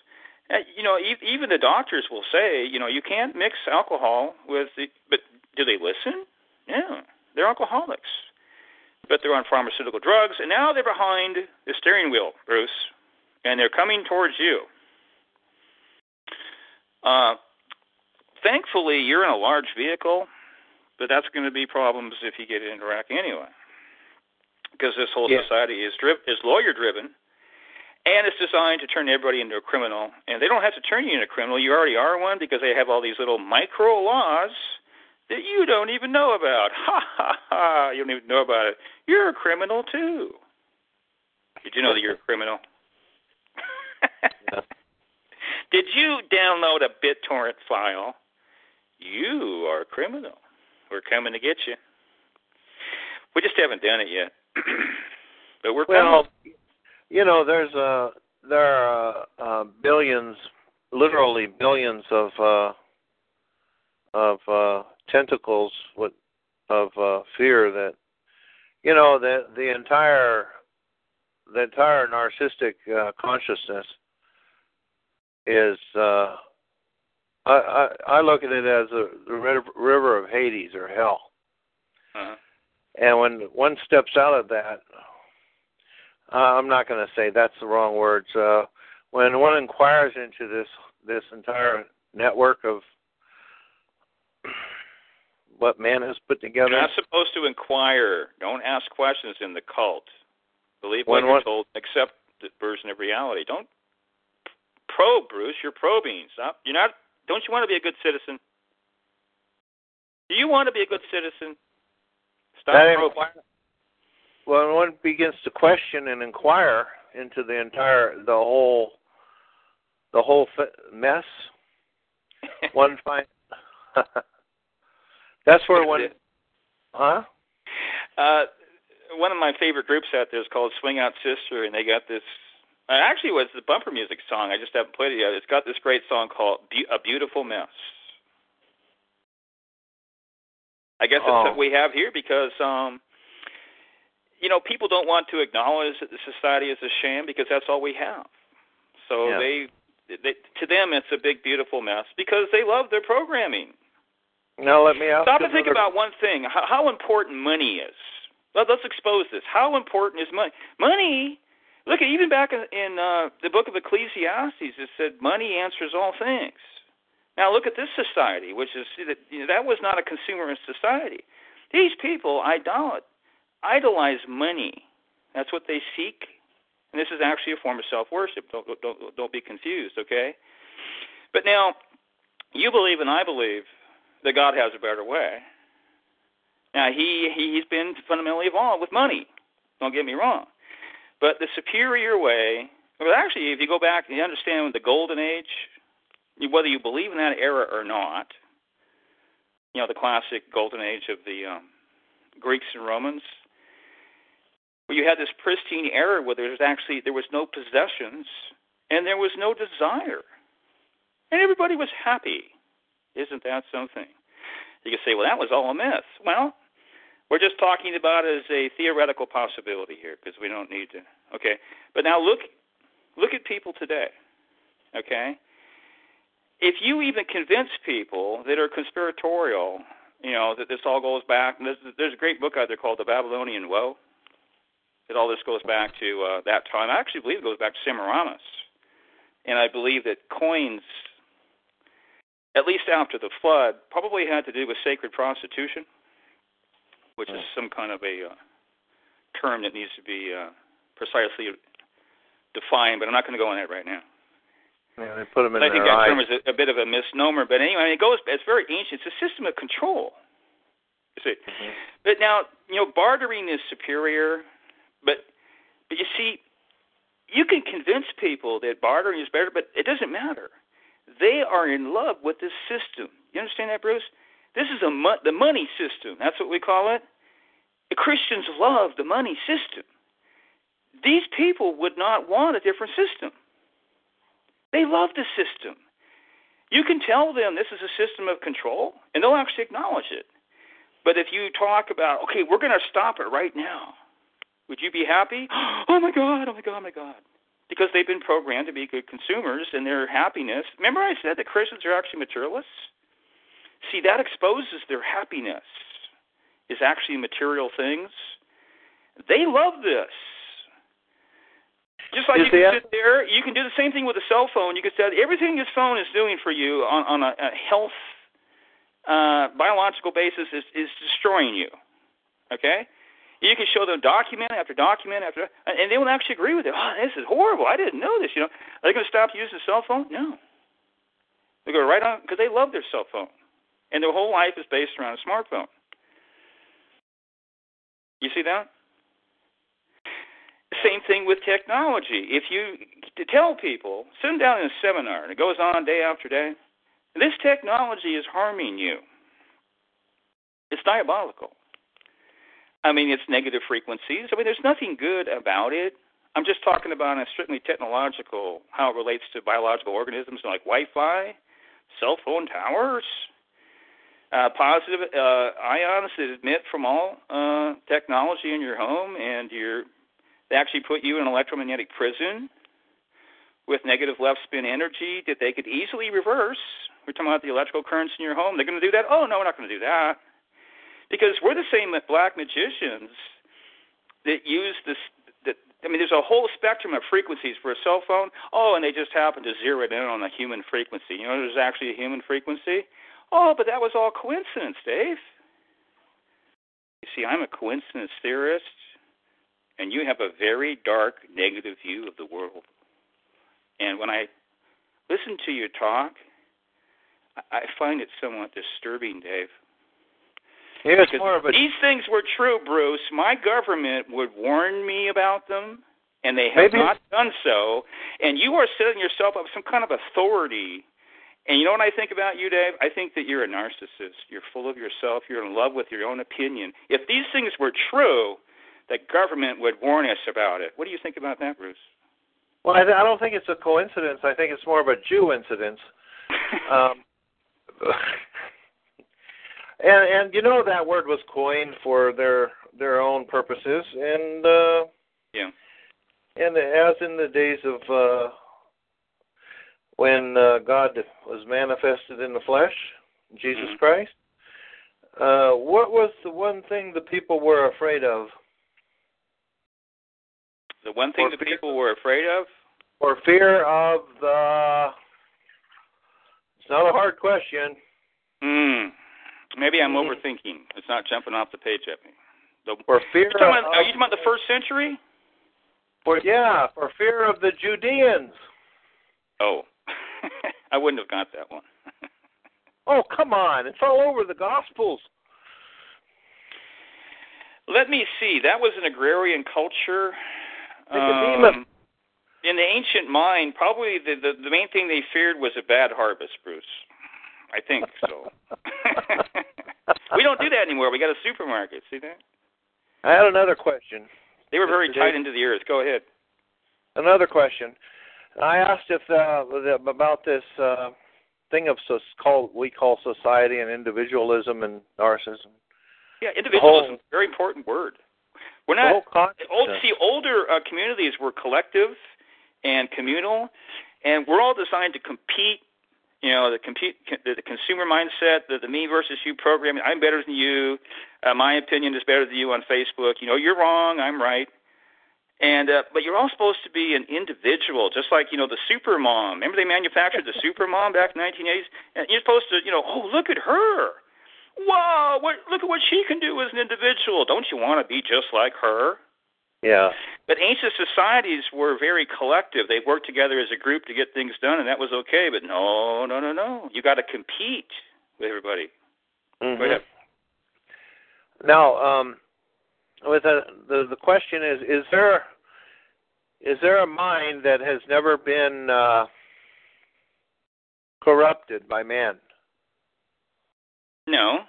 And, you know, e- even the doctors will say, you know, you can't mix alcohol with the. But do they listen? Yeah, they're alcoholics, but they're on pharmaceutical drugs, and now they're behind the steering wheel, Bruce, and they're coming towards you. Uh, thankfully, you're in a large vehicle, but that's going to be problems if you get into a wreck anyway, because this whole Yeah. society is driv- is lawyer driven, and it's designed to turn everybody into a criminal. And they don't have to turn you into a criminal; you already are one because they have all these little micro laws that you don't even know about. Ha ha ha! You don't even know about it. You're a criminal too. Did you know that you're a criminal? Did you download a BitTorrent file? You are a criminal. We're coming to get you. We just haven't done it yet. but we're Well, coming. you know, there's uh there are uh, uh, billions, literally billions of uh, of uh, tentacles with of uh, fear that you know the the entire the entire narcissistic uh, consciousness is uh, I, I I look at it as a, the river of Hades or hell. Uh-huh. And when one steps out of that, uh, I'm not going to say that's the wrong words. Uh, when one inquires into this this entire network of what man has put together, You're not supposed to inquire. Don't ask questions in the cult. Believe what When you're one- told. Accept the version of reality. Don't probe, Bruce. You're probing. Stop. You're not. Don't you want to be a good citizen? Do you want to be a good citizen? Stop inquire- when one begins to question and inquire into the entire the whole the whole f- mess, one find that's where one, huh? Uh, one of my favorite groups out there is called Swing Out Sister, and they got this. Uh, actually, it was the bumper music song. I just haven't played it yet. It's got this great song called Be- "A Beautiful Mess." I guess that's Oh. what we have here because, um, you know, people don't want to acknowledge that the society is a sham because that's all we have. So Yeah. they, they, to them, it's a big, beautiful mess because they love their programming. Now let me ask. Stop and think another- about one thing: how, how important money is. Let, let's expose this. How important is money? Money. Look at even back in, uh, the book of Ecclesiastes, it said money answers all things. Now look at this society, which is that you know, that was not a consumerist society. These people idol idolize money. That's what they seek, and this is actually a form of self-worship. Don't don't don't be confused, okay? But now, you believe and I believe that God has a better way. Now he he's been fundamentally evolved with money. Don't get me wrong, but the superior way. Well, actually, if you go back and you understand the golden age, whether you believe in that era or not, you know the classic golden age of the um, Greeks and Romans, where you had this pristine era where there was actually there was no possessions and there was no desire, and everybody was happy. Isn't that something? You can say, well, that was all a myth. Well, we're just talking about as a theoretical possibility here because we don't need to. Okay, but now look, look at people today. Okay, if you even convince people that are conspiratorial, you know that this all goes back. And there's, there's a great book out there called The Babylonian Woe. That all this goes back to uh, that time. I actually believe it goes back to Semiramis, and I believe that coins at least after the flood, probably had to do with sacred prostitution, which is some kind of a uh, term that needs to be uh, precisely defined. But I'm not going to go on that right now. Yeah, they put them in But I think that eyes. term is a, a bit of a misnomer. But anyway, I mean, it goes. It's very ancient. It's a system of control. You see, but now you know bartering is superior, but but you see, you can convince people that bartering is better, but it doesn't matter. They are in love with this system. You understand that, Bruce? This is a mo- the money system. That's what we call it. The Christians love the money system. These people would not want a different system. They love the system. You can tell them this is a system of control, and they'll actually acknowledge it. But if you talk about, okay, we're going to stop it right now, would you be happy? Oh my God, oh my God, oh my God. Because they've been programmed to be good consumers and their happiness. Remember, I said that Christians are actually materialists? See, that exposes their happiness is actually material things. They love this. Just like Is you can the- sit there, you can do the same thing with a cell phone. You can say everything this phone is doing for you on, on a, a health uh, biological basis is, is destroying you. Okay? You can show them document after document after, and they will actually agree with it. Oh, this is horrible. I didn't know this. You know, are they going to stop using a cell phone? No. They go right on because they love their cell phone, and their whole life is based around a smartphone. You see that? Same thing with technology. If you to tell people, sit them down in a seminar, and it goes on day after day, this technology is harming you. It's diabolical. I mean, it's negative frequencies. I mean, there's nothing good about it. I'm just talking about a strictly technological, how it relates to biological organisms like Wi-Fi, cell phone towers, uh, positive uh, ions that emit from all uh, technology in your home, and your they actually put you in an electromagnetic prison with negative left spin energy that they could easily reverse. We're talking about the electrical currents in your home. They're going to do that? Oh no, we're not going to do that because we're the same black magicians that use this. That I mean, there's a whole spectrum of frequencies for a cell phone. Oh, and they just happen to zero it in on a human frequency. You know, there's actually a human frequency. Oh, but that was all coincidence, Dave. You see, I'm a coincidence theorist, and you have a very dark, negative view of the world. And when I listen to you talk, I find it somewhat disturbing, Dave. Yeah, it's more of a, these things were true, Bruce. My government would warn me about them, and they have Maybe. not done so. And you are setting yourself up some kind of authority. And you know what I think about you, Dave? I think that you're a narcissist. You're full of yourself. You're in love with your own opinion. If these things were true, the government would warn us about it. What do you think about that, Bruce? well, I, I don't think it's a coincidence. I think it's more of a Jew incident. Um, and and you know that word was coined for their their own purposes, and uh, yeah. and as in the days of uh, when uh, God was manifested in the flesh, Jesus Mhm. Christ. Uh, what was the one thing the people were afraid of, The one thing Or that fear. people were afraid of? or fear of the? It's not a hard question. Hmm. Maybe I'm Mhm. overthinking. It's not jumping off the page at me. The, For fear You're talking of, are you talking about the first century? for yeah, for fear of the Judeans. Oh, I wouldn't have got that one. Oh, come on. It's all over the Gospels. Let me see. That was an agrarian culture. Um, in the ancient mind, probably the, the the main thing they feared was a bad harvest, Bruce. I think so. we don't do that anymore. We got a supermarket. See that? I had another question. They were very tied into the earth. Go ahead. Another question. I asked if uh, about this uh, thing of so called we call society and individualism and narcissism. Yeah, individualism, whole- very important word. We're not concept. old. See, older uh, communities were collective and communal, and we're all designed to compete. You know, the compete, the, the consumer mindset, the, the me versus you programming. I'm better than you. Uh, my opinion is better than you on Facebook. You know, you're wrong. I'm right. And uh, but you're all supposed to be an individual, just like you know the super mom. Remember they manufactured the super mom back in the 1980s, and you're supposed to, you know, oh look at her, wow, what look at what she can do as an individual. Don't you want to be just like her? Yeah. But ancient societies were very collective. They worked together as a group to get things done, and that was okay. But no, no, no, no. You got to compete with everybody. Mhm. Go ahead. Now, um, with a, the the question is: Is there is there a mind that has never been uh, corrupted by man? No.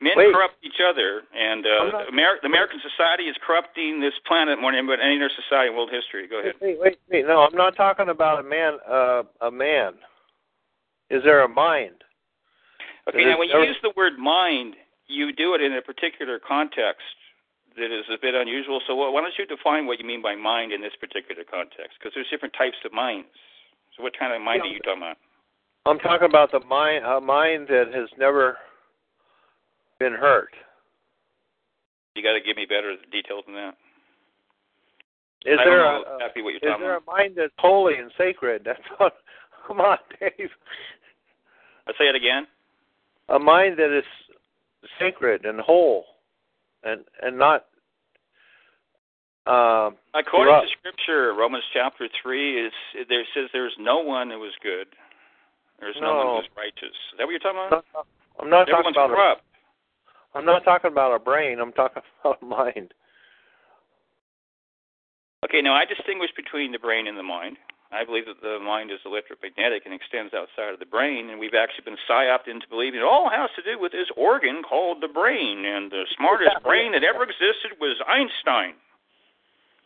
Men Wait. corrupt each other, and uh, not- Amer- the American society is corrupting this planet more than any other society in world history. Go ahead. Wait, wait, wait. No, I'm not talking about a man. Uh, a man. Is there a mind? Okay, It now when you use the word mind, you do it in a particular context that is a bit unusual. So why don't you define what you mean by mind in this particular context? Because there's different types of minds. So what kind of mind Yeah. are you talking about? I'm talking about the mind, a mind that has never been hurt. You got to give me better details than that. Is I there don't know a, exactly what you're is talking there a mind that's holy and sacred? That's what. Come on, Dave. I'll say it again. A mind that is sacred and whole, and and not. Um, According corrupt. to Scripture, Romans chapter three is there says there's no one who was good. There's no, one No. who's righteous. Is that what you're talking about? not, I'm not talking about. A, corrupt. I'm not talking about a brain. I'm talking about a mind. Okay, now I distinguish between the brain and the mind. I believe that the mind is electromagnetic and extends outside of the brain, and we've actually been psyoped into believing it all has to do with this organ called the brain, and the smartest brain that ever existed was Einstein.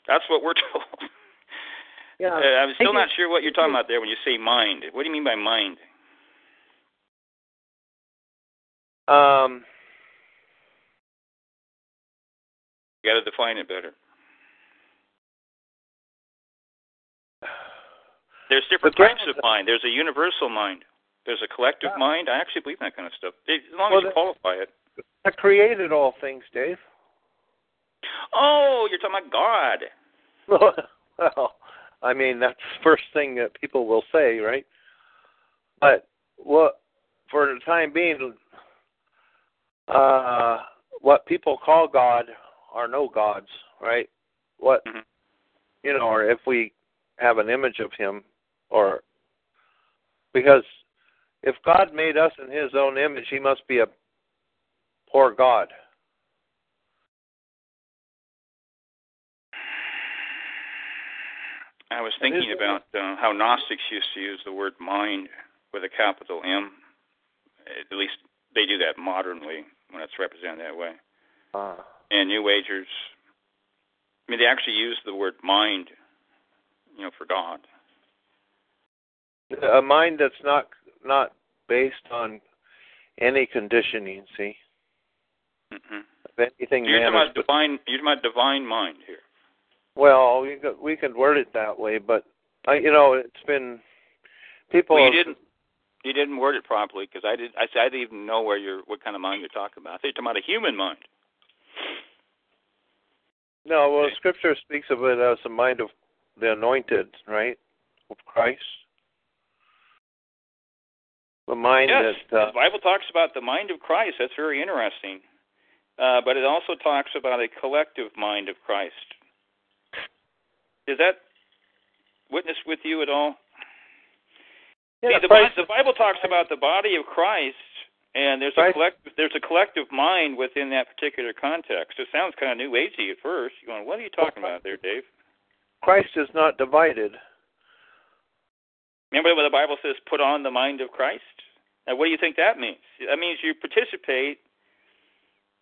That's what we're told. Yeah. Uh, I'm still not sure what you're talking about there when you say mind. What do you mean by mind? Um. You got to define it better. There's different types of mind. There's a universal mind. There's a collective Yeah. mind. I actually believe in that kind of stuff. As long Well, as you qualify it. that created all things, Dave. Oh, you're talking about God. well, I mean that's the first thing that people will say, right? But what for the time being, uh, what people call God are no gods, right? What Mhm. you know, or if we have an image of Him, or because if God made us in His own image, He must be a poor God. I was thinking about uh, how Gnostics used to use the word mind with a capital M. At least they do that modernly when it's represented that way. Uh, And New Agers, I mean, they actually use the word mind, you know, for God. A mind that's not not based on any conditioning. See, hmm anything, You're talking about divine. You're talking about divine mind here. Well, we could, we can word it that way, but I, you know, it's been people. Well, you have- didn't. You didn't word it properly because I did. I, I didn't even know where you're, what kind of mind you're talking about. I think you're talking about a human mind. No, well, Scripture speaks of it as the mind of the anointed, right, of Christ. The mind Yes, that. Uh, the Bible talks about the mind of Christ. That's very interesting. Uh, but it also talks about a collective mind of Christ. Does that witness with you at all? yeah, See, the, Christ- the Bible talks about the body of Christ, and there's a Christ- collective there's a collective mind within that particular context. It sounds kind of new agey at first. You're going, what are you talking about there, Dave? Christ is not divided. Remember what the Bible says, put on the mind of Christ? Now, what do you think that means? That means you participate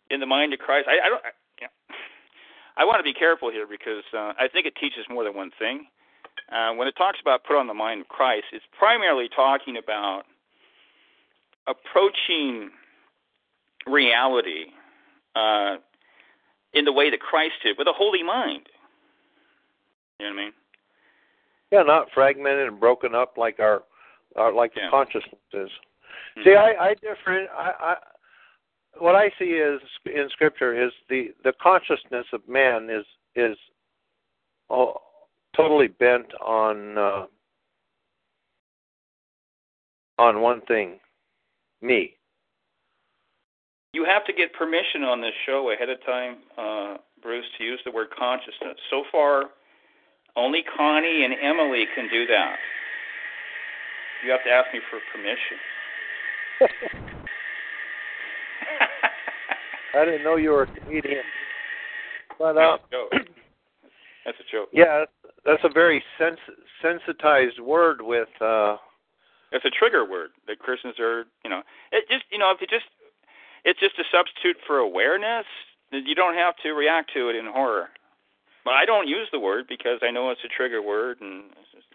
in the mind of Christ. I, I don't. I, you I want to be careful here because uh, I think it teaches more than one thing. Uh, when it talks about put on the mind of Christ, it's primarily talking about approaching reality uh, in the way that Christ did, with a holy mind. You know what I mean? Yeah, not fragmented and broken up like our, our like Yeah. the consciousness is. Mhm. See, I, I different. I, I, what I see is in Scripture is the the consciousness of man is is oh, totally bent on uh, on one thing, me. You have to get permission on this show ahead of time, uh, Bruce, to use the word consciousness. So far, only Connie and Emily can do that. You have to ask me for permission. I didn't know you were a comedian, but That's uh, a joke. That's a joke. yeah, that's a very sens- sensitized word with. uh It's a trigger word that Christians are, you know, it just, you know, if you just, it's just a substitute for awareness. then You don't have to react to it in horror. I don't use the word because I know it's a trigger word, and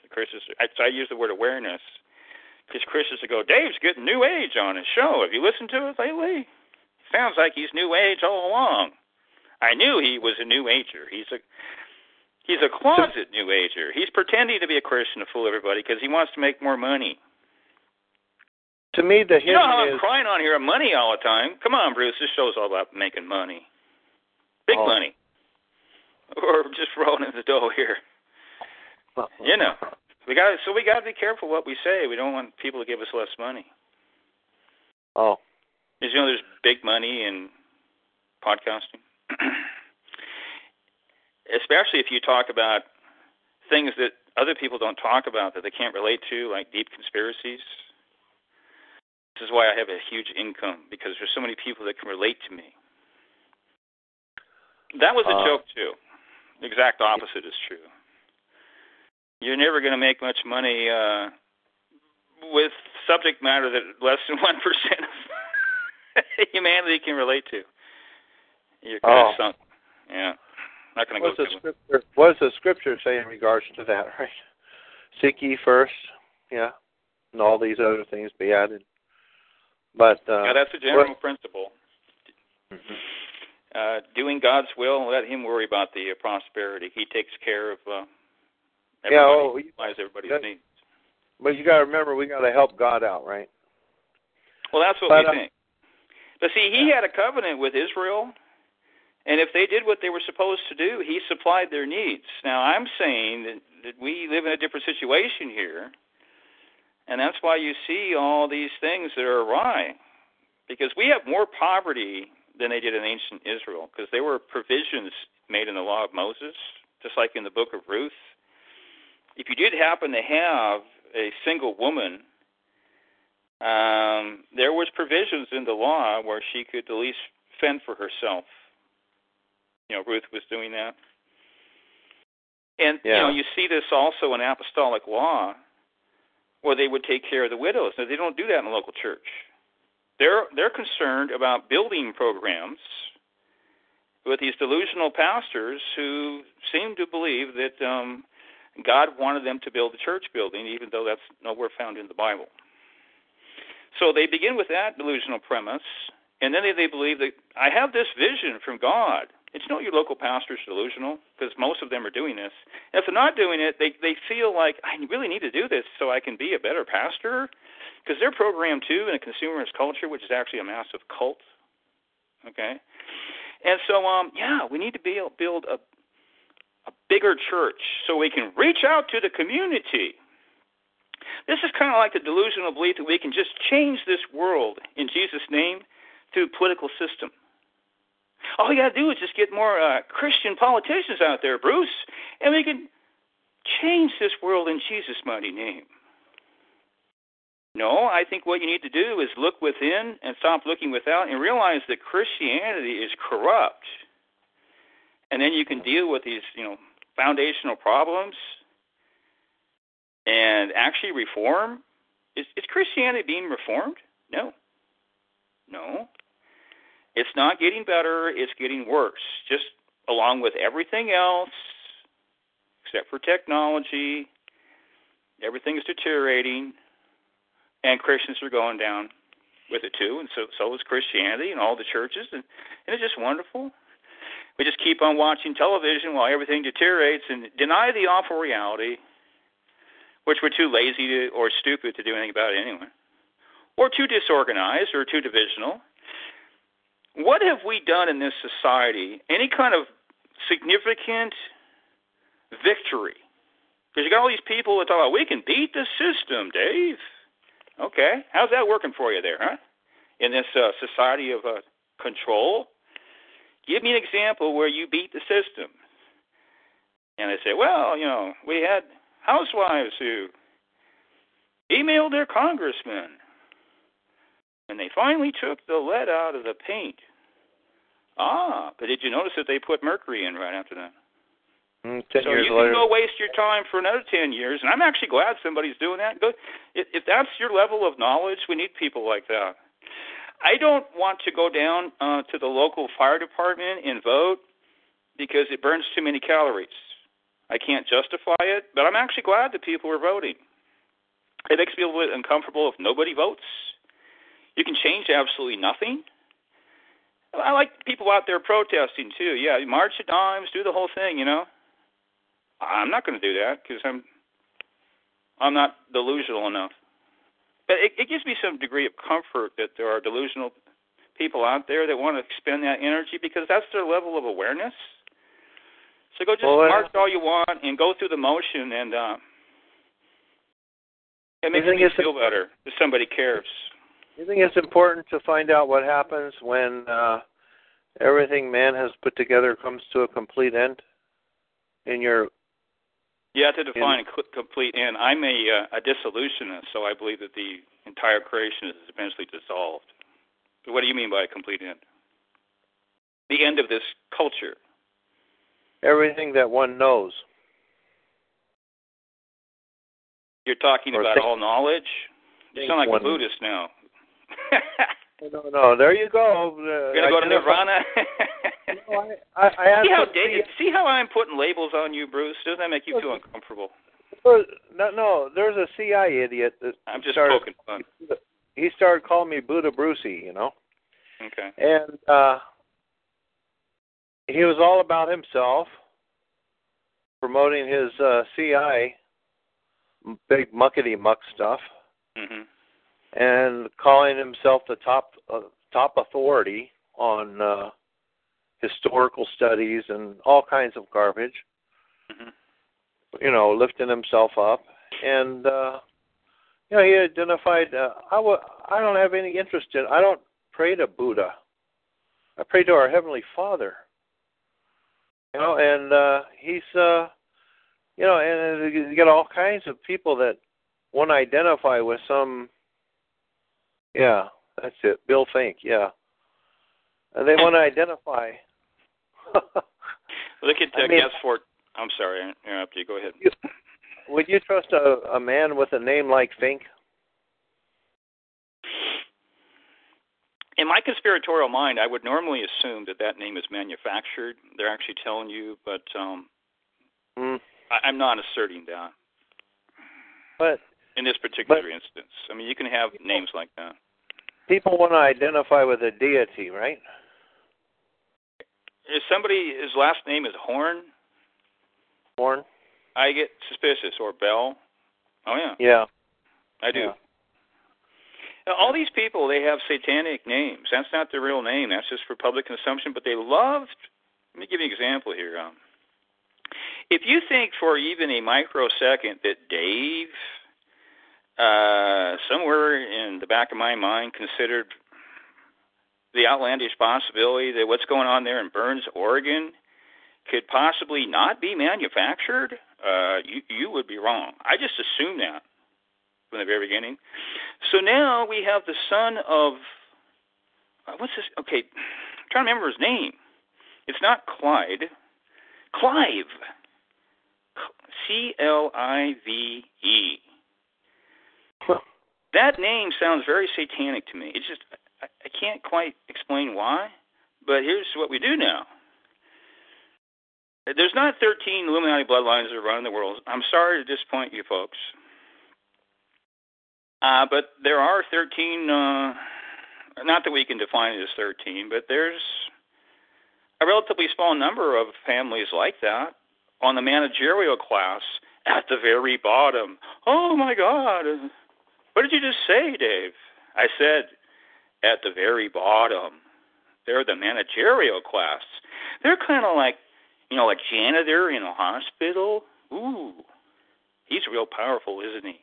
Christians. I, so I use the word awareness because Christians will go, Dave's getting New Age on his show. Have you listened to it lately? Sounds like he's New Age all along. I knew he was a New Ager. He's a he's a closet New Ager. He's pretending to be a Christian to fool everybody because he wants to make more money. To me, the You know how hidden I'm crying on here money all the time. Come on, Bruce. This show's all about making money, big Oh. money, or just rolling in the dough here. You know, we got so we got to be careful what we say. We don't want people to give us less money. Oh, you know, there's big money in podcasting, especially if you talk about things that other people don't talk about that they can't relate to, like deep conspiracies. This is why I have a huge income because there's so many people that can relate to me. That was a Uh, joke too. The exact opposite is true. You're never going to make much money uh, with subject matter that less than one percent of humanity can relate to. You're kind Oh. of sunk. Yeah, not going to go the scripture? What does the scripture say in regards to that? Right, seek ye first, yeah, and all these other things be added. But uh, Yeah, that's a general what- principle. Mhm. Uh, doing God's will, let Him worry about the uh, prosperity. He takes care of uh, everybody. Yeah, oh, he supplies everybody's that- needs. but you got to remember, we got to help God out, right? Well, that's what But, we uh, think. But see, he had a covenant with Israel, and if they did what they were supposed to do, he supplied their needs. Now, I'm saying that, that we live in a different situation here, and that's why you see all these things that are awry. Because we have more poverty than they did in ancient Israel, because there were provisions made in the law of Moses, just like in the book of Ruth. If you did happen to have a single woman, um, there was provisions in the law where she could at least fend for herself. You know, Ruth was doing that. And Yeah. you know, you see this also in apostolic law where they would take care of the widows. Now they don't do that in the local church. They're they're concerned about building programs with these delusional pastors who seem to believe that um God wanted them to build a church building even though that's nowhere found in the Bible. So they begin with that delusional premise, and then they, they believe that I have this vision from God. It's not your local pastor's delusional, because most of them are doing this. And if they're not doing it, they they feel like I really need to do this so I can be a better pastor, because they're programmed too in a consumerist culture, which is actually a massive cult. Okay, and so um yeah, we need to be build a a bigger church so we can reach out to the community. This is kind of like the delusional belief that we can just change this world in Jesus' name through political system. All you got to do is just get more uh, Christian politicians out there, Bruce, and we can change this world in Jesus' mighty name. No, I think what you need to do is look within and stop looking without and realize that Christianity is corrupt. And then you can deal with these, you know, foundational problems and actually reform. Is, is Christianity being reformed? No. No. It's not getting better, it's getting worse. Just along with everything else, except for technology, everything is deteriorating, and Christians are going down with it too, and so so is Christianity and all the churches, and, and it's just wonderful. We just keep on watching television while everything deteriorates and deny the awful reality, which we're too lazy to, or stupid to do anything about it anyway, or too disorganized or too divisional. What have we done in this society? Any kind of significant victory? Because you got all these people that talk about we can beat the system, Dave. Okay, how's that working for you there, huh? In this uh, society of uh, control, give me an example where you beat the system. And they say, well, you know, we had housewives who emailed their congressman, and they finally took the lead out of the paint. Ah, but did you notice that they put mercury in right after that? Mm, Ten so years you later. can go waste your time for another ten years, and I'm actually glad somebody's doing that. Go, if, if that's your level of knowledge, we need people like that. I don't want to go down uh, to the local fire department and vote because it burns too many calories. I can't justify it, but I'm actually glad that people are voting. It makes me a little bit uncomfortable if nobody votes. You can change absolutely nothing. I like people out there protesting too. Yeah, march the dimes, do the whole thing. You know, I'm not going to do that because I'm I'm not delusional enough. But it, it gives me some degree of comfort that there are delusional people out there that want to expend that energy because that's their level of awareness. So go just Well, march all you want and go through the motion, and uh, it makes me feel better if somebody cares. You think it's important to find out what happens when uh, everything man has put together comes to a complete end? In your You have to define a complete end. I'm a, uh, a dissolutionist, so I believe that the entire creation is eventually dissolved. But what do you mean by a complete end? The end of this culture. everything that one knows. You're talking Or about think- all knowledge? You sound like a Buddhist now. No, no, there you go. Uh, You're gonna go to Nirvana. No, I, I, I see how Dave, see how I'm putting labels on you, Bruce? Doesn't that make you feel uncomfortable? No, no, there's a CI idiot that I'm just started, poking fun. He started calling me Buddha Brucey, you know, Okay. and uh he was all about himself, promoting his uh CI, big muckety muck stuff, Mhm. And calling himself the top uh, top authority on uh, historical studies and all kinds of garbage. Mhm. You know, lifting himself up, and uh, you know, he identified. Uh, I w- I don't have any interest in. I don't pray to Buddha. I pray to our heavenly Father. You know, and uh, he's, uh, you know, and you get all kinds of people that want to identify with some. Yeah, that's it. Bill Fink. Yeah, and they want to identify. Look at I uh, mean- Guess Fort. I'm sorry, I interrupted you. Go ahead. Would you trust a, a man with a name like Fink? In my conspiratorial mind, I would normally assume that that name is manufactured. They're actually telling you, but um, Mm. I, I'm not asserting that But in this particular But- instance. I mean, you can have names like that. People want to identify with a deity, right? If somebody his last name is Horn, Horn. I get suspicious. Or Bell. Oh yeah, Yeah. I do. Yeah. Now, all these people, they have satanic names. That's not their real name. That's just for public consumption. But they loved. Let me give you an example here. Um, if you think for even a microsecond that Dave, uh, somewhere in the back of my mind, considered the outlandish possibility that what's going on there in Burns, Oregon, could possibly not be manufactured, uh, you you would be wrong. I just assumed that from the very beginning. So now we have the son of uh, what's this? Okay, I'm trying to remember his name. It's not Clyde. Clive. C L I V E. That name sounds very satanic to me. It's just I, I can't quite explain why, but here's what we do now. There's not 13 Illuminati bloodlines that run the world. I'm sorry to disappoint you folks. Uh, but there are 13, uh, not that we can define it as 13, but there's a relatively small number of families like that on the managerial class at the very bottom. Oh my God. What did you just say, Dave? I said, at the very bottom. They're the managerial class. They're kind of like, you know, like janitor in a hospital. Ooh, he's real powerful, isn't he?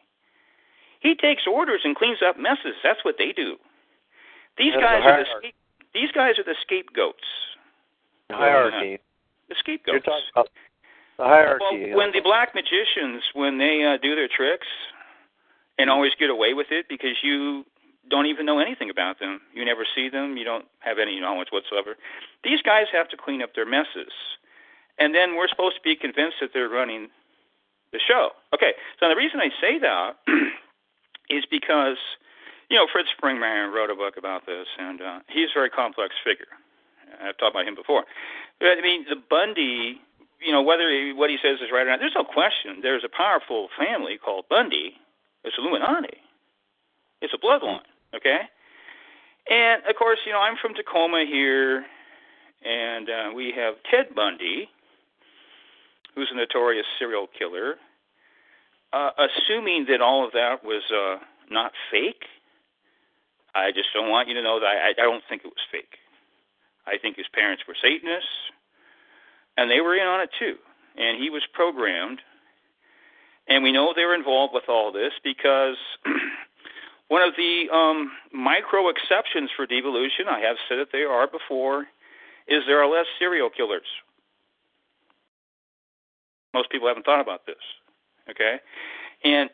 He takes orders and cleans up messes. That's what they do. These That's guys the are the scape, these guys are the scapegoats. hierarchy. The You're scapegoats. talking about the hierarchy. Well, when the black magicians, when they uh, do their tricks and always get away with it because you don't even know anything about them, you never see them, you don't have any knowledge whatsoever. These guys have to clean up their messes, and then we're supposed to be convinced that they're running the show. Okay, so the reason I say that is because you know Fritz Springmeier wrote a book about this, and uh, he's a very complex figure. I've talked about him before. But, I mean, the Bundy, you know, whether he, what he says is right or not, there's no question. There's a powerful family called Bundy. It's Illuminati. It's a bloodline, okay? And of course, you know, I'm from Tacoma here, and uh, we have Ted Bundy, who's a notorious serial killer. Uh, assuming that all of that was uh, not fake, I just don't want you to know that I, I don't think it was fake. I think his parents were Satanists, and they were in on it too. And he was programmed, and we know they're involved with all this because one of the um, micro exceptions for devolution, I have said that they are before, is there are less serial killers. Most people haven't thought about this, okay? And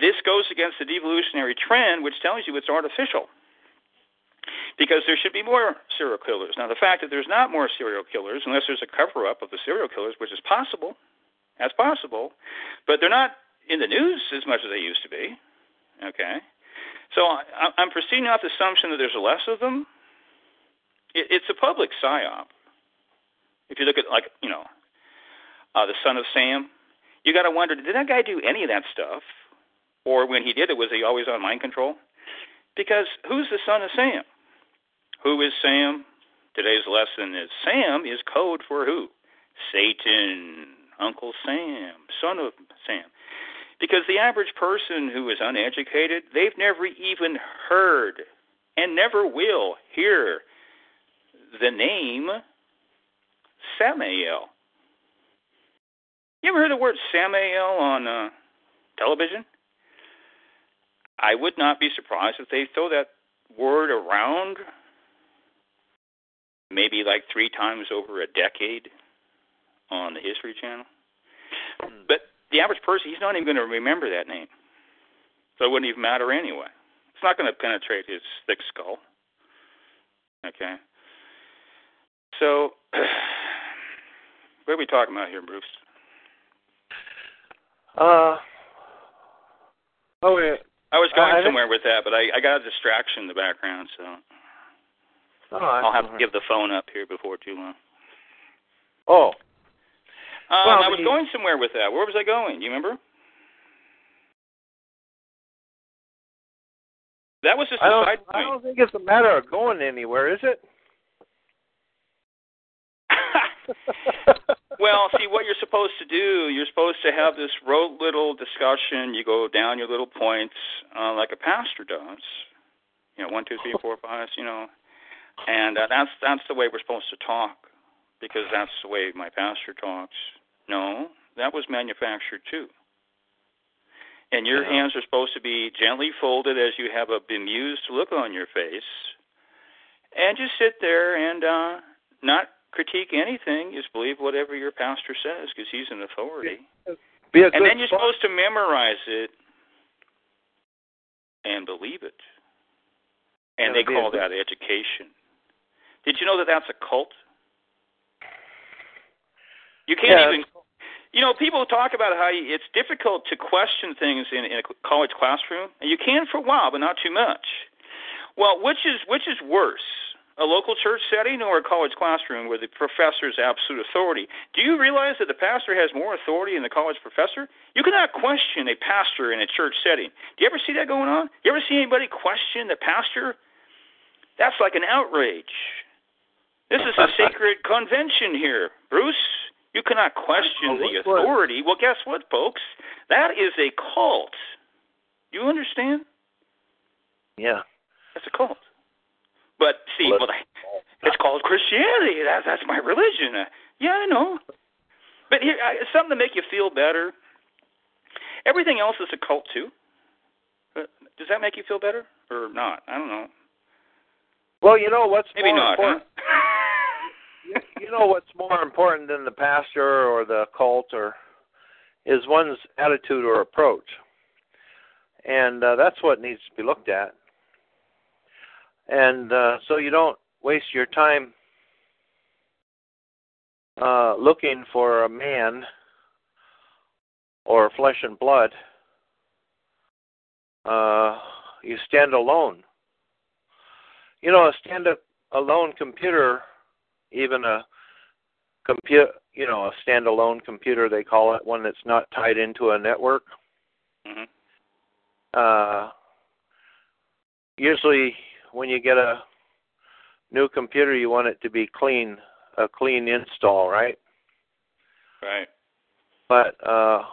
this goes against the devolutionary trend, which tells you it's artificial because there should be more serial killers. Now, the fact that there's not more serial killers, unless there's a cover up of the serial killers, which is possible, that's possible, but they're not in the news as much as they used to be. Okay? So I, I'm proceeding off the assumption that there's less of them. It, it's a public psyop. If you look at, like, you know, uh, the son of Sam, you got to wonder did that guy do any of that stuff? Or when he did it, was he always on mind control? Because who's the son of Sam? Who is Sam? Today's lesson is Sam is code for who? Satan, Uncle Sam, son of Sam. Because the average person who is uneducated, they've never even heard and never will hear the name Samael. You ever heard the word Samael on uh, television? I would not be surprised if they throw that word around maybe like three times over a decade on the History Channel. The average person, he's not even going to remember that name. So it wouldn't even matter anyway. It's not going to penetrate his thick skull. Okay. So, what are we talking about here, Bruce? Uh, oh, yeah. I was going think- somewhere with that, but I, I got a distraction in the background, so Oh, I'll have to give the phone up here before too long. Oh, Um, Well, I was going somewhere with that. Where was I going? Do you remember? That was just a I don't. side I don't think it's a matter of going anywhere, is it? well, see what you're supposed to do. You're supposed to have this rote little discussion. You go down your little points uh, like a pastor does. You know, one, two, three, four, five. You know, and uh, that's that's the way we're supposed to talk because that's the way my pastor talks. No, that was manufactured too. And your Yeah. hands are supposed to be gently folded as you have a bemused look on your face, and just sit there and uh, not critique anything. Just believe whatever your pastor says because he's an authority. Be a And then you're supposed to memorize it and believe it. And they call that education. Did you know that that's a cult? You can't even. You know, people talk about how it's difficult to question things in, in a college classroom, and you can for a while, but not too much. Well, which is which is worse, a local church setting or a college classroom where the professor is absolute authority? Do you realize that the pastor has more authority than the college professor? You cannot question a pastor in a church setting. Do you ever see that going on? You ever see anybody question the pastor? That's like an outrage. This is a sacred convention here, Bruce. You cannot question the authority. Well, guess what, folks? That is a cult. You understand? Yeah. That's a cult. But see, Well, it's called Christianity. That's that's my religion. Uh, yeah, I know. But here, I- it's something to make you feel better. Everything else is a cult too. But does that make you feel better or not? I don't know. Well, you know what's Maybe more not. Huh? you know what's more important than the pastor or the cult or is one's attitude or approach, and uh, that's what needs to be looked at. And uh, so you don't waste your time uh, looking for a man or flesh and blood. Uh, you stand alone. You know, a stand alone computer, even a compute, you know, a standalone computer they call it, one that's not tied into a network. Mhm. Uh, usually, when you get a new computer, you want it to be clean, a clean install, right? Right. But uh,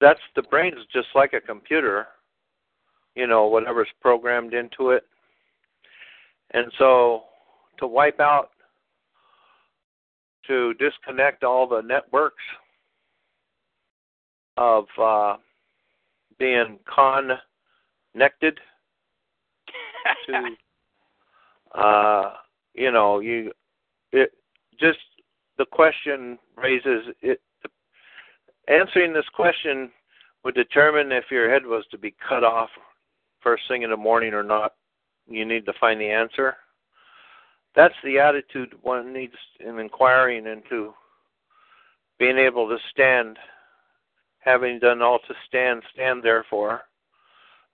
that's the brain's just like a computer, you know, whatever's programmed into it. And so to wipe out, to disconnect all the networks of uh, being connected to, uh, you know, you, it just the question raises it. Answering this question would determine if your head was to be cut off first thing in the morning or not. You need to find the answer. That's the attitude one needs in inquiring into being able to stand, having done all to stand, stand therefore,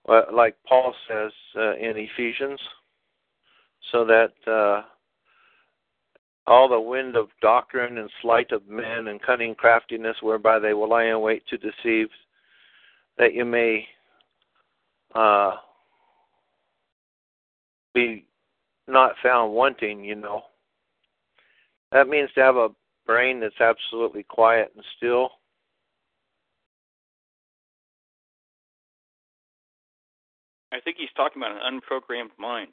uh, like Paul says uh, in Ephesians, so that uh, all the wind of doctrine and sleight of men and cunning craftiness whereby they will lie in wait to deceive, that you may uh, be not found wanting, you know. That means to have a brain that's absolutely quiet and still. I think he's talking about an unprogrammed mind.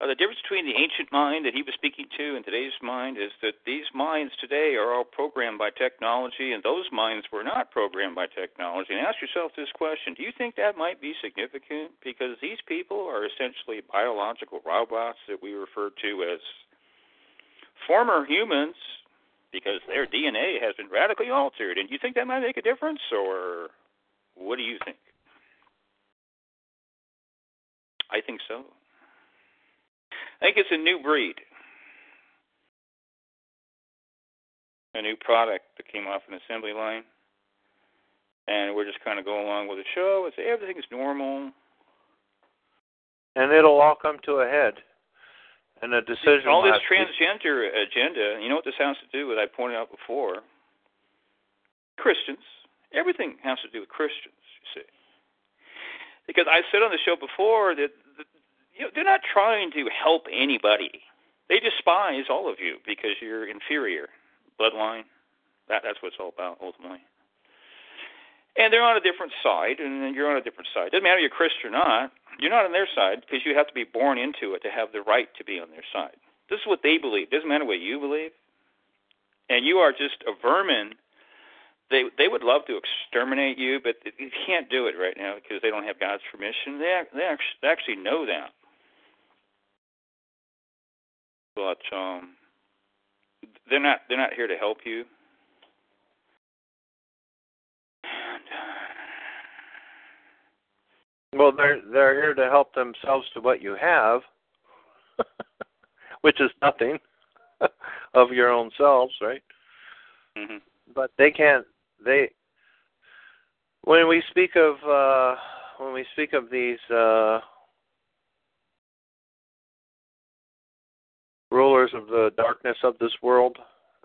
Uh, the difference between the ancient mind that he was speaking to and today's mind is that these minds today are all programmed by technology, and those minds were not programmed by technology. And ask yourself this question Do you think that might be significant? Because these people are essentially biological robots that we refer to as former humans because their DNA has been radically altered. And do you think that might make a difference, or what do you think? I think so. I think it's a new breed, a new product that came off an assembly line, and we're just kind of going along with the show. It's everything is normal, and it'll all come to a head, and a decision. All this transgender be... agenda. You know what this has to do with? I pointed out before. Christians. Everything has to do with Christians. You see, because I said on the show before that you know, they're not trying to help anybody. They despise all of you because you're inferior. Bloodline. That that's what it's all about ultimately. And they're on a different side, and you're on a different side. Doesn't matter if you're Christian or not. You're not on their side because you have to be born into it to have the right to be on their side. This is what they believe. Doesn't matter what you believe. And you are just a vermin. They they would love to exterminate you, but they can't do it right now because they don't have God's permission. They they actually, they actually know that but um, they're not they're not here to help you. Well, they're they're here to help themselves to what you have, which is nothing of your own selves, right? Mm-hmm. But they can't. They when we speak of uh, when we speak of these uh, rulers of the darkness of this world.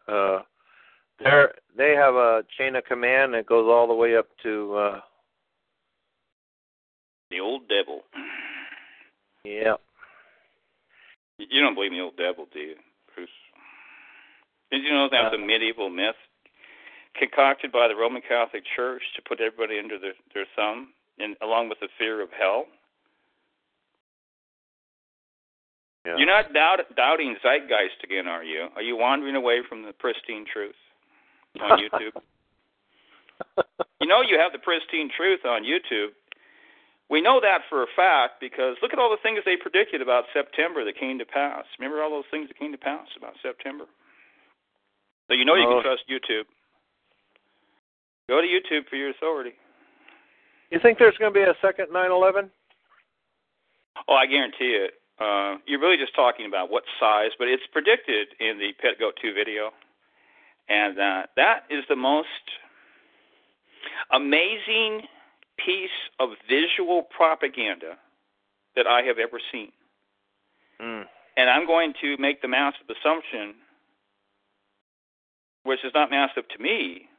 Uh, they they have a chain of command that goes all the way up to uh, the old devil. Yeah. You don't believe in the old devil, do you, Bruce? Did you know that's uh, a medieval myth concocted by the Roman Catholic Church to put everybody under their, their thumb, and along with the fear of hell? Yeah. You're not doubt, doubting zeitgeist again, are you? Are you wandering away from the pristine truth on YouTube? you know you have the pristine truth on YouTube. We know that for a fact because look at all the things they predicted about September that came to pass. Remember all those things that came to pass about September? So you know you can oh. trust YouTube. Go to YouTube for your authority. You think there's going to be a second 9/11? Oh, I guarantee it. Uh, you're really just talking about what size, but it's predicted in the Pet Goat 2 video. And uh, that is the most amazing piece of visual propaganda that I have ever seen. Mm. And I'm going to make the massive assumption, which is not massive to me,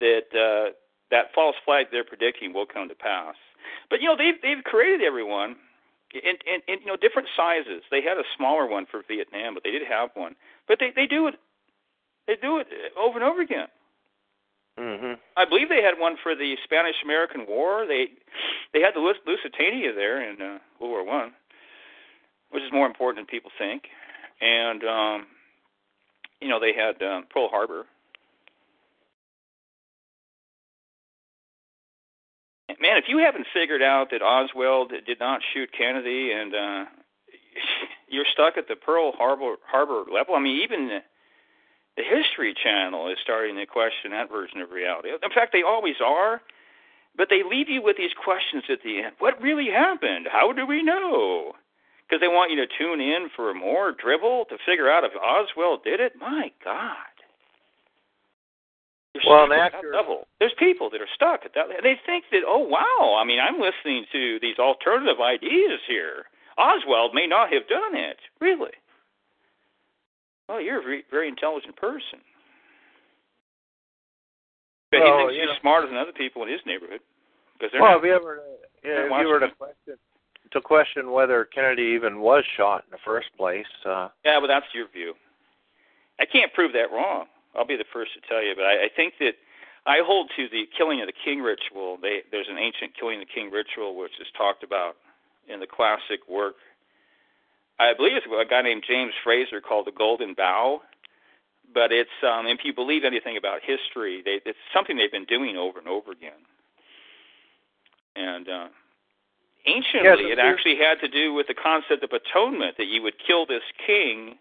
that uh, that false flag they're predicting will come to pass. But you know they've they've created everyone in, in, in you know different sizes. They had a smaller one for Vietnam, but they did have one. But they they do it they do it over and over again. Mm-hmm. I believe they had one for the Spanish American War. They they had the Lusitania there in uh, World War One, which is more important than people think. And um, you know they had um, Pearl Harbor man, if you haven't figured out that Oswald did not shoot Kennedy and uh you're stuck at the Pearl Harbor Harbor level, I mean, even the, History Channel is starting to question that version of reality. In fact, they always are, but they leave you with these questions at the end. What really happened? How do we know? Because they want you to tune in for more dribble to figure out if Oswald did it. My God. You're well, at that level. There's people that are stuck at that. They think that, oh wow, I mean, I'm listening to these alternative ideas here. Oswald may not have done it, really. Well, you're a very, very intelligent person. But well, he thinks he's know, smarter than other people in his neighborhood. Because well, not, if you ever, yeah, if you were to question to question whether Kennedy even was shot in the first place. Uh, yeah, but that's your view. I can't prove that wrong. I'll be the first to tell you, but I, I think that I hold to the killing of the king ritual. They, there's an ancient killing of the king ritual which is talked about in the classic work. I believe it's a guy named James Frazer called the Golden Bough. But it's um, if you believe anything about history, they, it's something they've been doing over and over again. And uh, anciently, Yes, it actually had to do with the concept of atonement that you would kill this king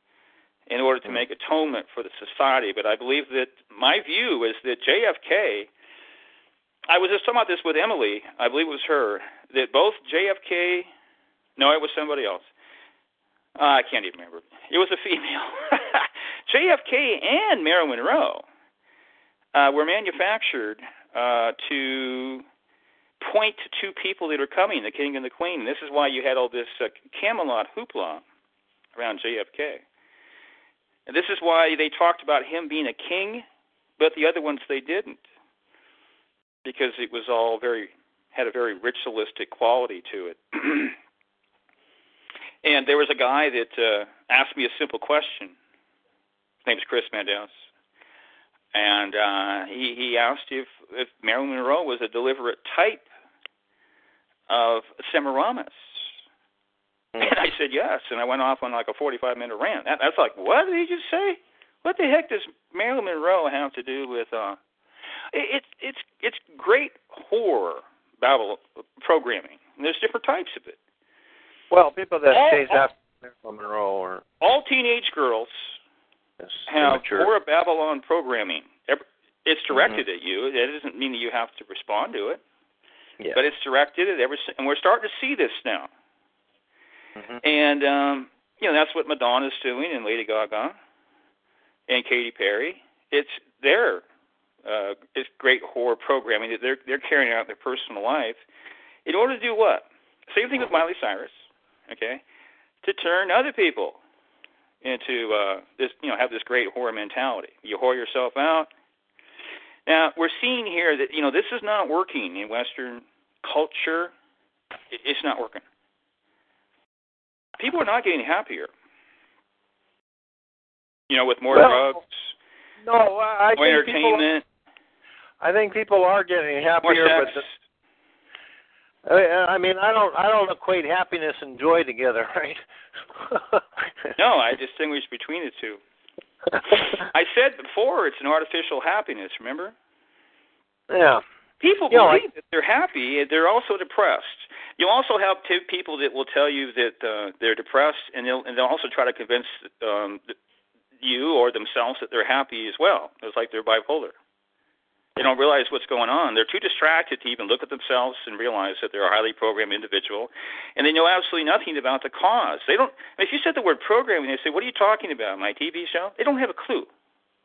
in order to make atonement for the society. But I believe that my view is that JFK. I was just talking about this with Emily. I believe it was her that both JFK. No, it was somebody else. Uh, I can't even remember. It was a female. JFK and Marilyn Monroe uh, were manufactured uh, to point to two people that are coming, the king and the queen. This is why you had all this uh, Camelot hoopla around JFK. And this is why they talked about him being a king, but the other ones they didn't, because it was all very had a very ritualistic quality to it. and there was a guy that uh, asked me a simple question. His name's Chris Mendes, and uh, he he asked if if Marilyn Monroe was a deliberate type of Semiramis. Hmm. And I said yes, and I went off on like a 45 minute rant. That, that's like, what did he just say? What the heck does Marilyn Monroe have to do with? uh it, It's it's it's great horror Babel programming. And there's different types of it. Well, people that All- chase all- after Marilyn Monroe are All teenage girls yes, have immature. horror Babylon programming. Every- It's directed at you. That doesn't mean that you have to respond to it, yeah. but it's directed at every. And we're starting to see this now. Mhm. And um, you know that's what Madonna's doing and Lady Gaga and Katy Perry. It's their uh, it's great horror programming that they're they're carrying out their personal life in order to do what? Same thing with Miley Cyrus, okay? To turn other people into uh, this, you know, have this great horror mentality. You whore yourself out. Now we're seeing here that you know this is not working in Western culture. It- It's not working people are not getting happier. You know, with more Well, drugs, no, I more think people. I think people are getting happier, but the, I I mean, I don't, I don't equate happiness and joy together, right? no, I distinguish between the two. I said before it's an artificial happiness. Remember, yeah. People You know, believe that they're happy. They're also depressed. You also have two people that will tell you that uh, they're depressed, and they'll and they'll also try to convince um, you or themselves that they're happy as well. It's like they're bipolar. They don't realize what's going on. They're too distracted to even look at themselves and realize that they're a highly programmed individual, and they know absolutely nothing about the cause. They don't. If you said the word programming, they say, "What are you talking about? My TV show?" They don't have a clue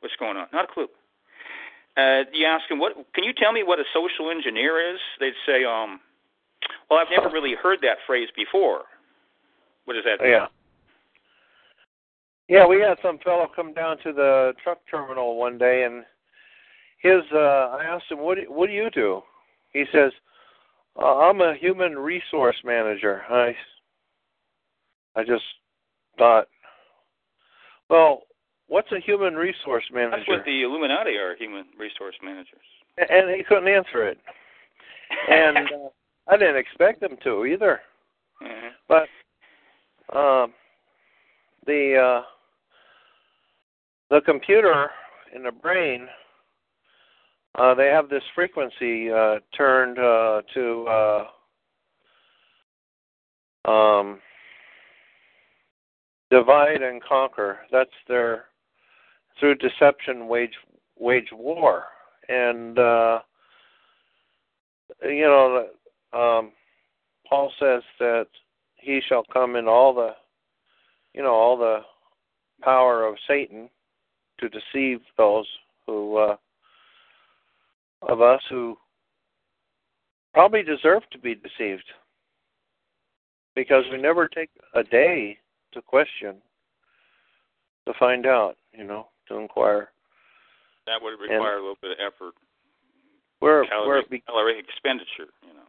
what's going on. Not a clue. Uh, you ask them, "What? Can you tell me what a social engineer is?" They'd say, "Um, well, I've never really heard that phrase before. What does that mean?" Yeah. Yeah, we had some fellow come down to the truck terminal one day, and his. uh I asked him, "What do, what do you do?" He says, uh, "I'm a human resource manager." I, I just thought, well, what's a human resource manager? That's what the Illuminati are, human resource managers. and he couldn't answer it, and uh, I didn't expect him to either. Mhm. But um, the uh, the computer in the brain, uh, they have this frequency uh, turned uh, to uh, um, divide and conquer. That's their through deception wage wage war, and uh, you know um, Paul says that he shall come in all the you know all the power of Satan to deceive those who uh, of us who probably deserve to be deceived. Because we never take a day to question to find out you know to inquire That would require a little bit of effort, where calorie, where be, calorie expenditure. You know.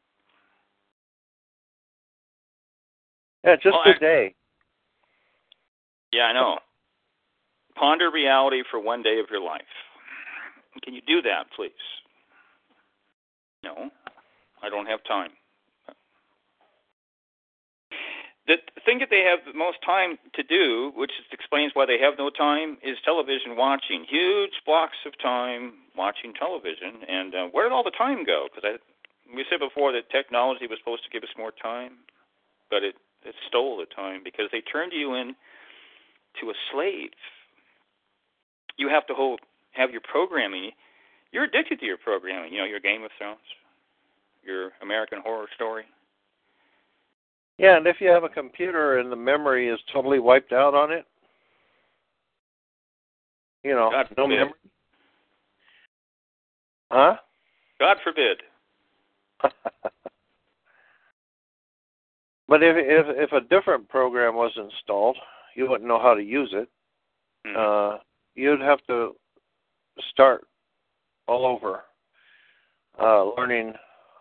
yeah just Well, a day Yeah, I know. Ponder reality for one day of your life. Can you do that, please? No, I don't have time. The thing that they have the most time to do, which explains why they have no time, is television watching. Huge blocks of time watching television. And uh, where did all the time go? Because we said before that technology was supposed to give us more time, but it, it stole the time because they turned you in to a slave. You have to hold, have your programming. You're addicted to your programming. You know, your Game of Thrones, your American Horror Story yeah, and if you have a computer and the memory is totally wiped out on it, you know, God no forbid. memory. Huh? God forbid. but if if if a different program was installed, you wouldn't know how to use it. Hmm. Uh, you'd have to start all over, uh, learning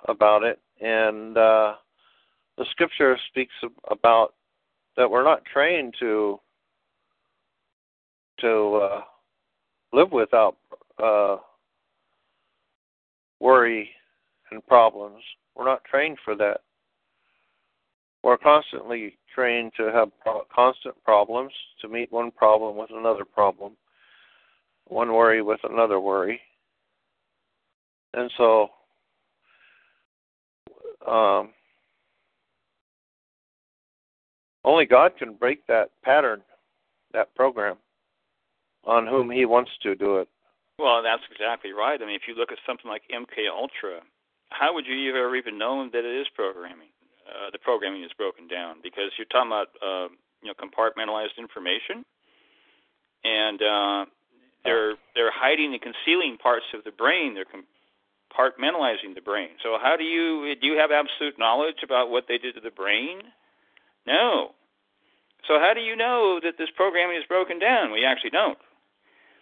about it, and uh, the scripture speaks about that we're not trained to to uh, live without uh, worry and problems. We're not trained for that. We're constantly trained to have constant problems, to meet one problem with another problem, one worry with another worry. And so, um, only God can break that pattern, that program, on whom He wants to do it. Well, that's exactly right. I mean, if you look at something like MK Ultra, how would you have ever even known that it is programming? Uh, the programming is broken down because you're talking about uh, you know compartmentalized information, and uh, they're they're hiding and concealing parts of the brain. They're compartmentalizing the brain. So how do you do you have absolute knowledge about what they did to the brain? No. So how do you know that this programming is broken down? We actually don't.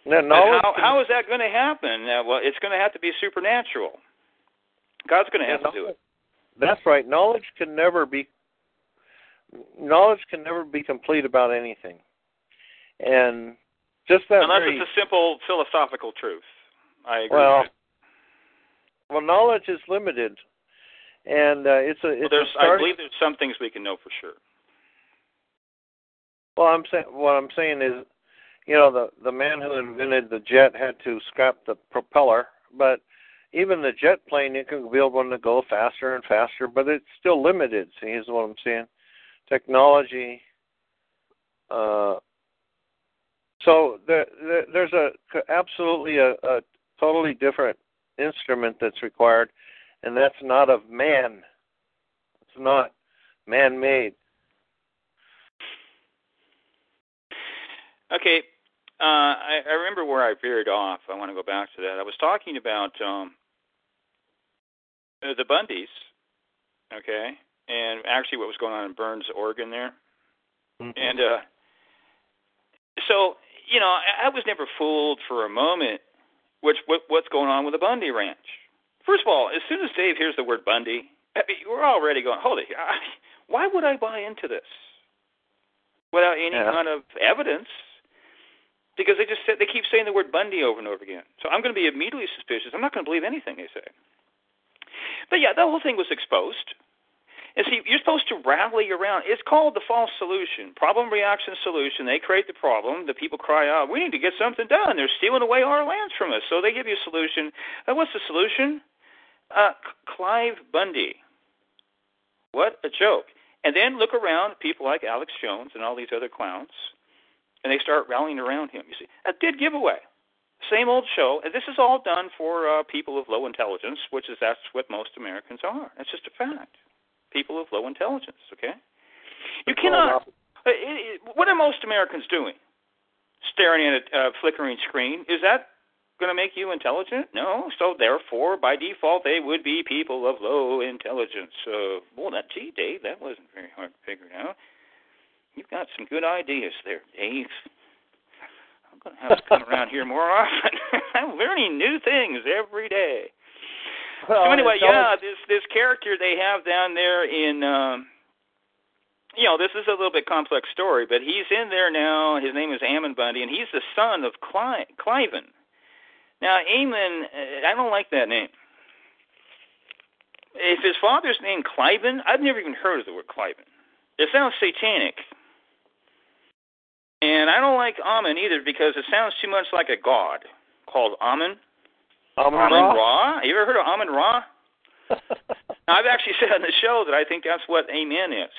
Now, how, how is that going to happen? Uh, well, it's going to have to be supernatural. God's going to have yeah, to do it. That's right. Knowledge can never be knowledge can never be complete about anything, and just that. Unless very, it's a simple philosophical truth. I agree. Well, well, knowledge is limited, and uh, it's a. It's well, there's, a I believe there's some things we can know for sure. Well, I'm saying what I'm saying is, you know, the the man who invented the jet had to scrap the propeller, but even the jet plane, you can build one to go faster and faster, but it's still limited. See, is what I'm saying. Technology. Uh, so there, there, there's a absolutely a, a totally different instrument that's required, and that's not of man. It's not man-made. Okay, uh, I, I remember where I veered off. I want to go back to that. I was talking about um, the Bundys, okay, and actually what was going on in Burns, Oregon, there, mm-hmm. and uh, so you know I, I was never fooled for a moment. Which what, what's going on with the Bundy Ranch? First of all, as soon as Dave hears the word Bundy, I mean, we're already going. Hold it. Holy, why would I buy into this without any yeah. kind of evidence? Because they just said they keep saying the word Bundy over and over again. So I'm going to be immediately suspicious. I'm not going to believe anything they say. But yeah, the whole thing was exposed. And see, you're supposed to rally around. It's called the false solution, problem reaction solution. They create the problem. The people cry out, "We need to get something done. They're stealing away our lands from us." So they give you a solution. Uh, what's the solution? Uh, Clive Bundy. What a joke! And then look around, people like Alex Jones and all these other clowns and they start rallying around him. You see, a dead giveaway. Same old show. And this is all done for uh, people of low intelligence, which is that's what most Americans are. That's just a fact. People of low intelligence. Okay. You cannot. Uh, it, it, what are most Americans doing? Staring at a uh, flickering screen. Is that going to make you intelligent? No. So therefore, by default, they would be people of low intelligence. Uh, well, that gee, Dave, that wasn't very hard to figure out. You've got some good ideas there, Dave. I'm going to have to come around here more often. I'm learning new things every day. Well, so anyway, always... yeah, this this character they have down there in, um, you know, this is a little bit complex story, but he's in there now. His name is Ammon Bundy, and he's the son of Cli- Cliven. Now, Ammon, uh, I don't like that name. if his father's name Cliven, I've never even heard of the word Cliven. It sounds satanic. And I don't like Ammon either because it sounds too much like a god called Amun. Amun Amun Ra? Ra. You ever heard of Amun Ra? now, I've actually said on the show that I think that's what Amen is.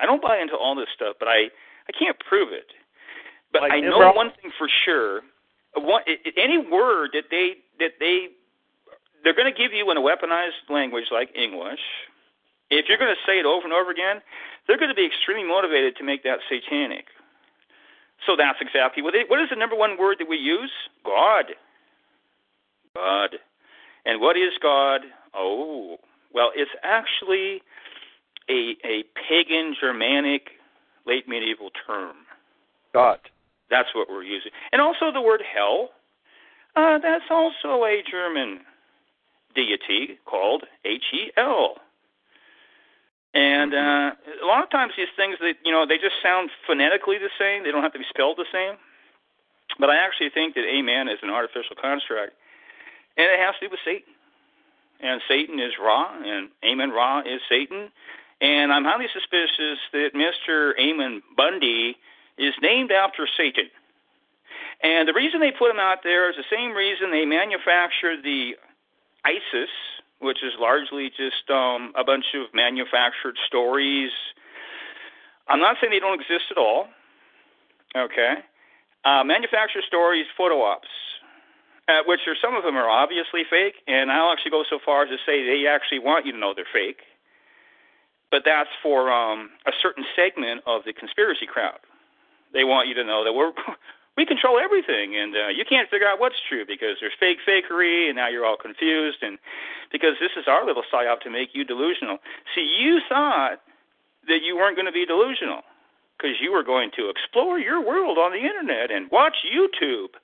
I don't buy into all this stuff, but I I can't prove it. But Like I know Nimrod? one thing for sure. One, any word that they that they they're going to give you in a weaponized language like English. If you're going to say it over and over again, they're going to be extremely motivated to make that satanic. So that's exactly what. They, what is the number one word that we use? God. God. And what is God? Oh, well, it's actually a a pagan Germanic late medieval term. God. That's what we're using. And also the word hell. Uh, that's also a German deity called H E L. And uh, a lot of times these things that you know they just sound phonetically the same. They don't have to be spelled the same. But I actually think that Amen is an artificial construct, and it has to do with Satan. And Satan is Ra, and Amen Ra is Satan. And I'm highly suspicious that Mr. Amen Bundy is named after Satan. And the reason they put him out there is the same reason they manufacture the ISIS, which is largely just um, a bunch of manufactured stories. I'm not saying they don't exist at all. Okay, uh, manufactured stories, photo ops, uh, which are some of them are obviously fake, and I'll actually go so far as to say they actually want you to know they're fake. But that's for um, a certain segment of the conspiracy crowd. They want you to know that we're we control everything, and uh, you can't figure out what's true because there's fake fakery, and now you're all confused, and because this is our little psyop to make you delusional. See, you thought that you weren't going to be delusional because you were going to explore your world on the internet and watch YouTube.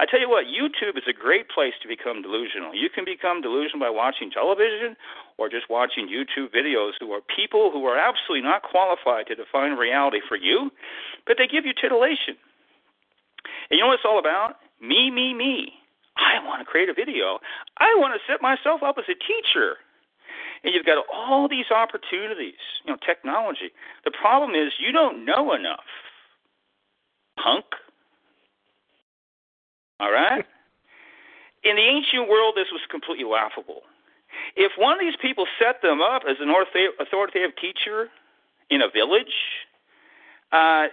I tell you what, YouTube is a great place to become delusional. You can become delusional by watching television or just watching YouTube videos who are people who are absolutely not qualified to define reality for you, but they give you titillation. And you know what it's all about? Me, me, me. I want to create a video. I want to set myself up as a teacher. And you've got all these opportunities, you know, technology. The problem is you don't know enough. Punk. All right? In the ancient world, this was completely laughable. If one of these people set them up as an authorita- authoritative teacher in a village, uh,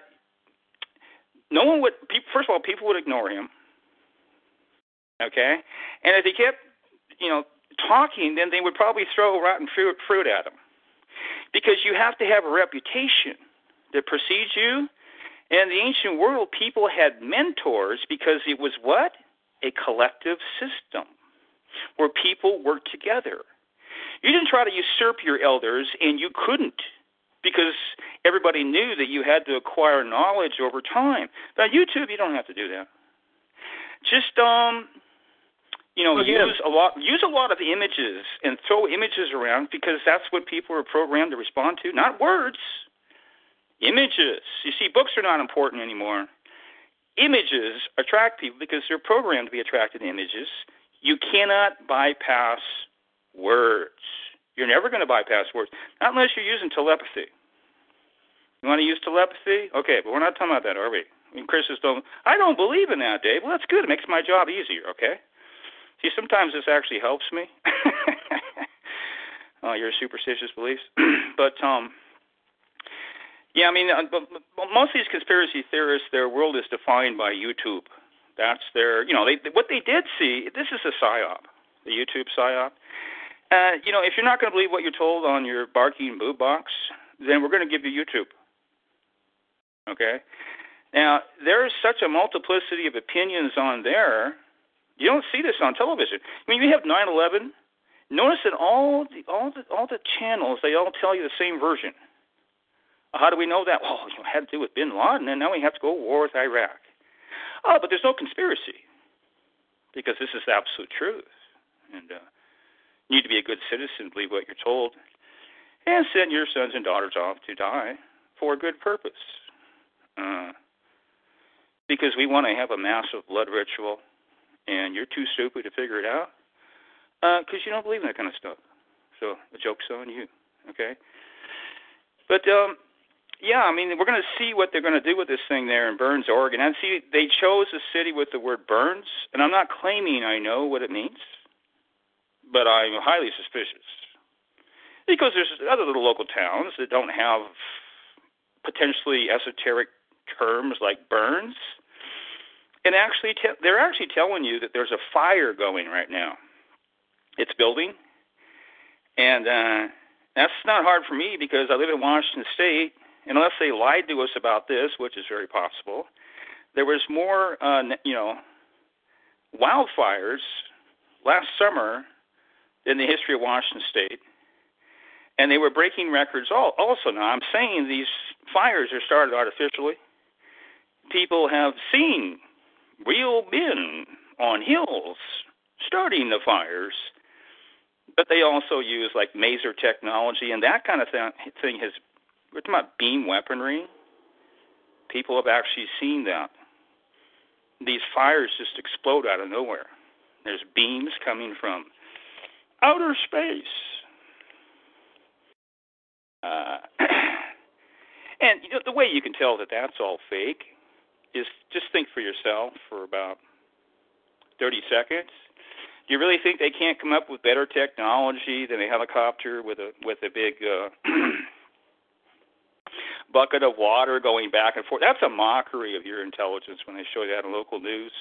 no one would. First of all, people would ignore him. Okay, and if he kept, you know, talking, then they would probably throw rotten fruit, fruit at him, because you have to have a reputation that precedes you. In the ancient world, people had mentors because it was what a collective system where people worked together. You didn't try to usurp your elders, and you couldn't because everybody knew that you had to acquire knowledge over time. Now, YouTube, you don't have to do that. Just um, you know, Again. use a lot use a lot of the images and throw images around because that's what people are programmed to respond to, not words. Images. You see, books are not important anymore. Images attract people because they're programmed to be attracted to images. You cannot bypass words. You're never going to bypass words, not unless you're using telepathy. You want to use telepathy? Okay, but we're not talking about that, are we? I mean, Chris is don't. I don't believe in that, Dave. Well, that's good. It makes my job easier. Okay. See, sometimes this actually helps me. uh, your superstitious beliefs, but um, yeah, I mean, uh, most of these conspiracy theorists, their world is defined by YouTube. That's their, you know, they what they did see. This is a psyop, the YouTube psyop. Uh, you know, if you're not going to believe what you're told on your barking boo box, then we're going to give you YouTube. Okay. Now there's such a multiplicity of opinions on there. You don't see this on television. I mean, you have 9/11. Notice that all the all the all the channels they all tell you the same version. How do we know that? Well, you know, it had to do with Bin Laden, and now we have to go to war with Iraq. Oh, but there's no conspiracy because this is the absolute truth, and uh, need to be a good citizen, believe what you're told, and send your sons and daughters off to die for a good purpose. Uh, because we want to have a massive blood ritual, and you're too stupid to figure it out because you don't believe in that kind of stuff. So the joke's on you. Okay. But um, yeah, I mean, we're going to see what they're going to do with this thing there in Burns, Oregon. And see, they chose a city with the word Burns, and I'm not claiming I know what it means, but I'm highly suspicious. Because there's other little local towns that don't have potentially esoteric terms like Burns, and actually, te- they're actually telling you that there's a fire going right now. It's building, and uh, that's not hard for me because I live in Washington State. And unless they lied to us about this, which is very possible, there was more, uh, you know, wildfires last summer in the history of Washington State, and they were breaking records also. Now, I'm saying these fires are started artificially. People have seen real men on hills starting the fires, but they also use like maser technology, and that kind of thing has we're talking about beam weaponry. People have actually seen that. These fires just explode out of nowhere. There's beams coming from outer space. Uh, and you know, the way you can tell that that's all fake is just think for yourself for about 30 seconds. Do you really think they can't come up with better technology than a helicopter with a with a big uh, bucket of water going back and forth. That's a mockery of your intelligence when they show that on local news.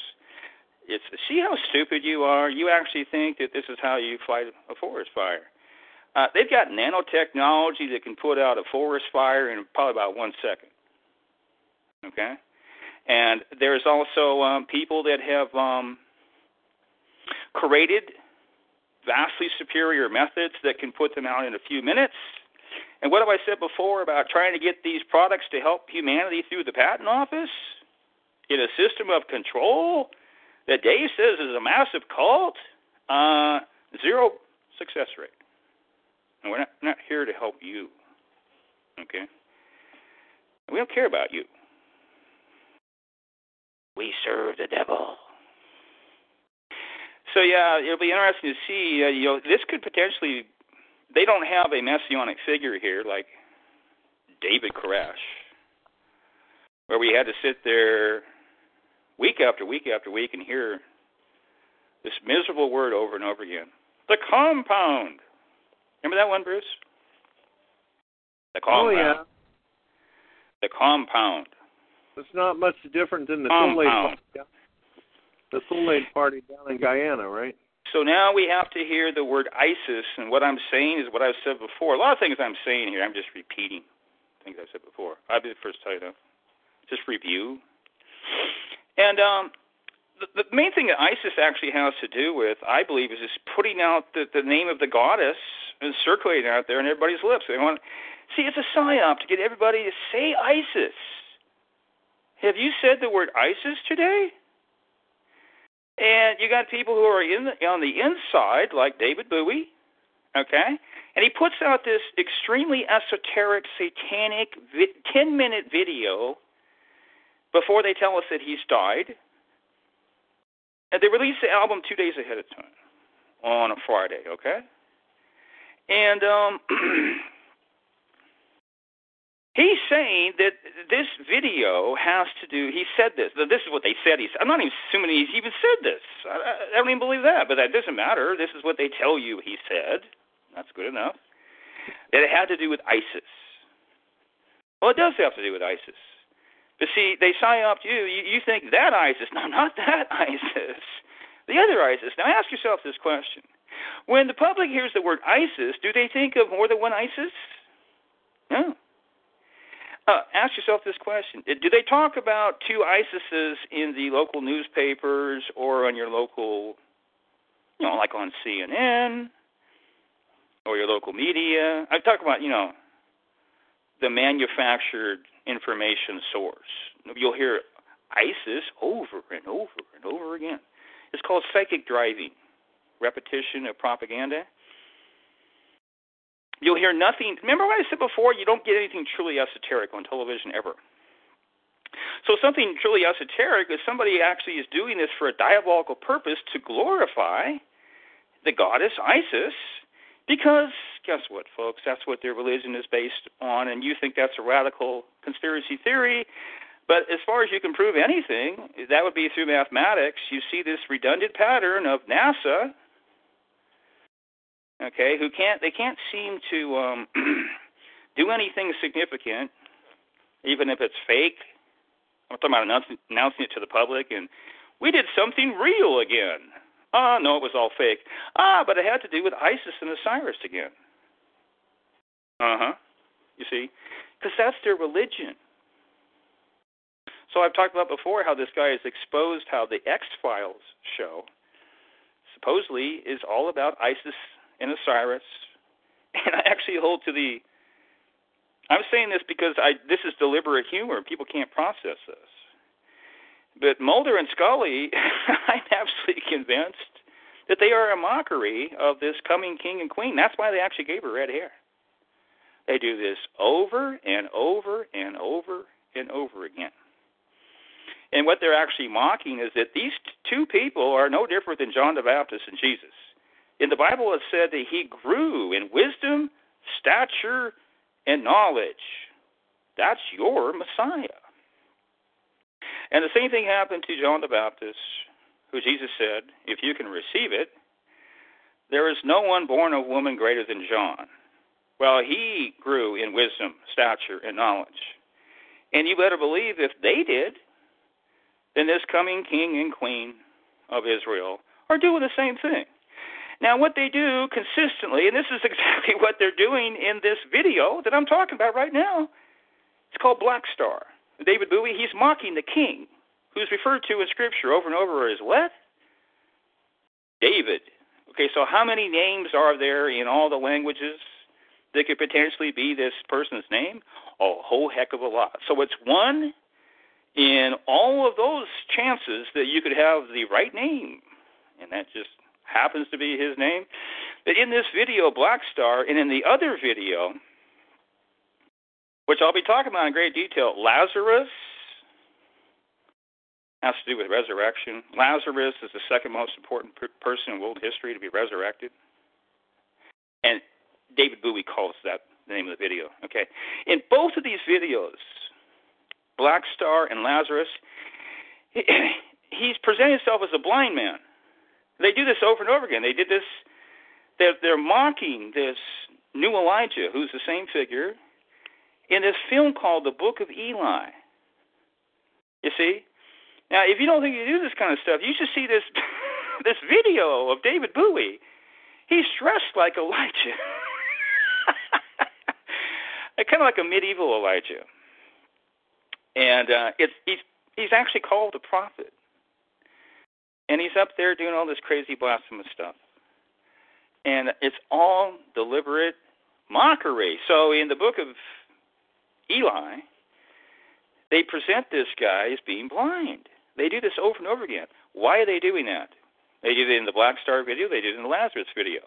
It's see how stupid you are. You actually think that this is how you fight a forest fire. Uh, they've got nanotechnology that can put out a forest fire in probably about one second. Okay, and there's also um, people that have um, created vastly superior methods that can put them out in a few minutes and what have I said before about trying to get these products to help humanity through the patent office in a system of control that Dave says is a massive cult? Uh, zero success rate. And we're not, not here to help you. Okay? We don't care about you. We serve the devil. So yeah, it'll be interesting to see. Uh, you know, this could potentially they don't have a messianic figure here like David Koresh, where we had to sit there week after week after week and hear this miserable word over and over again. The compound. Remember that one, Bruce? The compound. Oh yeah. The compound. It's not much different than the compound. Soleil, the Soleil party down in Guyana, right? So now we have to hear the word ISIS, and what I'm saying is what I've said before. A lot of things I'm saying here, I'm just repeating things I've said before. I'll be the first to tell you that. Just review. And um, the, the main thing that ISIS actually has to do with, I believe, is just putting out the, the name of the goddess and circulating out there in everybody's lips. They want see, it's a psyop to get everybody to say ISIS. Have you said the word ISIS today? And you got people who are in the, on the inside, like David Bowie, okay? And he puts out this extremely esoteric, satanic 10 minute video before they tell us that he's died. And they release the album two days ahead of time on a Friday, okay? And um, He's saying that this video has to do. He said this. This is what they said. He said. I'm not even assuming he's even said this. I, I don't even believe that. But that doesn't matter. This is what they tell you. He said. That's good enough. That it had to do with ISIS. Well, it does have to do with ISIS. But see, they to you. You, you think that ISIS? No, not that ISIS. The other ISIS. Now, ask yourself this question: When the public hears the word ISIS, do they think of more than one ISIS? No. Uh, ask yourself this question: Do they talk about two ISISes in the local newspapers or on your local, you know, like on CNN or your local media? I talk about, you know, the manufactured information source. You'll hear ISIS over and over and over again. It's called psychic driving, repetition of propaganda. You'll hear nothing. Remember what I said before? You don't get anything truly esoteric on television ever. So something truly esoteric is somebody actually is doing this for a diabolical purpose to glorify the goddess Isis, Because guess what, folks? That's what their religion is based on, and you think that's a radical conspiracy theory. But as far as you can prove anything, that would be through mathematics. You see this redundant pattern of NASA, okay, who can't they can't seem to um, do anything significant, even if it's fake. I'm talking about announcing, announcing it to the public, and we did something real again. Ah, no, it was all fake. Ah, but it had to do with Isis and Osiris again. Uh huh. You see? Because that's their religion. So I've talked about before how this guy has exposed how the X Files show supposedly is all about Isis and Osiris. And I actually hold to the. I'm saying this because I this is deliberate humor. People can't process this. But Mulder and Scully, I'm absolutely convinced that they are a mockery of this coming king and queen. That's why they actually gave her red hair. They do this over and over and over and over again. And what they're actually mocking is that these two people are no different than John the Baptist and Jesus. In the Bible, it said that he grew in wisdom, stature, and knowledge. That's your Messiah. And the same thing happened to John the Baptist, who Jesus said, If you can receive it, there is no one born of woman greater than John. Well, he grew in wisdom, stature, and knowledge. And you better believe if they did, then this coming king and queen of Israel are doing the same thing. Now, what they do consistently, and this is exactly what they're doing in this video that I'm talking about right now, it's called Black Star. David Bowie, he's mocking the king, who's referred to in Scripture over and over as what? David. Okay, so how many names are there in all the languages that could potentially be this person's name? A whole heck of a lot. So it's one in all of those chances that you could have the right name, and that just happens to be his name. But in this video, Black Star, and in the other video, which I'll be talking about in great detail. Lazarus has to do with resurrection. Lazarus is the second most important per- person in world history to be resurrected. And David Bowie calls that the name of the video. Okay. In both of these videos, Black Star and Lazarus, he's presenting himself as a blind man. They do this over and over again. They did this, they're, they're mocking this new Elijah, who's the same figure in this film called The Book of Eli. You see? Now, if you don't think you do this kind of stuff, you should see this this video of David Bowie. He's dressed like Elijah. kind of like a medieval Elijah. And uh, it's he's he's actually called a prophet. And he's up there doing all this crazy blasphemous stuff. And it's all deliberate mockery. So in the book of Eli, they present this guy as being blind. They do this over and over again. Why are they doing that? They did it in the Blackstar video. They did it in the Lazarus video.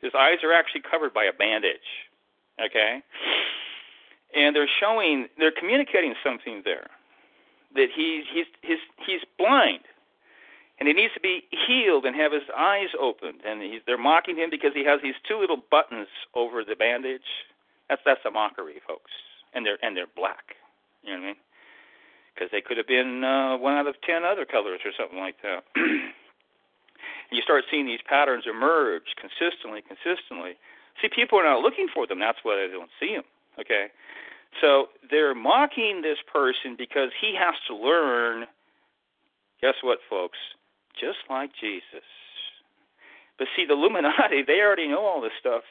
His eyes are actually covered by a bandage. Okay, and they're showing, they're communicating something there that he's he's he's he's blind, and he needs to be healed and have his eyes opened. And he's, they're mocking him because he has these two little buttons over the bandage. That's that's a mockery, folks and they're and they're black. You know what I mean? Because they could have been uh, one out of ten other colors or something like that. and you start seeing these patterns emerge consistently, consistently. See, people are not looking for them. That's why they don't see them. Okay, so they're mocking this person because he has to learn. Guess what, folks? Just like Jesus. But see, the Illuminati, they already know all this stuff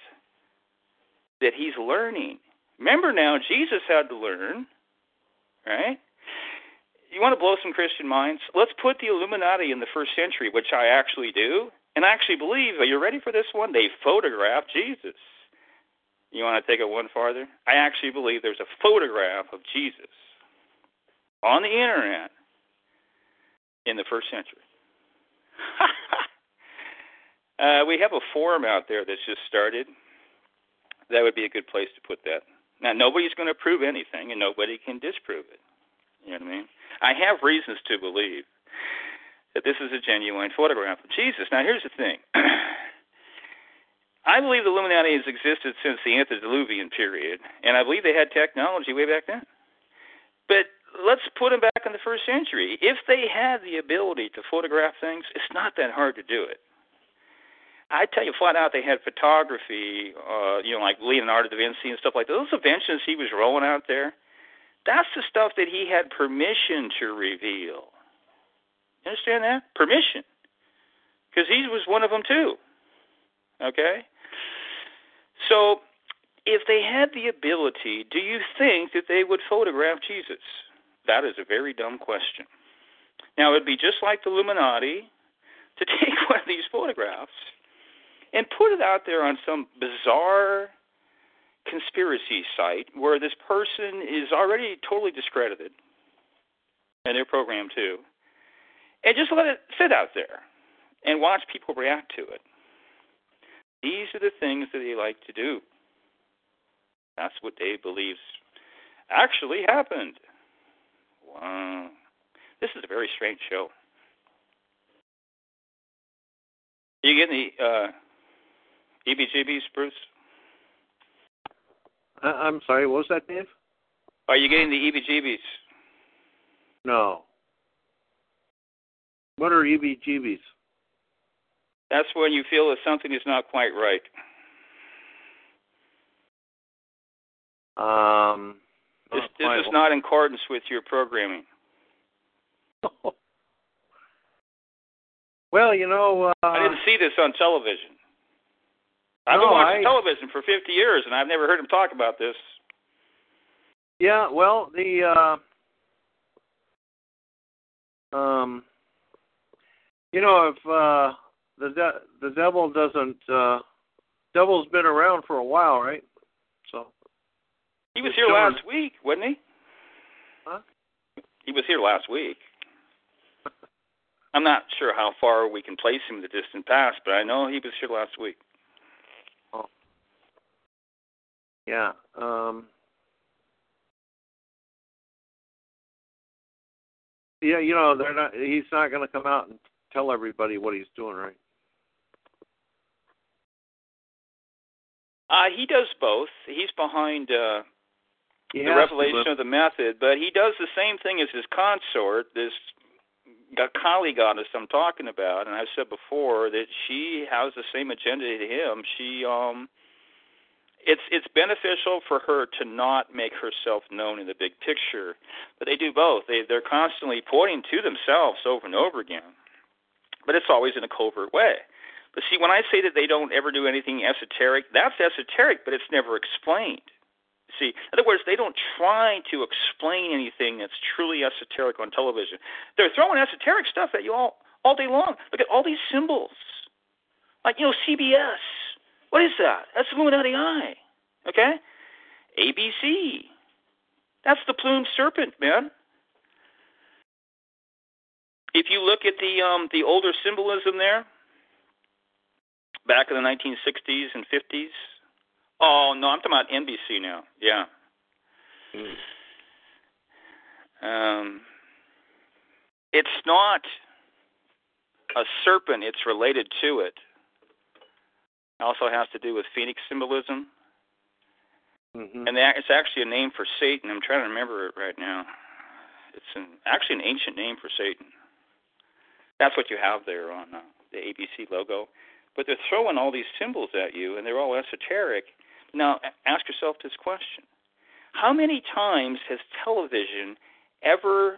that he's learning. Remember now, Jesus had to learn, right? You want to blow some Christian minds? Let's put the Illuminati in the first century, which I actually do. And I actually believe, are you ready for this one? They photographed Jesus. You want to take it one farther? I actually believe there's a photograph of Jesus on the internet in the first century. uh, we have a forum out there that's just started. That would be a good place to put that. Now, nobody's going to prove anything, and nobody can disprove it. You know what I mean? I have reasons to believe that this is a genuine photograph of Jesus. Now, here's the thing. I believe the Illuminati has existed since the antediluvian period, and I believe they had technology way back then. But let's put them back in the first century. If they had the ability to photograph things, it's not that hard to do it. I tell you flat out, they had photography, uh, you know, like Leonardo da Vinci and stuff like that. Those inventions he was rolling out there, that's the stuff that he had permission to reveal. You understand that? Permission. Because he was one of them too. Okay? So, if they had the ability, do you think that they would photograph Jesus? That is a very dumb question. Now, it would be just like the Illuminati to take one of these photographs and put it out there on some bizarre conspiracy site where this person is already totally discredited and their program too, and just let it sit out there and watch people react to it. These are the things that they like to do. That's what Dave believes actually happened. Wow. This is a very strange show. Are you getting the uh, EBGBs, Bruce? I- I'm sorry, what was that, Dave? Are you getting the EBGBs? No. What are EBGBs? That's when you feel that something is not quite right. Um, This, this is not in accordance with your programming. well, you know, uh, I didn't see this on television. I've been watching I- television for 50 years, and I've never heard him talk about this. yeah, well, the uh, um, you know, if uh, the de- the devil doesn't, uh, devil's been around for a while, right? So, He was here last week, wasn't he? Huh? He was here last week. I'm not sure how far we can place him in the distant past, but I know he was here last week. Oh. yeah, um, yeah, you know, they're not. He's not going to come out and tell everybody what he's doing, right? Uh, he does both. He's behind uh, He the revelation of the method, but he does the same thing as his consort, this Kali goddess I'm talking about, and I've said before that she has the same agenda to him. She um it's it's beneficial for her to not make herself known in the big picture, but they do both. They they're constantly pointing to themselves over and over again, but it's always in a covert way. But see, when I say that they don't ever do anything esoteric, that's esoteric, but it's never explained. See, in other words, they don't try to explain anything that's truly esoteric on television. They're throwing esoteric stuff at you all all day long. Look at all these symbols, like you know CBS. What is that? That's the Illuminati Eye. Okay, ABC. That's the plumed serpent, man. If you look at the um, the older symbolism there, back in the 1960s and 50s. Oh no, I'm talking about NBC now. Yeah. Um, it's not a serpent; it's related to it. It also has to do with phoenix symbolism, Mhm. and that, it's actually a name for Satan. I'm trying to remember it right now. It's an, actually an ancient name for Satan. That's what you have there on uh, the ABC logo. But they're throwing all these symbols at you, and they're all esoteric. Now, ask yourself this question How many times has television ever.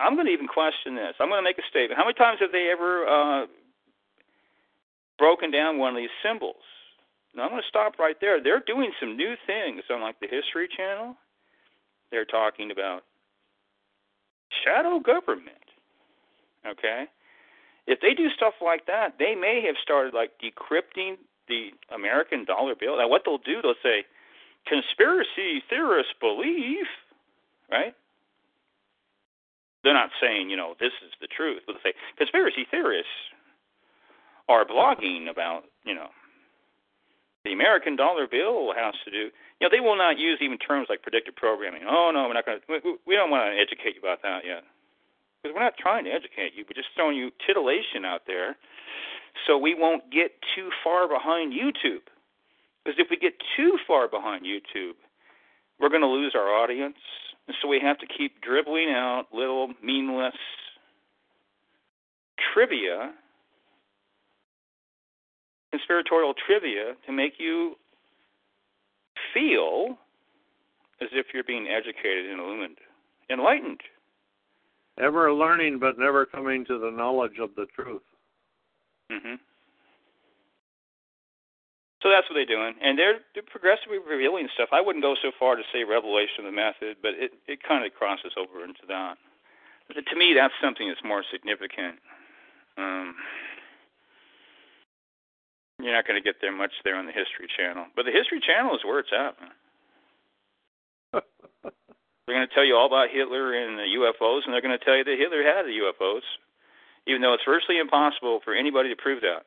I'm going to even question this. I'm going to make a statement. How many times have they ever uh, broken down one of these symbols? Now, I'm going to stop right there. They're doing some new things on, like, the History Channel. They're talking about shadow government. Okay? If they do stuff like that, they may have started like decrypting the American dollar bill. Now, what they'll do, they'll say, conspiracy theorists believe, right? They're not saying, you know, this is the truth, but they say conspiracy theorists are blogging about, you know, the American dollar bill has to do. You know, they will not use even terms like predictive programming. Oh no, we're not going to. We, we don't want to educate you about that yet because we're not trying to educate you. We're just throwing you titillation out there so we won't get too far behind YouTube. Because if we get too far behind YouTube, we're going to lose our audience. And so we have to keep dribbling out little meaningless trivia, conspiratorial trivia, to make you feel as if you're being educated and illumined, enlightened. Ever learning, but never coming to the knowledge of the truth. hmm So that's what they're doing, and they're, they're progressively revealing stuff. I wouldn't go so far to say revelation of the method, but it it kind of crosses over into that. But to me, that's something that's more significant. Um, you're not going to get there much there on the History Channel, but the History Channel is where it's at. They're going to tell you all about Hitler and the UFOs, and they're going to tell you that Hitler had the UFOs, even though it's virtually impossible for anybody to prove that.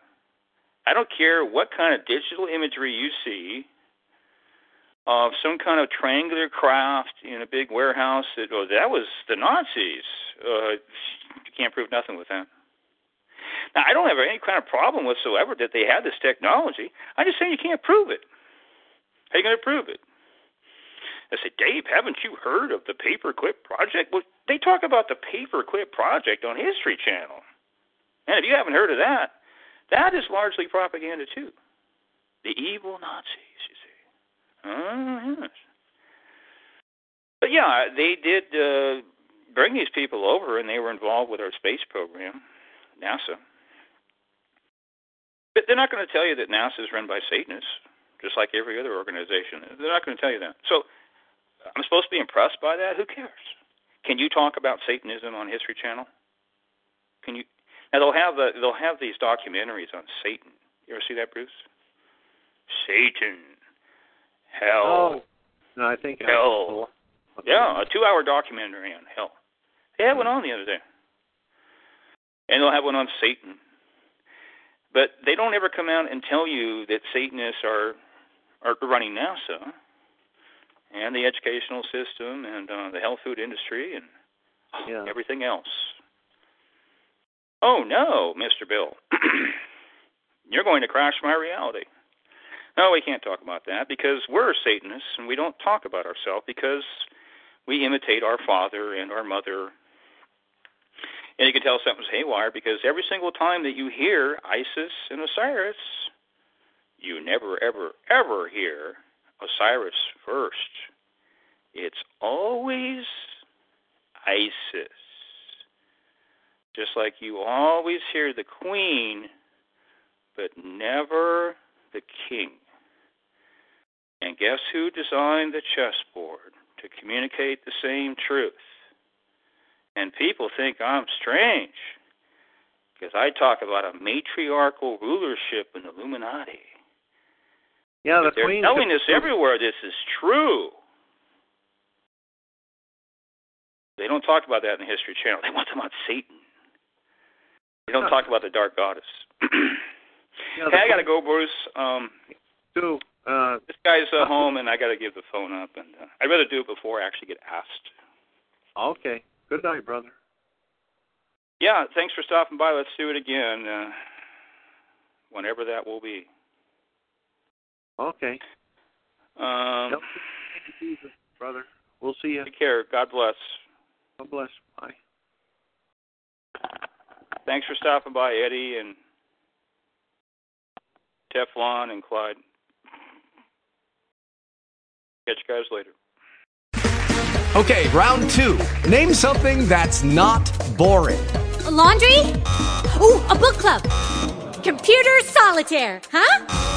I don't care what kind of digital imagery you see of some kind of triangular craft in a big warehouse that oh that was the Nazis. Uh, you can't prove nothing with that. Now I don't have any kind of problem whatsoever that they had this technology. I'm just saying you can't prove it. How are you going to prove it? I said, Dave, haven't you heard of the Paperclip Project? Well, they talk about the Paperclip Project on History Channel. And if you haven't heard of that, that is largely propaganda too. The evil Nazis, you see. Oh, yes. But yeah, they did uh, bring these people over, and they were involved with our space program, NASA. But they're not going to tell you that NASA is run by Satanists, just like every other organization. They're not going to tell you that. So I'm supposed to be impressed by that. Who cares? Can you talk about Satanism on History Channel? Can you? Now they'll have the they'll have these documentaries on Satan. You ever see that, Bruce? Satan, hell. Oh, no, I think hell. I, yeah, a two-hour documentary on hell. They had one on the other day, and they'll have one on Satan. But they don't ever come out and tell you that Satanists are are running NASA and the educational system and uh, the health food industry and yeah. everything else. Oh no, Mr. Bill, you're going to crash my reality. No, we can't talk about that because we're Satanists and we don't talk about ourselves because we imitate our father and our mother. And you can tell something's haywire because every single time that you hear Isis and Osiris, you never, ever, ever hear Osiris first. It's always Isis. Just like you always hear the queen, but never the king. And guess who designed the chessboard? To communicate the same truth. And people think I'm strange because I talk about a matriarchal rulership in the Illuminati. Yeah, the they're queen telling us everywhere this is true. They don't talk about that in the History Channel. They want to talk about Satan. They don't talk about the Dark Goddess. yeah, hey, I gotta go, Bruce. Um, too. Uh, this guy's uh, home, and I gotta give the phone up. And uh, I'd rather do it before I actually get asked. Okay. Good night, brother. Yeah, thanks for stopping by. Let's do it again, uh, whenever that will be. Okay. Um, Yep. Jesus, brother. We'll see you. Take care. God bless. God bless. Bye. Thanks for stopping by, Eddie and Teflon and Clyde. Catch you guys later. Okay, round two. Name something that's not boring. A laundry? Ooh, a book club. Computer solitaire, huh?